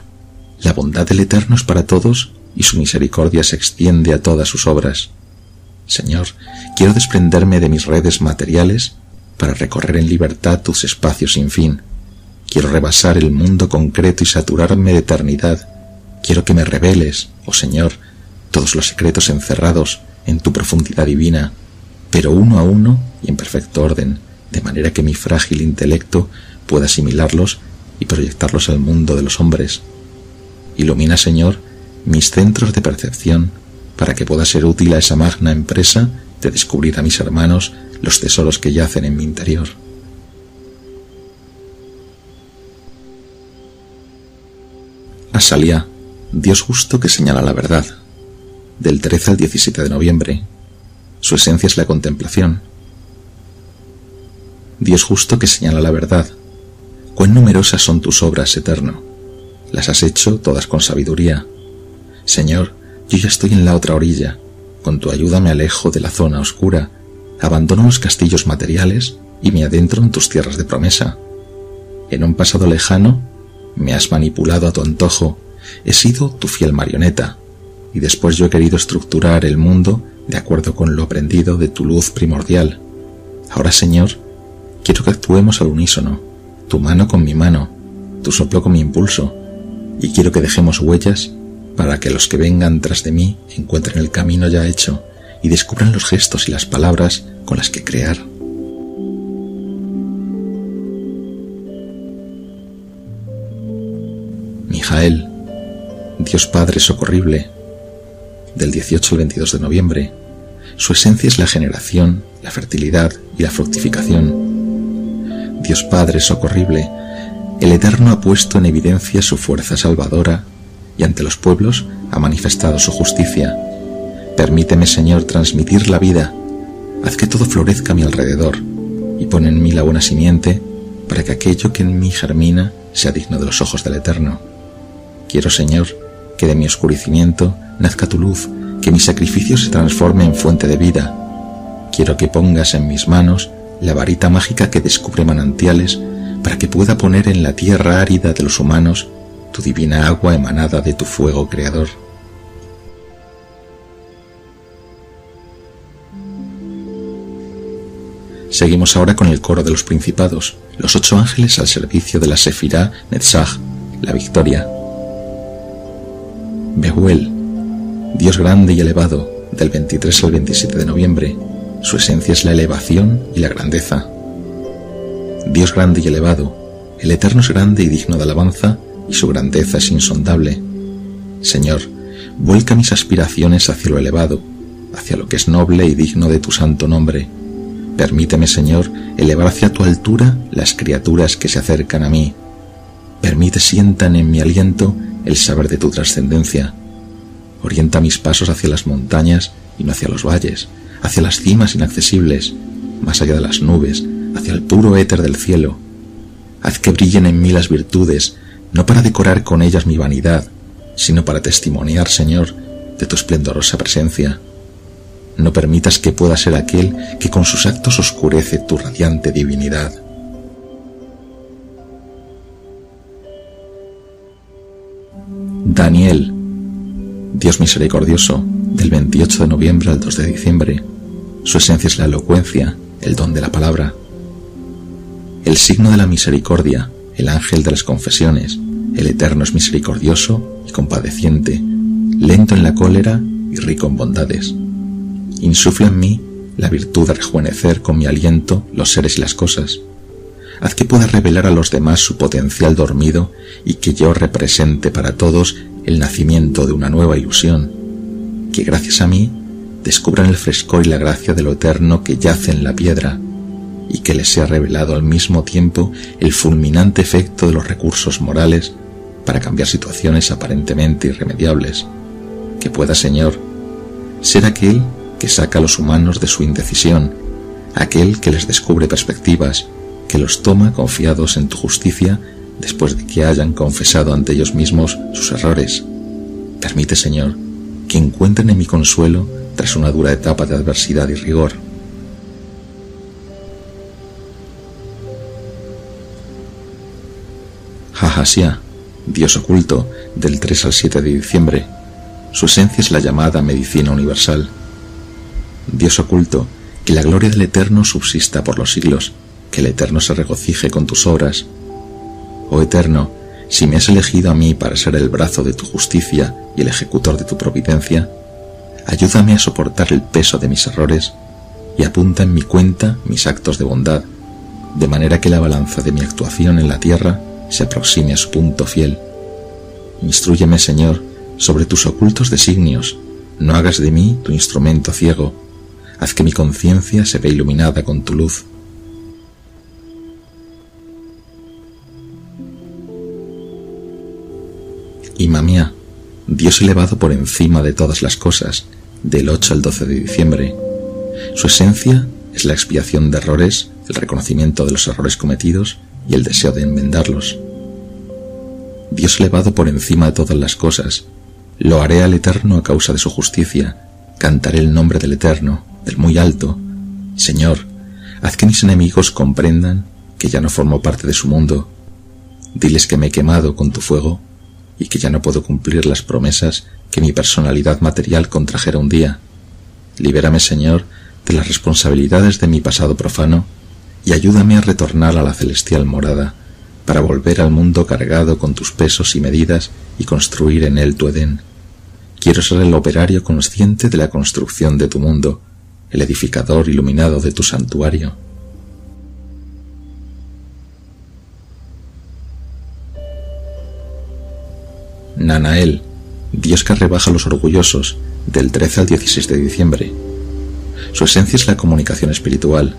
la bondad del Eterno es para todos y su misericordia se extiende a todas sus obras. Señor, quiero desprenderme de mis redes materiales para recorrer en libertad tus espacios sin fin. Quiero rebasar el mundo concreto y saturarme de eternidad. Quiero que me reveles, oh Señor, todos los secretos encerrados en tu profundidad divina, pero uno a uno y en perfecto orden, de manera que mi frágil intelecto pueda asimilarlos y proyectarlos al mundo de los hombres. Ilumina, Señor, mis centros de percepción, para que pueda ser útil a esa magna empresa de descubrir a mis hermanos los tesoros que yacen en mi interior. Asalía, Dios justo que señala la verdad, del 13 al 17 de noviembre. Su esencia es la contemplación. Dios justo que señala la verdad. Cuán numerosas son tus obras, eterno las has hecho todas con sabiduría. Señor, yo ya estoy en la otra orilla. Con tu ayuda me alejo de la zona oscura, abandono los castillos materiales y me adentro en tus tierras de promesa. En un pasado lejano me has manipulado a tu antojo, he sido tu fiel marioneta, y después yo he querido estructurar el mundo de acuerdo con lo aprendido de tu luz primordial. Ahora, Señor, quiero que actuemos al unísono, tu mano con mi mano, tu soplo con mi impulso, y quiero que dejemos huellas para que los que vengan tras de mí encuentren el camino ya hecho y descubran los gestos y las palabras con las que crear. Mijael, Dios Padre socorrible, del 18 al 22 de noviembre, su esencia es la generación, la fertilidad y la fructificación. Dios Padre socorrible, el Eterno ha puesto en evidencia su fuerza salvadora y ante los pueblos ha manifestado su justicia. Permíteme, Señor, transmitir la vida. Haz que todo florezca a mi alrededor y pon en mí la buena simiente para que aquello que en mí germina sea digno de los ojos del Eterno. Quiero, Señor, que de mi oscurecimiento nazca tu luz que mi sacrificio se transforme en fuente de vida. Quiero que pongas en mis manos la varita mágica que descubre manantiales para que pueda poner en la tierra árida de los humanos tu divina agua emanada de tu fuego creador. Seguimos ahora con el coro de los principados, los ocho ángeles al servicio de la Sefirá Netzach, la victoria. Behuel, Dios grande y elevado, del 23 al 27 de noviembre. Su esencia es la elevación y la grandeza. Dios grande y elevado, el Eterno es grande y digno de alabanza, y su grandeza es insondable. Señor, vuelca mis aspiraciones hacia lo elevado, hacia lo que es noble y digno de tu santo nombre. Permíteme, Señor, elevar hacia tu altura las criaturas que se acercan a mí. Permite sientan en mi aliento el saber de tu trascendencia Orienta mis pasos hacia las montañas y no hacia los valles, hacia las cimas inaccesibles, más allá de las nubes, hacia el puro éter del cielo. Haz que brillen en mí las virtudes, no para decorar con ellas mi vanidad, sino para testimoniar, Señor, de tu esplendorosa presencia. No permitas que pueda ser aquel que con sus actos oscurece tu radiante divinidad. Daniel Dios misericordioso, del 28 de noviembre al 2 de diciembre. Su esencia es la elocuencia, el don de la palabra. El signo de la misericordia, el ángel de las confesiones, el eterno es misericordioso y compadeciente, lento en la cólera y rico en bondades. Insufla en mí la virtud de rejuvenecer con mi aliento los seres y las cosas. Haz que pueda revelar a los demás su potencial dormido y que yo represente para todos el nacimiento de una nueva ilusión, que gracias a mí descubran el frescor y la gracia de lo eterno que yace en la piedra, y que les sea revelado al mismo tiempo el fulminante efecto de los recursos morales para cambiar situaciones aparentemente irremediables, que pueda, Señor, ser aquel que saca a los humanos de su indecisión, aquel que les descubre perspectivas, que los toma confiados en tu justicia después de que hayan confesado ante ellos mismos sus errores. Permite, Señor, que encuentren en mi consuelo tras una dura etapa de adversidad y rigor. Jajasia, Dios oculto, del 3 al 7 de diciembre. Su esencia es la llamada medicina universal. Dios oculto, que la gloria del Eterno subsista por los siglos, que el Eterno se regocije con tus obras, Oh Eterno, si me has elegido a mí para ser el brazo de tu justicia y el ejecutor de tu providencia, ayúdame a soportar el peso de mis errores y apunta en mi cuenta mis actos de bondad, de manera que la balanza de mi actuación en la tierra se aproxime a su punto fiel. Instrúyeme, Señor, sobre tus ocultos designios, no hagas de mí tu instrumento ciego, haz que mi conciencia se vea iluminada con tu luz y mamía, Dios elevado por encima de todas las cosas, del 8 al 12 de diciembre. Su esencia es la expiación de errores, el reconocimiento de los errores cometidos y el deseo de enmendarlos. Dios elevado por encima de todas las cosas, lo haré al Eterno a causa de su justicia, cantaré el nombre del Eterno, del muy alto. Señor, haz que mis enemigos comprendan que ya no formo parte de su mundo. Diles que me he quemado con tu fuego y que ya no puedo cumplir las promesas que mi personalidad material contrajera un día. Libérame, Señor, de las responsabilidades de mi pasado profano y ayúdame a retornar a la celestial morada para volver al mundo cargado con tus pesos y medidas y construir en él tu Edén. Quiero ser el operario consciente de la construcción de tu mundo, el edificador iluminado de tu santuario. Nanael, Dios que rebaja a los orgullosos, del 13 al 16 de diciembre. Su esencia es la comunicación espiritual,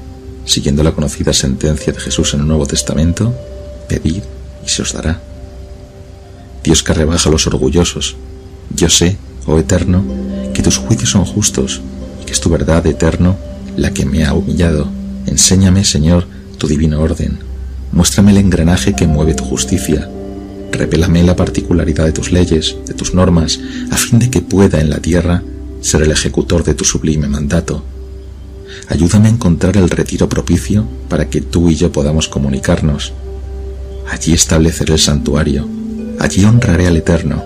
siguiendo la conocida sentencia de Jesús en el Nuevo Testamento, pedid y se os dará. Dios que rebaja a los orgullosos, yo sé, oh Eterno, que tus juicios son justos y que es tu verdad, Eterno, la que me ha humillado. Enséñame, Señor, tu divino orden. Muéstrame el engranaje que mueve tu justicia. Revélame la particularidad de tus leyes, de tus normas, a fin de que pueda en la tierra ser el ejecutor de tu sublime mandato. Ayúdame a encontrar el retiro propicio para que tú y yo podamos comunicarnos. Allí estableceré el santuario, allí honraré al Eterno,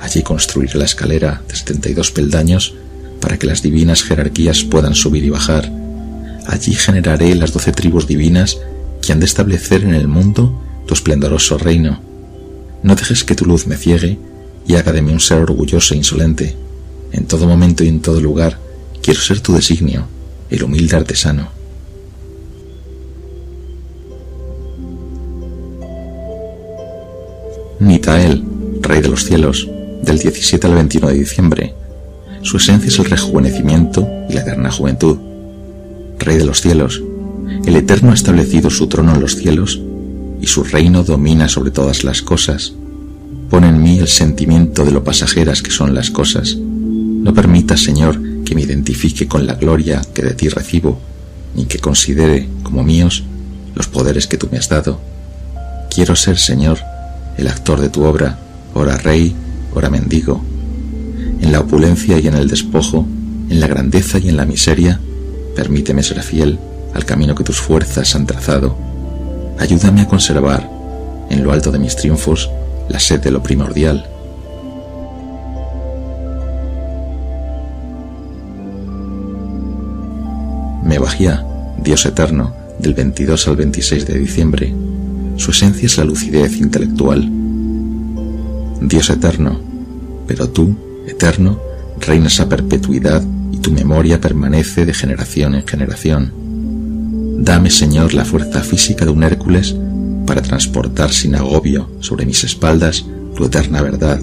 allí construiré la escalera de 72 peldaños para que las divinas jerarquías puedan subir y bajar. Allí generaré las doce tribus divinas que han de establecer en el mundo tu esplendoroso reino. No dejes que tu luz me ciegue y haga de mí un ser orgulloso e insolente. En todo momento y en todo lugar quiero ser tu designio, el humilde artesano. Mitael, Rey de los cielos, del 17 al 21 de diciembre. Su esencia es el rejuvenecimiento y la eterna juventud. Rey de los cielos, el Eterno ha establecido su trono en los cielos y su reino domina sobre todas las cosas. Pone en mí el sentimiento de lo pasajeras que son las cosas. No permitas, Señor, que me identifique con la gloria que de ti recibo, ni que considere como míos los poderes que tú me has dado. Quiero ser, Señor, el actor de tu obra, ora rey, ora mendigo. En la opulencia y en el despojo, en la grandeza y en la miseria, permíteme ser fiel al camino que tus fuerzas han trazado. Ayúdame a conservar, en lo alto de mis triunfos, la sed de lo primordial. Me bajía, Dios eterno, del 22 al 26 de diciembre. Su esencia es la lucidez intelectual. Dios eterno, pero tú, eterno, reinas a perpetuidad y tu memoria permanece de generación en generación. Dame, Señor, la fuerza física de un Hércules para transportar sin agobio sobre mis espaldas tu eterna verdad,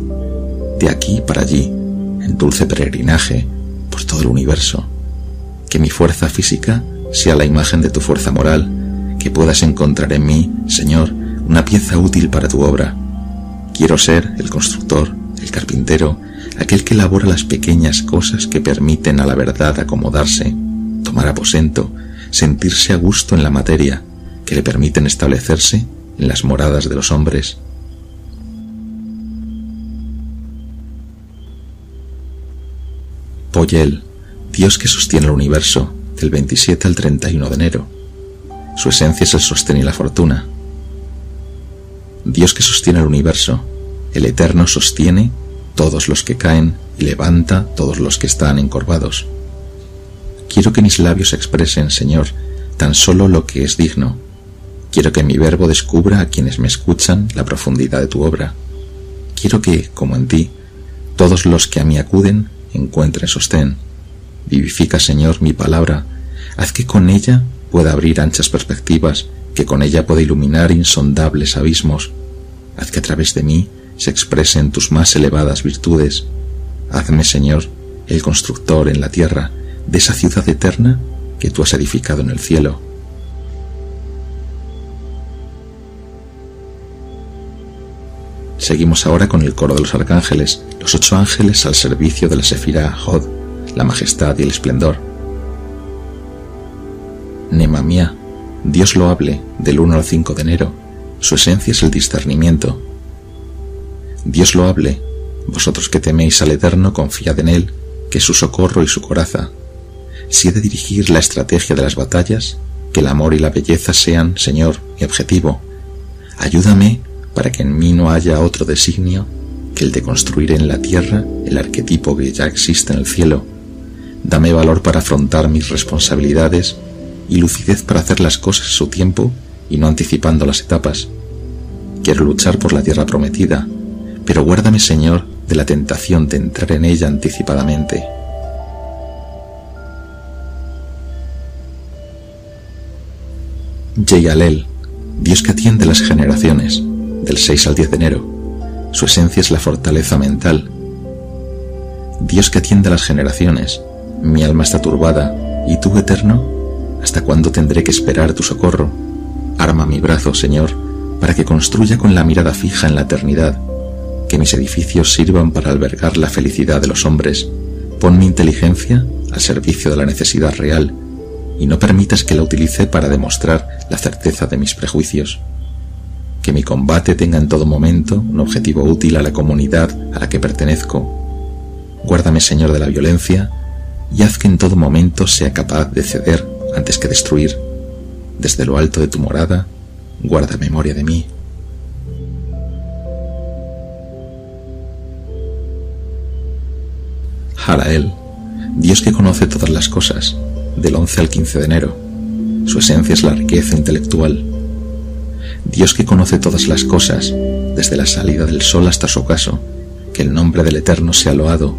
de aquí para allí, en dulce peregrinaje por todo el universo. Que mi fuerza física sea la imagen de tu fuerza moral, que puedas encontrar en mí, Señor, una pieza útil para tu obra. Quiero ser el constructor, el carpintero, aquel que elabora las pequeñas cosas que permiten a la verdad acomodarse, tomar aposento, sentirse a gusto en la materia, que le permiten establecerse en las moradas de los hombres. Poyel, Dios que sostiene el universo, del 27 al 31 de enero. Su esencia es el sostén y la fortuna. Dios que sostiene el universo, el Eterno sostiene todos los que caen y levanta todos los que están encorvados. Quiero que mis labios expresen, Señor, tan solo lo que es digno. Quiero que mi verbo descubra a quienes me escuchan la profundidad de tu obra. Quiero que, como en ti, todos los que a mí acuden encuentren sostén. Vivifica, Señor, mi palabra. Haz que con ella pueda abrir anchas perspectivas, que con ella pueda iluminar insondables abismos. Haz que a través de mí se expresen tus más elevadas virtudes. Hazme, Señor, el constructor en la tierra, de esa ciudad eterna que tú has edificado en el cielo. Seguimos ahora con el coro de los arcángeles, los ocho ángeles al servicio de la Sefirá Hod, la majestad y el esplendor. Nemamia, Dios lo hable, del 1 al 5 de enero, su esencia es el discernimiento. Dios lo hable, vosotros que teméis al Eterno, confiad en Él, que es su socorro y su coraza, si he de dirigir la estrategia de las batallas, que el amor y la belleza sean, Señor, mi objetivo. Ayúdame para que en mí no haya otro designio que el de construir en la tierra el arquetipo que ya existe en el cielo. Dame valor para afrontar mis responsabilidades y lucidez para hacer las cosas a su tiempo y no anticipando las etapas. Quiero luchar por la tierra prometida, pero guárdame, Señor, de la tentación de entrar en ella anticipadamente. Yeyalel, Dios que atiende las generaciones, del 6 al 10 de enero. Su esencia es la fortaleza mental. Dios que atiende las generaciones, mi alma está turbada, ¿y tú, eterno? ¿Hasta cuándo tendré que esperar tu socorro? Arma mi brazo, Señor, para que construya con la mirada fija en la eternidad, que mis edificios sirvan para albergar la felicidad de los hombres. Pon mi inteligencia al servicio de la necesidad real y no permitas que la utilice para demostrar la certeza de mis prejuicios. Que mi combate tenga en todo momento un objetivo útil a la comunidad a la que pertenezco. Guárdame, Señor, de la violencia y haz que en todo momento sea capaz de ceder antes que destruir. Desde lo alto de tu morada, guarda memoria de mí. Jarael, Dios que conoce todas las cosas, del 11 al 15 de enero. Su esencia es la riqueza intelectual. Dios que conoce todas las cosas, desde la salida del sol hasta su ocaso, que el nombre del Eterno sea loado.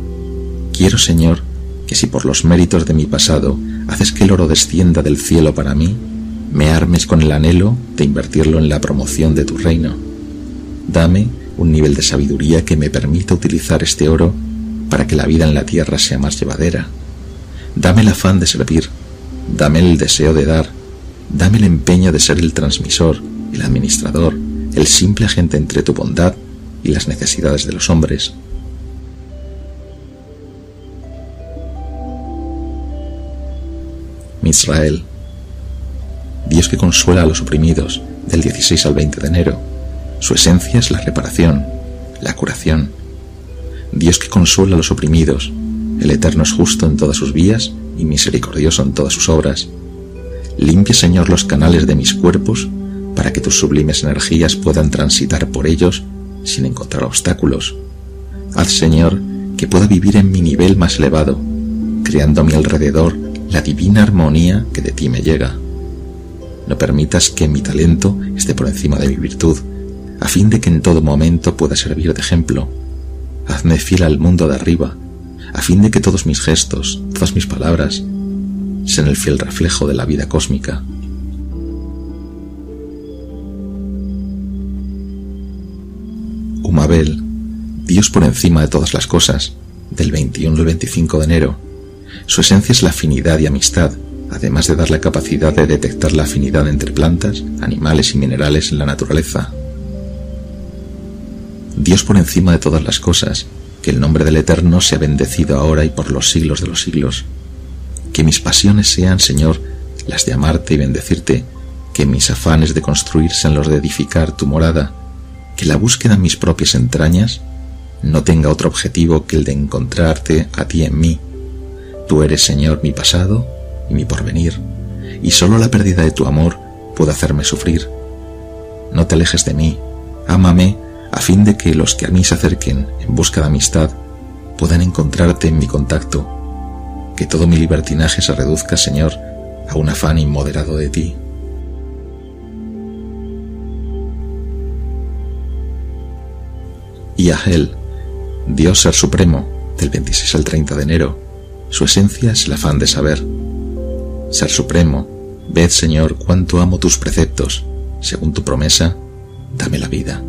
Quiero, Señor, que si por los méritos de mi pasado haces que el oro descienda del cielo para mí, me armes con el anhelo de invertirlo en la promoción de tu reino. Dame un nivel de sabiduría que me permita utilizar este oro para que la vida en la tierra sea más llevadera. Dame el afán de servir, dame el deseo de dar, dame el empeño de ser el transmisor, el administrador, el simple agente entre tu bondad y las necesidades de los hombres. Misrael, Dios que consuela a los oprimidos del 16 al 20 de enero. Su esencia es la reparación, la curación. Dios que consuela a los oprimidos, el Eterno es justo en todas sus vías y misericordioso en todas sus obras. Limpia, Señor, los canales de mis cuerpos para que tus sublimes energías puedan transitar por ellos sin encontrar obstáculos. Haz, Señor, que pueda vivir en mi nivel más elevado, creando a mi alrededor la divina armonía que de ti me llega. No permitas que mi talento esté por encima de mi virtud, a fin de que en todo momento pueda servir de ejemplo. Hazme fiel al mundo de arriba, a fin de que todos mis gestos, todas mis palabras, sean el fiel reflejo de la vida cósmica. Humabel, Dios por encima de todas las cosas, del 21 al 25 de enero. Su esencia es la afinidad y amistad, además de dar la capacidad de detectar la afinidad entre plantas, animales y minerales en la naturaleza. Dios por encima de todas las cosas, que el nombre del Eterno sea bendecido ahora y por los siglos de los siglos. Que mis pasiones sean, Señor, las de amarte y bendecirte, que mis afanes de construir sean los de edificar tu morada, que la búsqueda en mis propias entrañas no tenga otro objetivo que el de encontrarte a ti en mí. Tú eres, Señor, mi pasado y mi porvenir, y sólo la pérdida de tu amor puede hacerme sufrir. No te alejes de mí, ámame a fin de que los que a mí se acerquen en busca de amistad puedan encontrarte en mi contacto, que todo mi libertinaje se reduzca, Señor, a un afán inmoderado de ti. Y Ahel, Dios Ser Supremo, del 26 al 30 de enero, su esencia es el afán de saber. Ser Supremo, ved, Señor, cuánto amo tus preceptos, según tu promesa, dame la vida.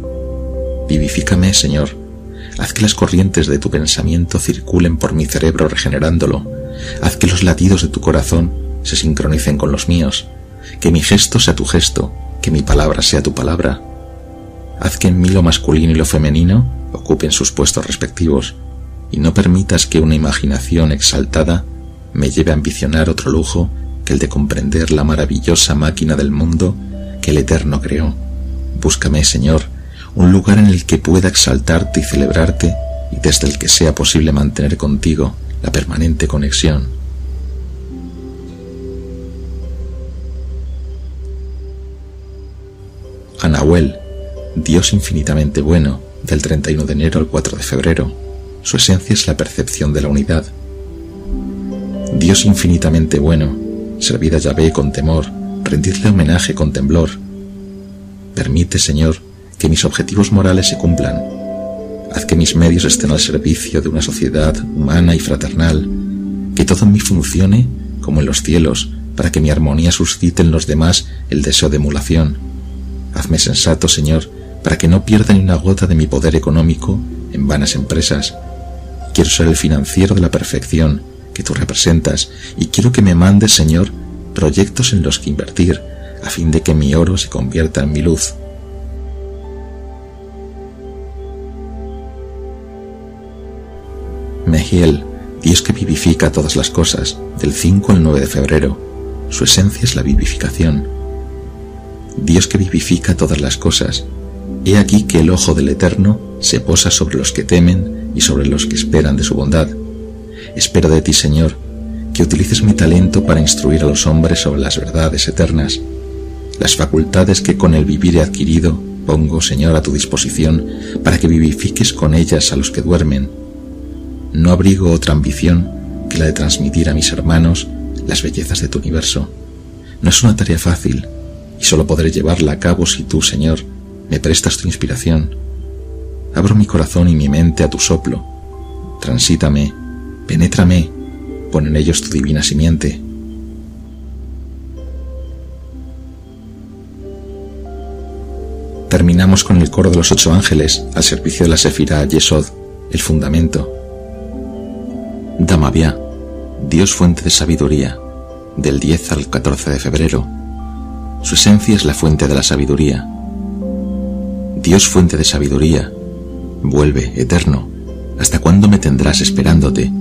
Vivifícame, Señor. Haz que las corrientes de tu pensamiento circulen por mi cerebro regenerándolo. Haz que los latidos de tu corazón se sincronicen con los míos. Que mi gesto sea tu gesto, que mi palabra sea tu palabra. Haz que en mí lo masculino y lo femenino ocupen sus puestos respectivos, y no permitas que una imaginación exaltada me lleve a ambicionar otro lujo que el de comprender la maravillosa máquina del mundo que el Eterno creó. Búscame, Señor, un lugar en el que pueda exaltarte y celebrarte y desde el que sea posible mantener contigo la permanente conexión. Anahuel, Dios infinitamente bueno, del 31 de enero al 4 de febrero, su esencia es la percepción de la unidad. Dios infinitamente bueno, servid a Yahvé con temor, rendirle homenaje con temblor. Permite, Señor, que mis objetivos morales se cumplan. Haz que mis medios estén al servicio de una sociedad humana y fraternal, que todo en mí funcione como en los cielos, para que mi armonía suscite en los demás el deseo de emulación. Hazme sensato, Señor, para que no pierda ni una gota de mi poder económico en vanas empresas. Quiero ser el financiero de la perfección que tú representas y quiero que me mandes, Señor, proyectos en los que invertir a fin de que mi oro se convierta en mi luz. Dios que vivifica todas las cosas, del 5 al 9 de febrero. Su esencia es la vivificación. Dios que vivifica todas las cosas, he aquí que el ojo del Eterno se posa sobre los que temen y sobre los que esperan de su bondad. Espero de ti, Señor, que utilices mi talento para instruir a los hombres sobre las verdades eternas. Las facultades que con el vivir he adquirido, pongo, Señor, a tu disposición, para que vivifiques con ellas a los que duermen. No abrigo otra ambición que la de transmitir a mis hermanos las bellezas de tu universo. No es una tarea fácil, y solo podré llevarla a cabo si tú, Señor, me prestas tu inspiración. Abro mi corazón y mi mente a tu soplo. Transítame, penétrame, pon en ellos tu divina simiente. Terminamos con el coro de los ocho ángeles al servicio de la Sefirá Yesod, el fundamento. Damavia, Dios fuente de sabiduría, del 10 al 14 de febrero. Su esencia es la fuente de la sabiduría. Dios fuente de sabiduría, vuelve, eterno, ¿hasta cuándo me tendrás esperándote?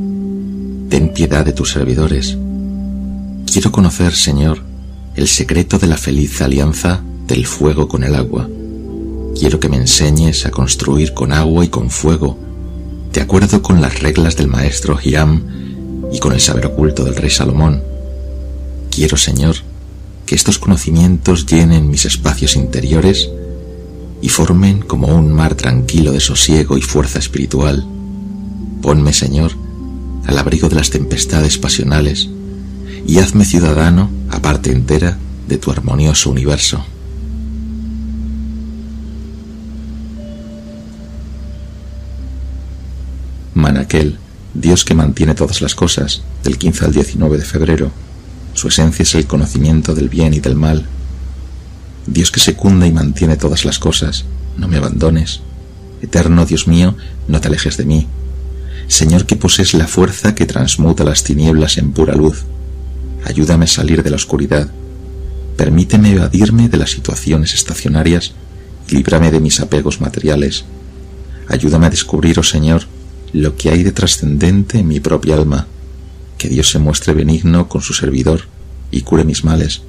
Ten piedad de tus servidores. Quiero conocer, Señor, el secreto de la feliz alianza del fuego con el agua. Quiero que me enseñes a construir con agua y con fuego, de acuerdo con las reglas del maestro Hiram y con el saber oculto del rey Salomón. Quiero, Señor, que estos conocimientos llenen mis espacios interiores y formen como un mar tranquilo de sosiego y fuerza espiritual. Ponme, Señor, al abrigo de las tempestades pasionales, y hazme ciudadano, a parte entera, de tu armonioso universo. Manaquel, Dios que mantiene todas las cosas, del 15 al 19 de febrero. Su esencia es el conocimiento del bien y del mal. Dios que secunda y mantiene todas las cosas, no me abandones. Eterno Dios mío, no te alejes de mí. Señor que posees la fuerza que transmuta las tinieblas en pura luz, ayúdame a salir de la oscuridad, permíteme evadirme de las situaciones estacionarias y líbrame de mis apegos materiales. Ayúdame a descubrir, oh Señor, lo que hay de trascendente en mi propia alma, que Dios se muestre benigno con su servidor y cure mis males.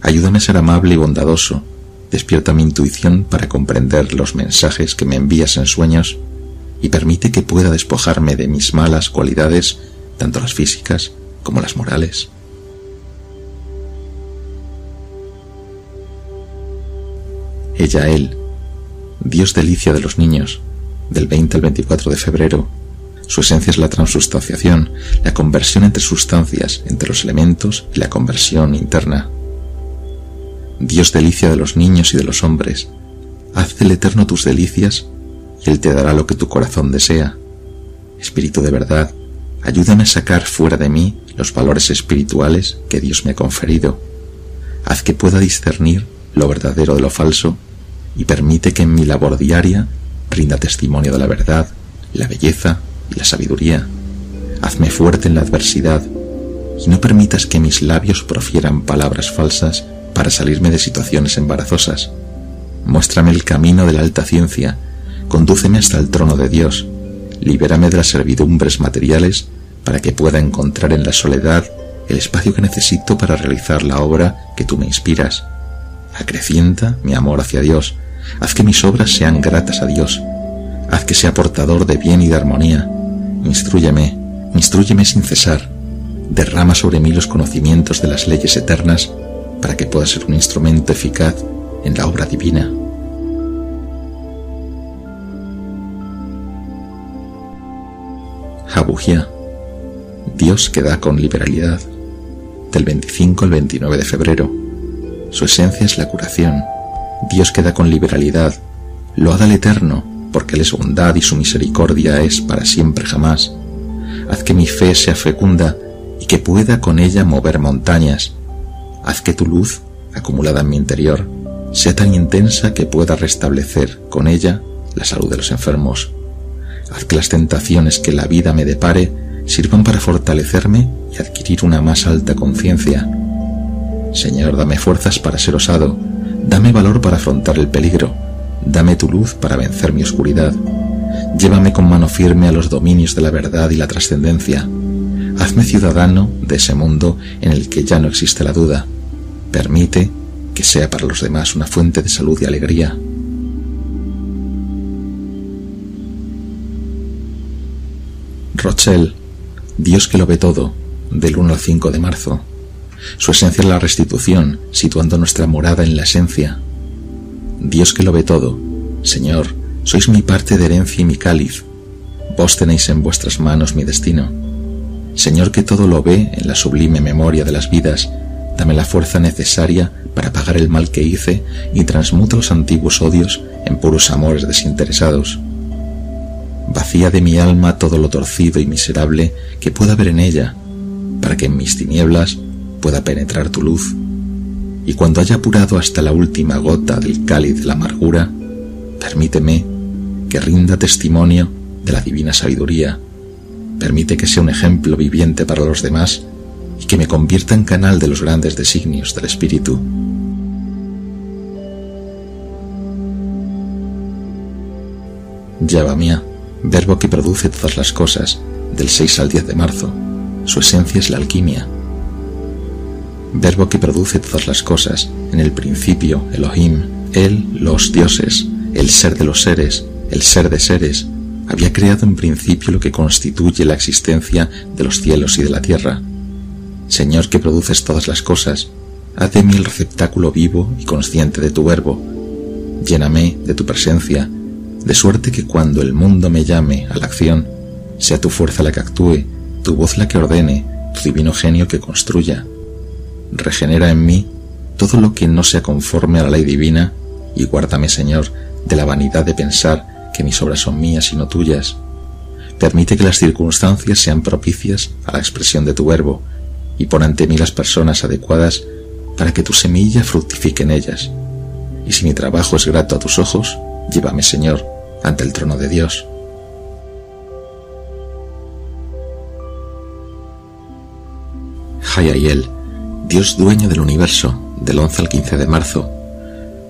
Ayúdame a ser amable y bondadoso, despierta mi intuición para comprender los mensajes que me envías en sueños y permite que pueda despojarme de mis malas cualidades, tanto las físicas como las morales. Ella, él, Dios delicia de los niños, del 20 al 24 de febrero. Su esencia es la transustanciación, la conversión entre sustancias, entre los elementos y la conversión interna. Dios delicia de los niños y de los hombres. Haz del Eterno tus delicias y Él te dará lo que tu corazón desea. Espíritu de verdad, ayúdame a sacar fuera de mí los valores espirituales que Dios me ha conferido. Haz que pueda discernir lo verdadero de lo falso y permite que en mi labor diaria rinda testimonio de la verdad, la belleza y la sabiduría. Hazme fuerte en la adversidad y no permitas que mis labios profieran palabras falsas para salirme de situaciones embarazosas. Muéstrame el camino de la alta ciencia Condúceme hasta el trono de Dios, libérame de las servidumbres materiales para que pueda encontrar en la soledad el espacio que necesito para realizar la obra que tú me inspiras. Acrecienta mi amor hacia Dios, haz que mis obras sean gratas a Dios, haz que sea portador de bien y de armonía. Instrúyeme, instrúyeme sin cesar, derrama sobre mí los conocimientos de las leyes eternas para que pueda ser un instrumento eficaz en la obra divina. Dios que da con liberalidad, del 25 al 29 de febrero. Su esencia es la curación. Dios que da con liberalidad, lo haga al Eterno, porque Él es bondad y su misericordia es para siempre jamás. Haz que mi fe sea fecunda y que pueda con ella mover montañas. Haz que tu luz, acumulada en mi interior, sea tan intensa que pueda restablecer con ella la salud de los enfermos. Haz que las tentaciones que la vida me depare sirvan para fortalecerme y adquirir una más alta conciencia. Señor, dame fuerzas para ser osado, dame valor para afrontar el peligro, dame tu luz para vencer mi oscuridad. Llévame con mano firme a los dominios de la verdad y la trascendencia. Hazme ciudadano de ese mundo en el que ya no existe la duda. Permite que sea para los demás una fuente de salud y alegría. Rochelle, Dios que lo ve todo, del 1 al 5 de marzo. Su esencia es la restitución, situando nuestra morada en la esencia. Dios que lo ve todo, Señor, sois mi parte de herencia y mi cáliz. Vos tenéis en vuestras manos mi destino. Señor que todo lo ve en la sublime memoria de las vidas, dame la fuerza necesaria para pagar el mal que hice y transmuta los antiguos odios en puros amores desinteresados. Vacía de mi alma todo lo torcido y miserable que pueda haber en ella, para que en mis tinieblas pueda penetrar tu luz. Y cuando haya apurado hasta la última gota del cáliz de la amargura, permíteme que rinda testimonio de la divina sabiduría. Permite que sea un ejemplo viviente para los demás y que me convierta en canal de los grandes designios del Espíritu. Llava mía, verbo que produce todas las cosas, del 6 al 10 de marzo. Su esencia es la alquimia. Verbo que produce todas las cosas, en el principio, Elohim, él, los dioses, el ser de los seres, el ser de seres, había creado en principio lo que constituye la existencia de los cielos y de la tierra. Señor que produces todas las cosas, haz de mí el receptáculo vivo y consciente de tu verbo. Lléname de tu presencia, de suerte que cuando el mundo me llame a la acción, sea tu fuerza la que actúe, tu voz la que ordene, tu divino genio que construya. Regenera en mí todo lo que no sea conforme a la ley divina y guárdame, Señor, de la vanidad de pensar que mis obras son mías y no tuyas. Permite que las circunstancias sean propicias a la expresión de tu verbo y pon ante mí las personas adecuadas para que tu semilla fructifique en ellas. Y si mi trabajo es grato a tus ojos, llévame, Señor, ante el trono de Dios. Hayayel, Dios dueño del universo, del 11 al 15 de marzo.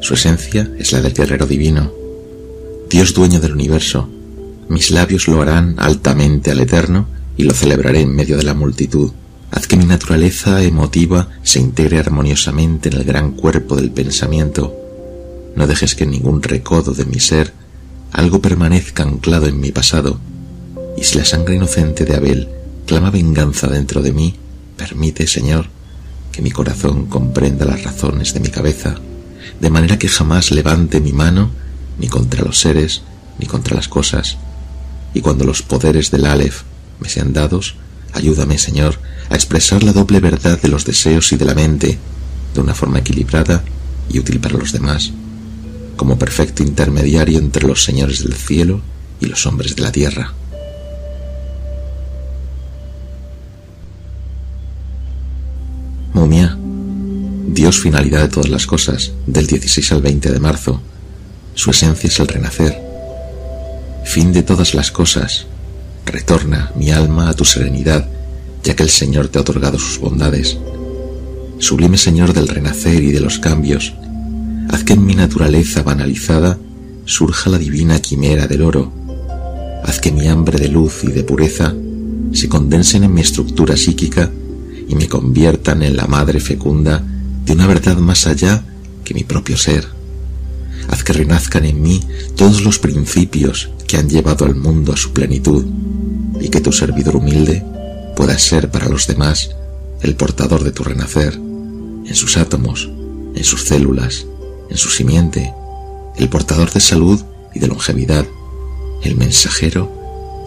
Su esencia es la del guerrero divino. Dios dueño del universo, mis labios lo harán altamente al Eterno y lo celebraré en medio de la multitud. Haz que mi naturaleza emotiva se integre armoniosamente en el gran cuerpo del pensamiento. No dejes que ningún recodo de mi ser algo permanezca anclado en mi pasado. Y si la sangre inocente de Abel clama venganza dentro de mí, permite, Señor, que mi corazón comprenda las razones de mi cabeza, de manera que jamás levante mi mano ni contra los seres ni contra las cosas. Y cuando los poderes del Aleph me sean dados, ayúdame, Señor, a expresar la doble verdad de los deseos y de la mente de una forma equilibrada y útil para los demás, como perfecto intermediario entre los señores del cielo y los hombres de la tierra. Mumia, Dios finalidad de todas las cosas, del 16 al 20 de marzo. Su esencia es el renacer. Fin de todas las cosas. Retorna mi alma a tu serenidad ya que el Señor te ha otorgado sus bondades. Sublime Señor del renacer y de los cambios, haz que en mi naturaleza banalizada surja la divina quimera del oro. Haz que mi hambre de luz y de pureza se condensen en mi estructura psíquica y me conviertan en la madre fecunda de una verdad más allá que mi propio ser. Haz que renazcan en mí todos los principios que han llevado al mundo a su plenitud y que tu servidor humilde pueda ser para los demás el portador de tu renacer, en sus átomos, en sus células, en su simiente, el portador de salud y de longevidad, el mensajero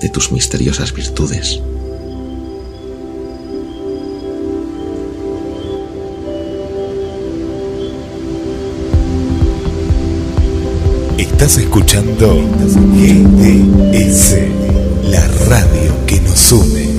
de tus misteriosas virtudes. Estás escuchando GDS, la radio que nos une.